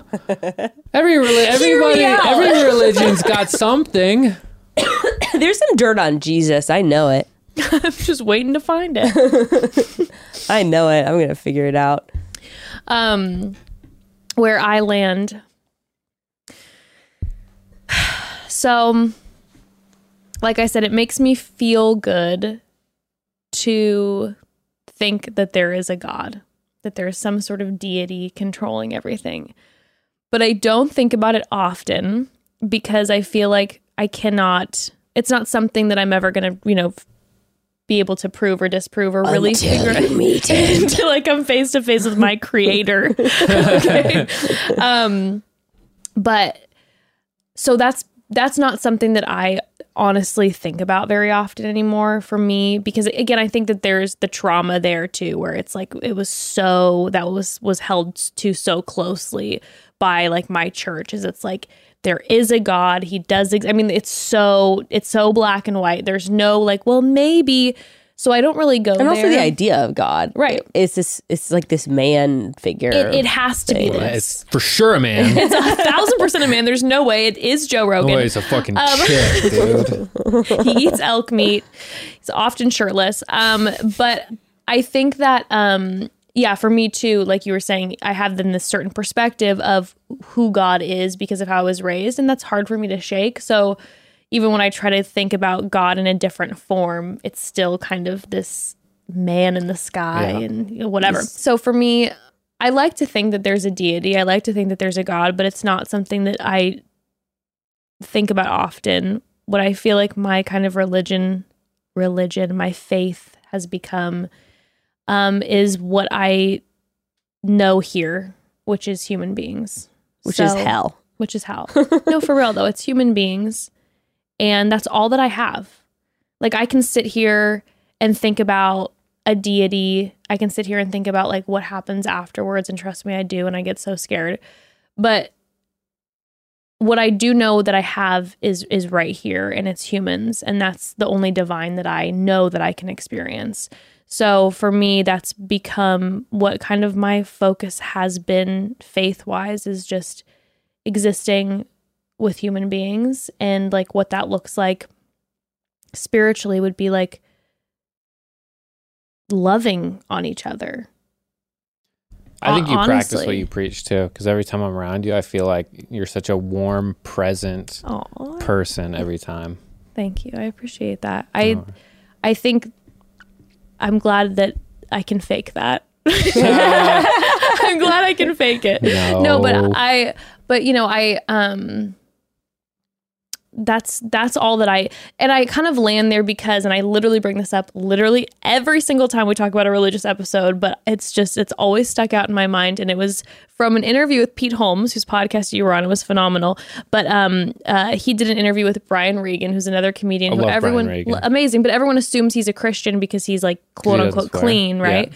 every reli- everybody, every religion's got something. (coughs) there's some dirt on jesus i know it I'm (laughs) just waiting to find it. (laughs) i know it i'm gonna figure it out um, where I land. (sighs) So, like I said, it makes me feel good to think that there is a God, that there is some sort of deity controlling everything. But I don't think about it often because I feel like I cannot, it's not something that I'm ever going to, you know, be able to prove or disprove or really figure until (laughs) like I'm face to face with my creator. (laughs) okay. Um, but so that's that's not something that I honestly think about very often anymore for me because again I think that there's the trauma there too where it's like it was so that was was held to so closely by like my church is it's like there is a god he does ex- I mean it's so it's so black and white there's no like well maybe so I don't really go and there also the idea of god Right. it's this it's like this man figure it, it has to be It's for sure a man. it's a thousand percent a man there's no way it is Joe Rogan Boy, he's a fucking Um, chick, dude. (laughs) he eats elk meat. He's often shirtless. Um, but I think that um, yeah, for me too, like you were saying, I have then this certain perspective of who God is because of how I was raised, and that's hard for me to shake. So even when I try to think about God in a different form, it's still kind of this man in the sky Yeah. and you know, whatever. So for me, I like to think that there's a deity. I like to think that there's a God, but it's not something that I think about often. What I feel like my kind of religion, religion, my faith has become um, is what I know here, which is human beings, which is hell which is hell. (laughs) no, for real though, it's human beings, and that's all that I have. Like I can sit here and think about a deity. I can sit here and think about like what happens afterwards, and trust me, I do, and I get so scared. But what I do know that I have is is right here, and it's humans, and that's the only divine that I know that I can experience. So for me, that's become what kind of my focus has been faith wise is just existing with human beings and like what that looks like spiritually would be like loving on each other. I think you Hon- practice what you preach too, because every time I'm around you, I feel like you're such a warm, present Oh, person every time. thank you. I appreciate that. I Oh. I think I'm glad that I can fake that. (laughs) (laughs) I'm glad I can fake it. No. but I but you know, I um that's that's all that I and I kind of land there because and I literally bring this up literally every single time we talk about a religious episode, but it's just it's always stuck out in my mind and it was from an interview with Pete Holmes, whose podcast you were on. It was phenomenal. But um uh he did an interview with Brian Regan, who's another comedian I who love Brian everyone Regan. amazing, but everyone assumes he's a Christian because he's like quote unquote swear. clean, Yeah. right?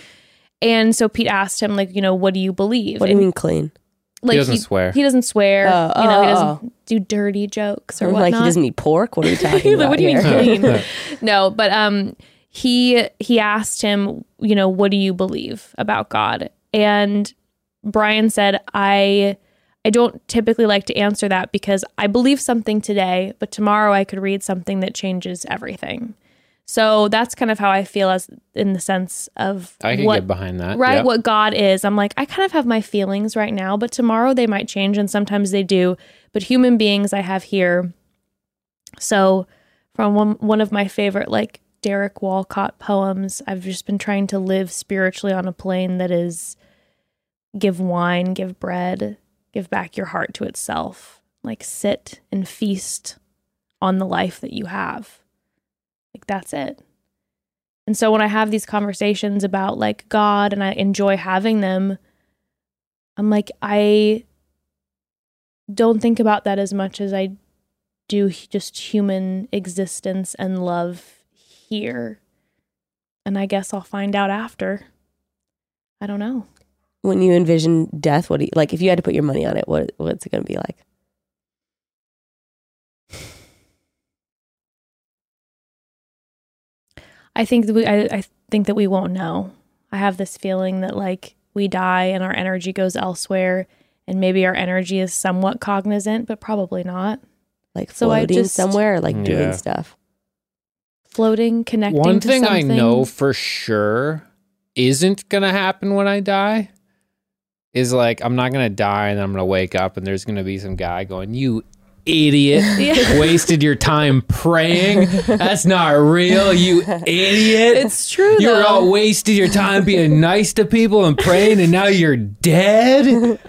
And so Pete asked him, like, you know, what do you believe? What do you mean clean? Like doesn't swear. He doesn't swear. Oh, you know, he oh, doesn't do dirty jokes or I'm whatnot. like he doesn't eat pork. What are you (laughs) talking about what do you mean (laughs) clean? no, but um, he he asked him, you know, what do you believe about God? And Brian said, I I don't typically like to answer that because I believe something today, but tomorrow I could read something that changes everything. So that's kind of how I feel as in the sense of I can what get behind that. right what god is. I'm like i kind of have my feelings right now but tomorrow they might change and sometimes they do. But human beings i have here. So from one, one of my favorite like derek walcott poems i've just been trying to live spiritually on a plane that is give wine give bread give back your heart to itself. Like sit and feast on the life that you have like that's it and so when I have these conversations about like God and I enjoy having them, I'm like, I don't think about that as much as I do just human existence and love here. And I guess I'll find out after. I don't know. When you envision death, what do you like? If you had to put your money on it, what what's it going to be like? I think that we I, I think that we won't know. I have this feeling that like we die and our energy goes elsewhere and maybe our energy is somewhat cognizant, but probably not. Like So I floating just- somewhere, like Yeah. doing stuff. Floating, connecting One to thing I know for sure isn't gonna happen when I die is like I'm not gonna die and I'm gonna wake up and there's gonna be some guy going, "You idiot, (laughs) Yeah. wasted your time praying. That's not real, you idiot." It's true You're though. all wasted your time being nice to people and praying, and now you're dead. (laughs)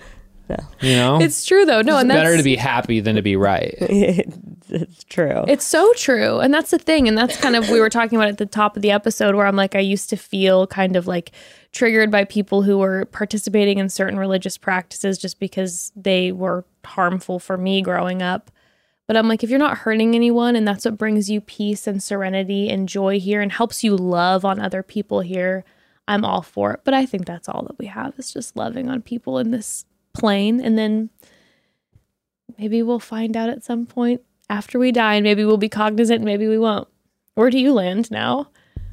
No. You know, it's true though. No, It's and that's better to be happy than to be right. (laughs) it's true. It's so true. And that's the thing. And that's kind of, we were talking about at the top of the episode where I'm like, I used to feel kind of like triggered by people who were participating in certain religious practices just because they were harmful for me growing up. But I'm like, if you're not hurting anyone and that's what brings you peace and serenity and joy here and helps you love on other people here, I'm all for it. But I think that's all that we have is just loving on people in this plane. And then maybe we'll find out at some point after we die and maybe we'll be cognizant and maybe we won't. Where do you land now?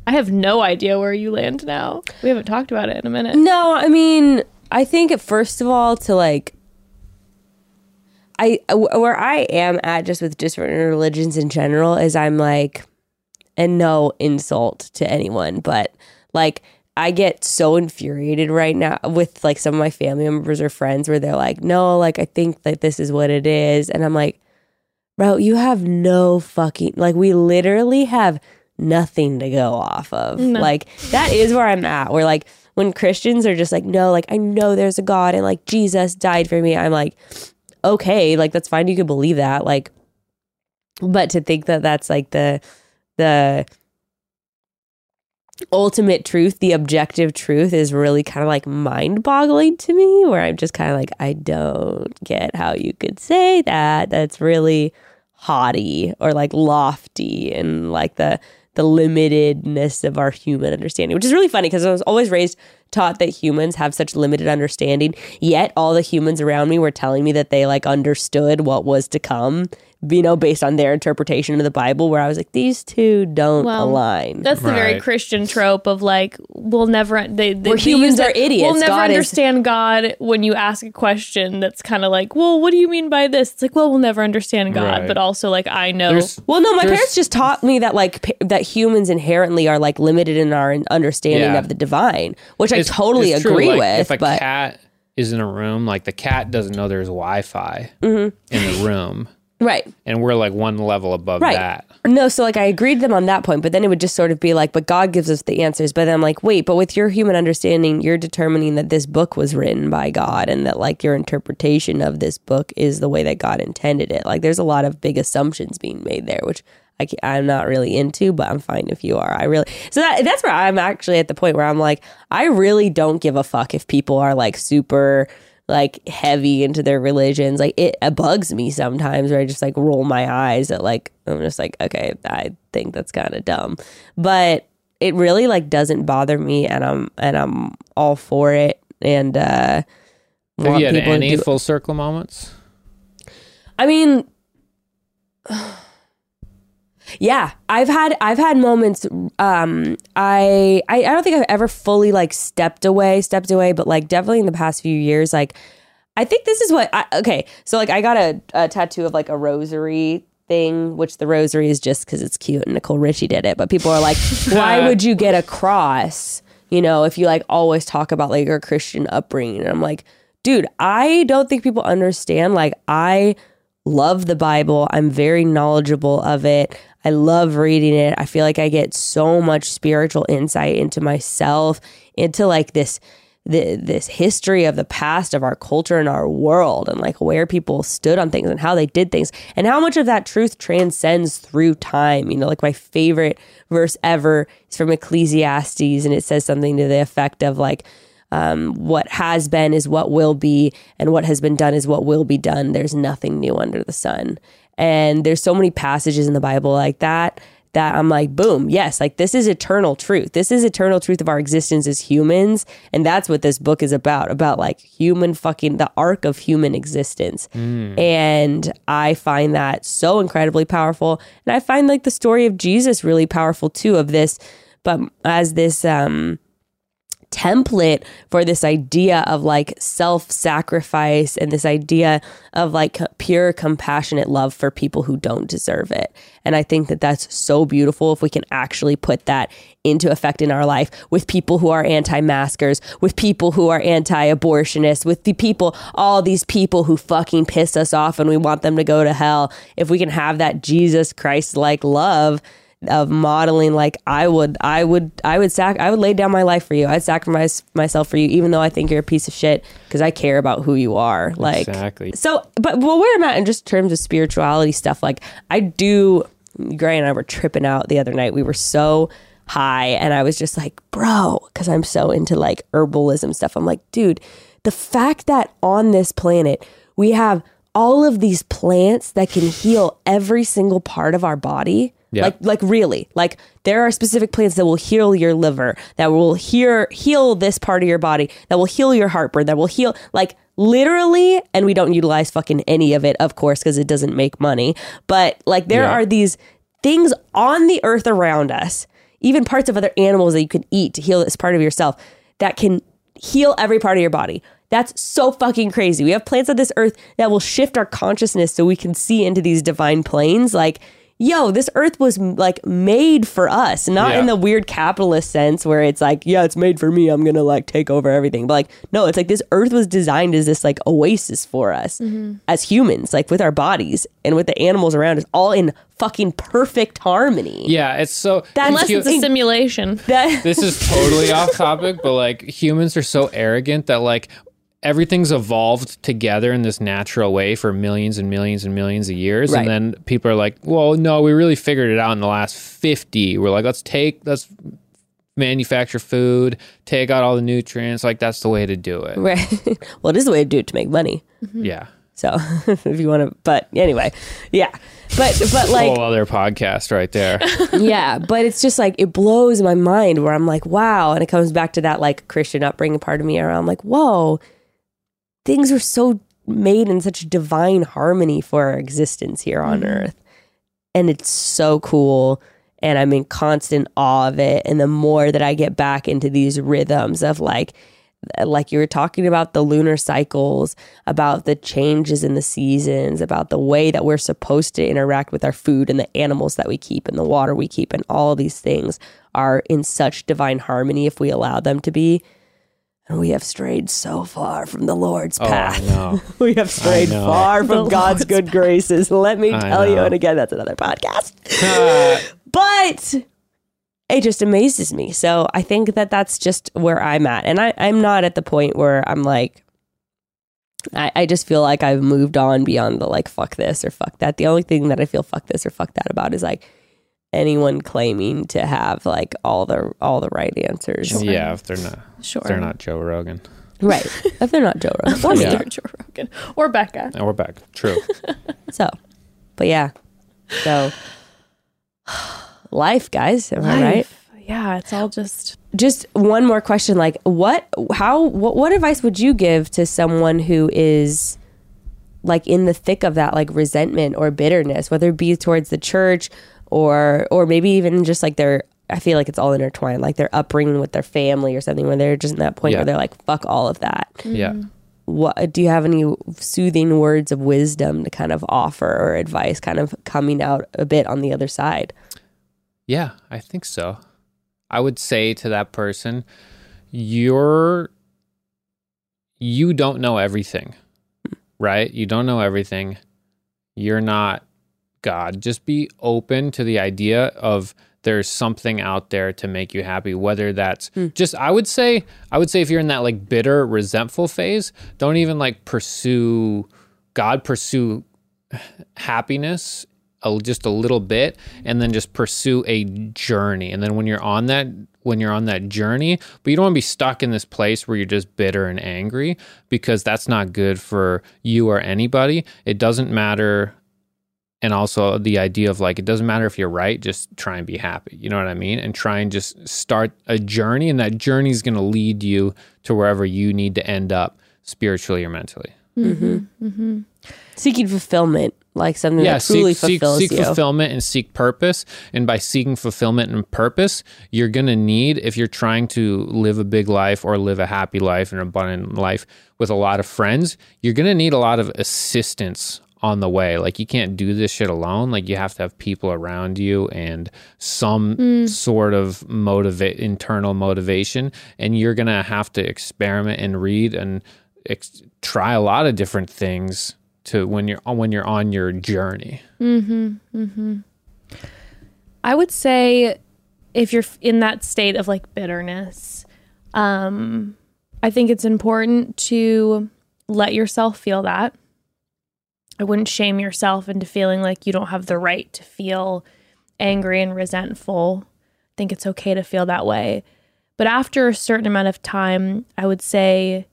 I have no idea where you land now. We haven't talked about it in a minute. No, I mean, I think first of all to like I where I am at just with different religions in general is I'm like and no insult to anyone, but like I get so infuriated right now with like some of my family members or friends where they're like, "No, like I think that this is what it is." And I'm like, "Bro, you have no fucking like we literally have nothing to go off of." No. Like that is where I'm at. Where like when Christians are just like, "No, like I know there's a God and like Jesus died for me." I'm like, "Okay, like that's fine. You can believe that." Like but to think that that's like the the ultimate truth, the objective truth is really kind of like mind boggling to me, where I'm just kind of like, I don't get how you could say that. That's really haughty or like lofty and like the the limitedness of our human understanding, which is really funny because I was always raised taught that humans have such limited understanding, yet all the humans around me were telling me that they like understood what was to come, you know, based on their interpretation of the Bible, where I was like, these two don't Well, align. That's the very Christian trope of like we'll never they, they Where they humans use are it, idiots. We'll never God is- understand God when you ask a question that's kind of like, well, what do you mean by this? It's like, well, we'll never understand God, Right. but also like I know. There's Well, no, my parents just taught me that like p- that humans inherently are like limited in our understanding Yeah. of the divine, which It's- I totally it's true, agree like, with. If a but cat is in a room, like the cat doesn't know there's Wi-Fi Mm-hmm. in the room, right, and we're like one level above right, that. no. So like I agreed with them on that point, but then it would just sort of be like, but God gives us the answers. But then I'm like, wait, but with your human understanding, you're determining that this book was written by God, and that like your interpretation of this book is the way that God intended it. Like there's a lot of big assumptions being made there, which. I I'm not really into, but I'm fine if you are. I really so that that's where I'm actually at the point where I'm like, I really don't give a fuck if people are like super like heavy into their religions. Like it, it bugs me sometimes where I just like roll my eyes at like I'm just like, okay, I think that's kind of dumb. But it really like doesn't bother me and I'm and I'm all for it and uh Have you had any do- full circle moments? I mean, yeah, I've had I've had moments. Um, I, I I don't think I've ever fully like stepped away, stepped away, but like definitely in the past few years, like I think this is what. I, okay, so like I got a, a tattoo of like a rosary thing, which the rosary is just because it's cute and Nicole Richie did it. But people are like, (laughs) why would you get a cross? You know, if you like always talk about like your Christian upbringing, and I'm like, dude, I don't think people understand. Like I love the Bible. I'm very knowledgeable of it. I love reading it. I feel like I get so much spiritual insight into myself, into like this the, this history of the past of our culture and our world and like where people stood on things and how they did things and how much of that truth transcends through time. You know, like my favorite verse ever is from Ecclesiastes and it says something to the effect of like um, what has been is what will be, and what has been done is what will be done. There's nothing new under the sun. And there's so many passages in the Bible like that that I'm like, boom, yes, like this is eternal truth. This is eternal truth of our existence as humans. And that's what this book is about about like human fucking, the arc of human existence. And I find that so incredibly powerful. And I find like the story of Jesus really powerful too, of this, but as this, um, template for this idea of like self sacrifice and this idea of like pure compassionate love for people who don't deserve it. And I think that that's so beautiful if we can actually put that into effect in our life with people who are anti maskers, with people who are anti abortionists, with the people, all these people who fucking piss us off and we want them to go to hell. If we can have that Jesus Christ like love of modeling like I would I would I would sac I would lay down my life for you. I'd sacrifice myself for you even though I think you're a piece of shit because I care about who you are. Like Exactly. So but well where I'm at in just terms of spirituality stuff like I do Gray and I were tripping out the other night. We were so high and I was just like, "Bro, cuz I'm so into like herbalism stuff." I'm like, "Dude, the fact that on this planet we have all of these plants that can heal every single part of our body Yeah. like like really like there are specific plants that will heal your liver that will heal heal this part of your body that will heal your heartburn that will heal like literally and we don't utilize fucking any of it of course because it doesn't make money but like there Yeah. are these things on the earth around us even parts of other animals that you can eat to heal this part of yourself that can heal every part of your body that's so fucking crazy we have plants on this earth that will shift our consciousness so we can see into these divine planes like yo, this earth was like made for us, not Yeah. in the weird capitalist sense where it's like, yeah, it's made for me. I'm going to like take over everything. But like, no, it's like this earth was designed as this like oasis for us mm-hmm. as humans, like with our bodies and with the animals around us, all in fucking perfect harmony. Yeah, it's so. That's Unless hu- it's a simulation. (laughs) That- this is totally off topic, but like humans are so arrogant that like everything's evolved together in this natural way for millions and millions and millions of years. Right. And then people are like, well, no, we really figured it out in the last 50. We're like, let's take, let's manufacture food, take out all the nutrients. Like, that's the way to do it. right. (laughs) well, it is the way to do it to make money. Mm-hmm. Yeah. So (laughs) if you want to, but anyway, yeah. But but like Whole other podcast right there. (laughs) yeah, but it's just like it blows my mind where I'm like, wow, and it comes back to that like Christian upbringing part of me where I'm like, whoa, things are so made in such divine harmony for our existence here on mm-hmm. earth. And it's so cool. And I'm in constant awe of it. And the more that I get back into these rhythms of like, like you were talking about the lunar cycles, about the changes in the seasons, about the way that we're supposed to interact with our food and the animals that we keep and the water we keep, and all these things are in such divine harmony if we allow them to be. And we have strayed so far from the Lord's Oh, path. (laughs) We have strayed far from God's good graces. Let me I tell you. And again, that's another podcast. (laughs) But it just amazes me. So I think that that's just where I'm at. And I, I'm not at the point where I'm like, I, I just feel like I've moved on beyond the like, fuck this or fuck that. The only thing that I feel fuck this or fuck that about is like anyone claiming to have like all the all the right answers. yeah, if they're not, Sure. if they're not Joe Rogan. Right. if they're not Joe Rogan. (laughs) Or me. Yeah. Or Joe Rogan. Or Bekah. And we're back. True. (laughs) So, but yeah. So, (sighs) life, guys. Am I right? Yeah, it's all just just one more question like what how what, what advice would you give to someone who is like in the thick of that like resentment or bitterness whether it be towards the church or or maybe even just like their i feel like it's all intertwined like their upbringing with their family or something where they're just in that point Yeah. where they're like fuck all of that mm-hmm. Yeah. what do you have any soothing words of wisdom to kind of offer or advice kind of coming out a bit on the other side Yeah, I think so. I would say to that person, you're you don't know everything. Right? You don't know everything. You're not God. Just be open to the idea of there's something out there to make you happy whether that's hmm. just I would say I would say if you're in that like bitter resentful phase, don't even like pursue God pursue happiness a, just a little bit and then just pursue a journey. And then when you're on that when you're on that journey but you don't want to be stuck in this place where you're just bitter and angry because that's not good for you or anybody. It doesn't matter and also the idea of like it doesn't matter if you're right just try and be happy you know what i mean? And try and just start a journey and that journey is going to lead you to wherever you need to end up spiritually or mentally. Mm-hmm. Mm-hmm. Mm-hmm. Seeking fulfillment like something yeah, that truly seek, seek, fulfills seek you. fulfillment and seek purpose. And by seeking fulfillment and purpose, you're going to need, if you're trying to live a big life or live a happy life, and an abundant life with a lot of friends, you're going to need a lot of assistance on the way. Like, you can't do this shit alone. Like, you have to have people around you and some mm. sort of motivate, internal motivation. And you're going to have to experiment and read and ex- try a lot of different things to when you're when you're on your journey. Mm-hmm, mm-hmm. I would say if you're in that state of like bitterness, um, I think it's important to let yourself feel that. I wouldn't shame yourself into feeling like you don't have the right to feel angry and resentful. I think it's okay to feel that way. But after a certain amount of time, I would say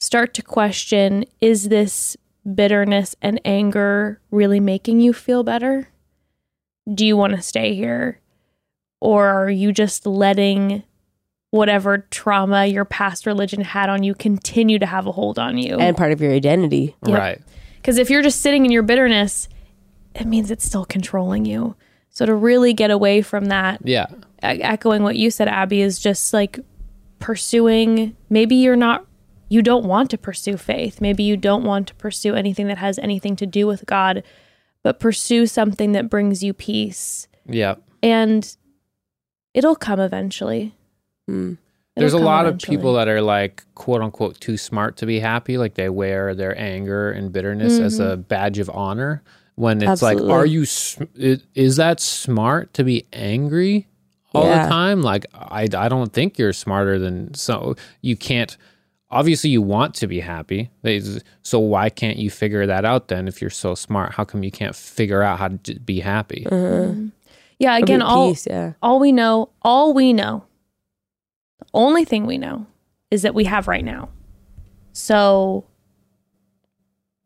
start to question is this bitterness and anger really making you feel better? do you want to stay here? Or are you just letting whatever trauma your past religion had on you continue to have a hold on you? and part of your identity Yep. Right. Because if you're just sitting in your bitterness, it means it's still controlling you. So to really get away from that, Yeah. e- echoing what you said, Abby, is just like pursuing. Maybe you're not, you don't want to pursue faith. Maybe you don't want to pursue anything that has anything to do with God, but pursue something that brings you peace. Yeah. And it'll come eventually. Hmm. There's a lot eventually. of people that are like quote unquote too smart to be happy. Like they wear their anger and bitterness as Mm-hmm. a badge of honor. When it's Absolutely. like, are you? sm- Is that smart to be angry all Yeah. the time? Like I, I don't think you're smarter than so. You can't. Obviously, you want to be happy. So why can't you figure that out then? If you're so smart, how come you can't figure out how to be happy? Yeah, again, all peace, yeah all we know, all we know, the only thing we know is that we have right now. So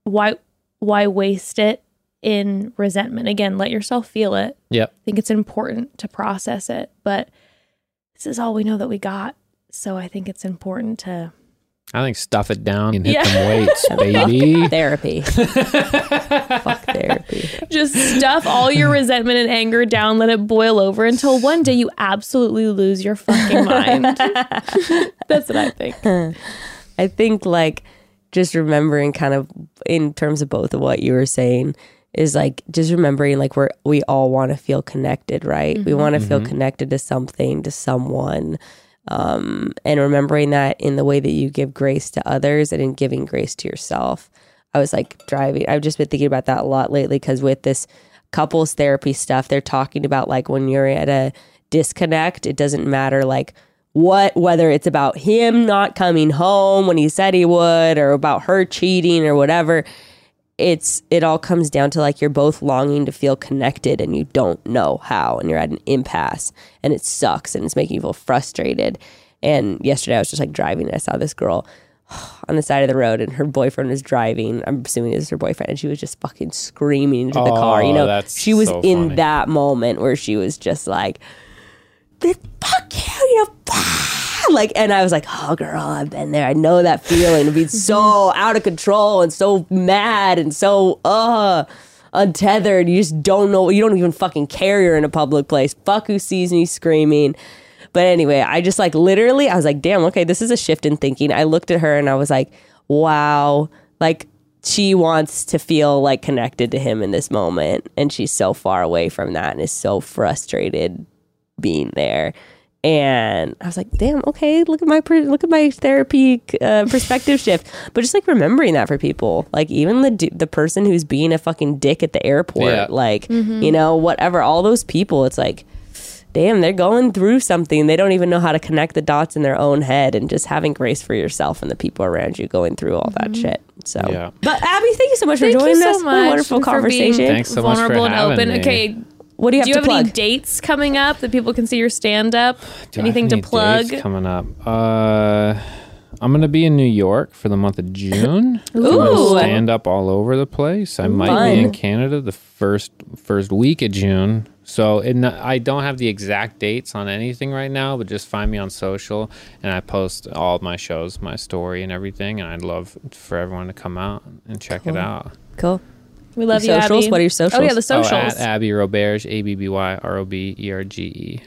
why why waste it in resentment? Again, let yourself feel it. Yep. I think it's important to process it, but this is all we know that we got. So I think it's important to I think stuff it down and hit Yeah. them weights, (laughs) baby. Therapy. Fuck therapy. just stuff all your resentment and anger down, let it boil over until one day you absolutely lose your fucking mind. (laughs) That's what I think. I think like just remembering kind of in terms of both of what you were saying is like just remembering like we're we all want to feel connected, right? We want to feel mm-hmm. connected to something, to someone. Um, and remembering that in the way that you give grace to others and in giving grace to yourself. I was like driving. I've just been thinking about that a lot lately because with this couples therapy stuff, they're talking about like when you're at a disconnect, it doesn't matter like what, whether it's about him not coming home when he said he would or about her cheating or whatever. It's, it all comes down to like you're both longing to feel connected and you don't know how and you're at an impasse and it sucks and it's making you feel frustrated. And yesterday I was just like driving and I saw this girl (sighs) on the side of the road and her boyfriend was driving. I'm assuming it was her boyfriend and she was just fucking screaming into the car. You Oh, know, she was so in that moment where she was just like, fuck you, you know, bah!" (laughs) like, and I was like, oh girl, I've been there. I know that feeling of being (laughs) so out of control and so mad and so, uh, untethered. You just don't know. You don't even fucking care you're in a public place. Fuck who sees me screaming. But anyway, I just like literally, I was like, damn, okay, this is a shift in thinking. I looked at her and I was like, wow, like she wants to feel like connected to him in this moment. And she's so far away from that and is so frustrated being there. And I was like, damn, okay, look at my, per- look at my therapy uh, perspective shift. But just like remembering that for people, like even the, d- the person who's being a fucking dick at the airport, Yeah. like, you know, whatever, all those people, it's like, damn, they're going through something. They don't even know how to connect the dots in their own head and just having grace for yourself and the people around you going through all that shit. So, Yeah. but Abby, thank you so much Thank for you joining so us. What a wonderful for being conversation. Thanks so much for vulnerable and open. me. Okay, What do you have do you to have plug? any dates coming up that people can see your stand up? Do I Anything to plug? dates coming up? Uh, I'm gonna be in New York for the month of June. Ooh. stand up all over the place. I might be in Canada the first first week of June. So it, n- I don't have the exact dates on anything right now, but just find me on social and I post all of my shows, my story, and everything. And I'd love for everyone to come out and check it out. Cool. We love Your you, socials? Abby. What are your socials? Oh yeah, the Oh, socials. at Abby Roberge, A B B Y R O B E R G E.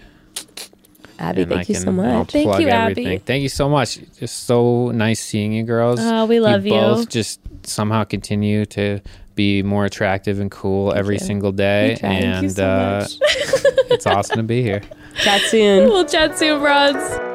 Abby, And thank I you so can- I'll much. Thank plug you, Abby. Thank you so much. Just so nice seeing you girls. Oh, we love you. both just somehow continue to be more attractive and cool every single day. try. Thank And you so uh, much. it's awesome to be here. (laughs) Chat soon. we'll chat soon, broads.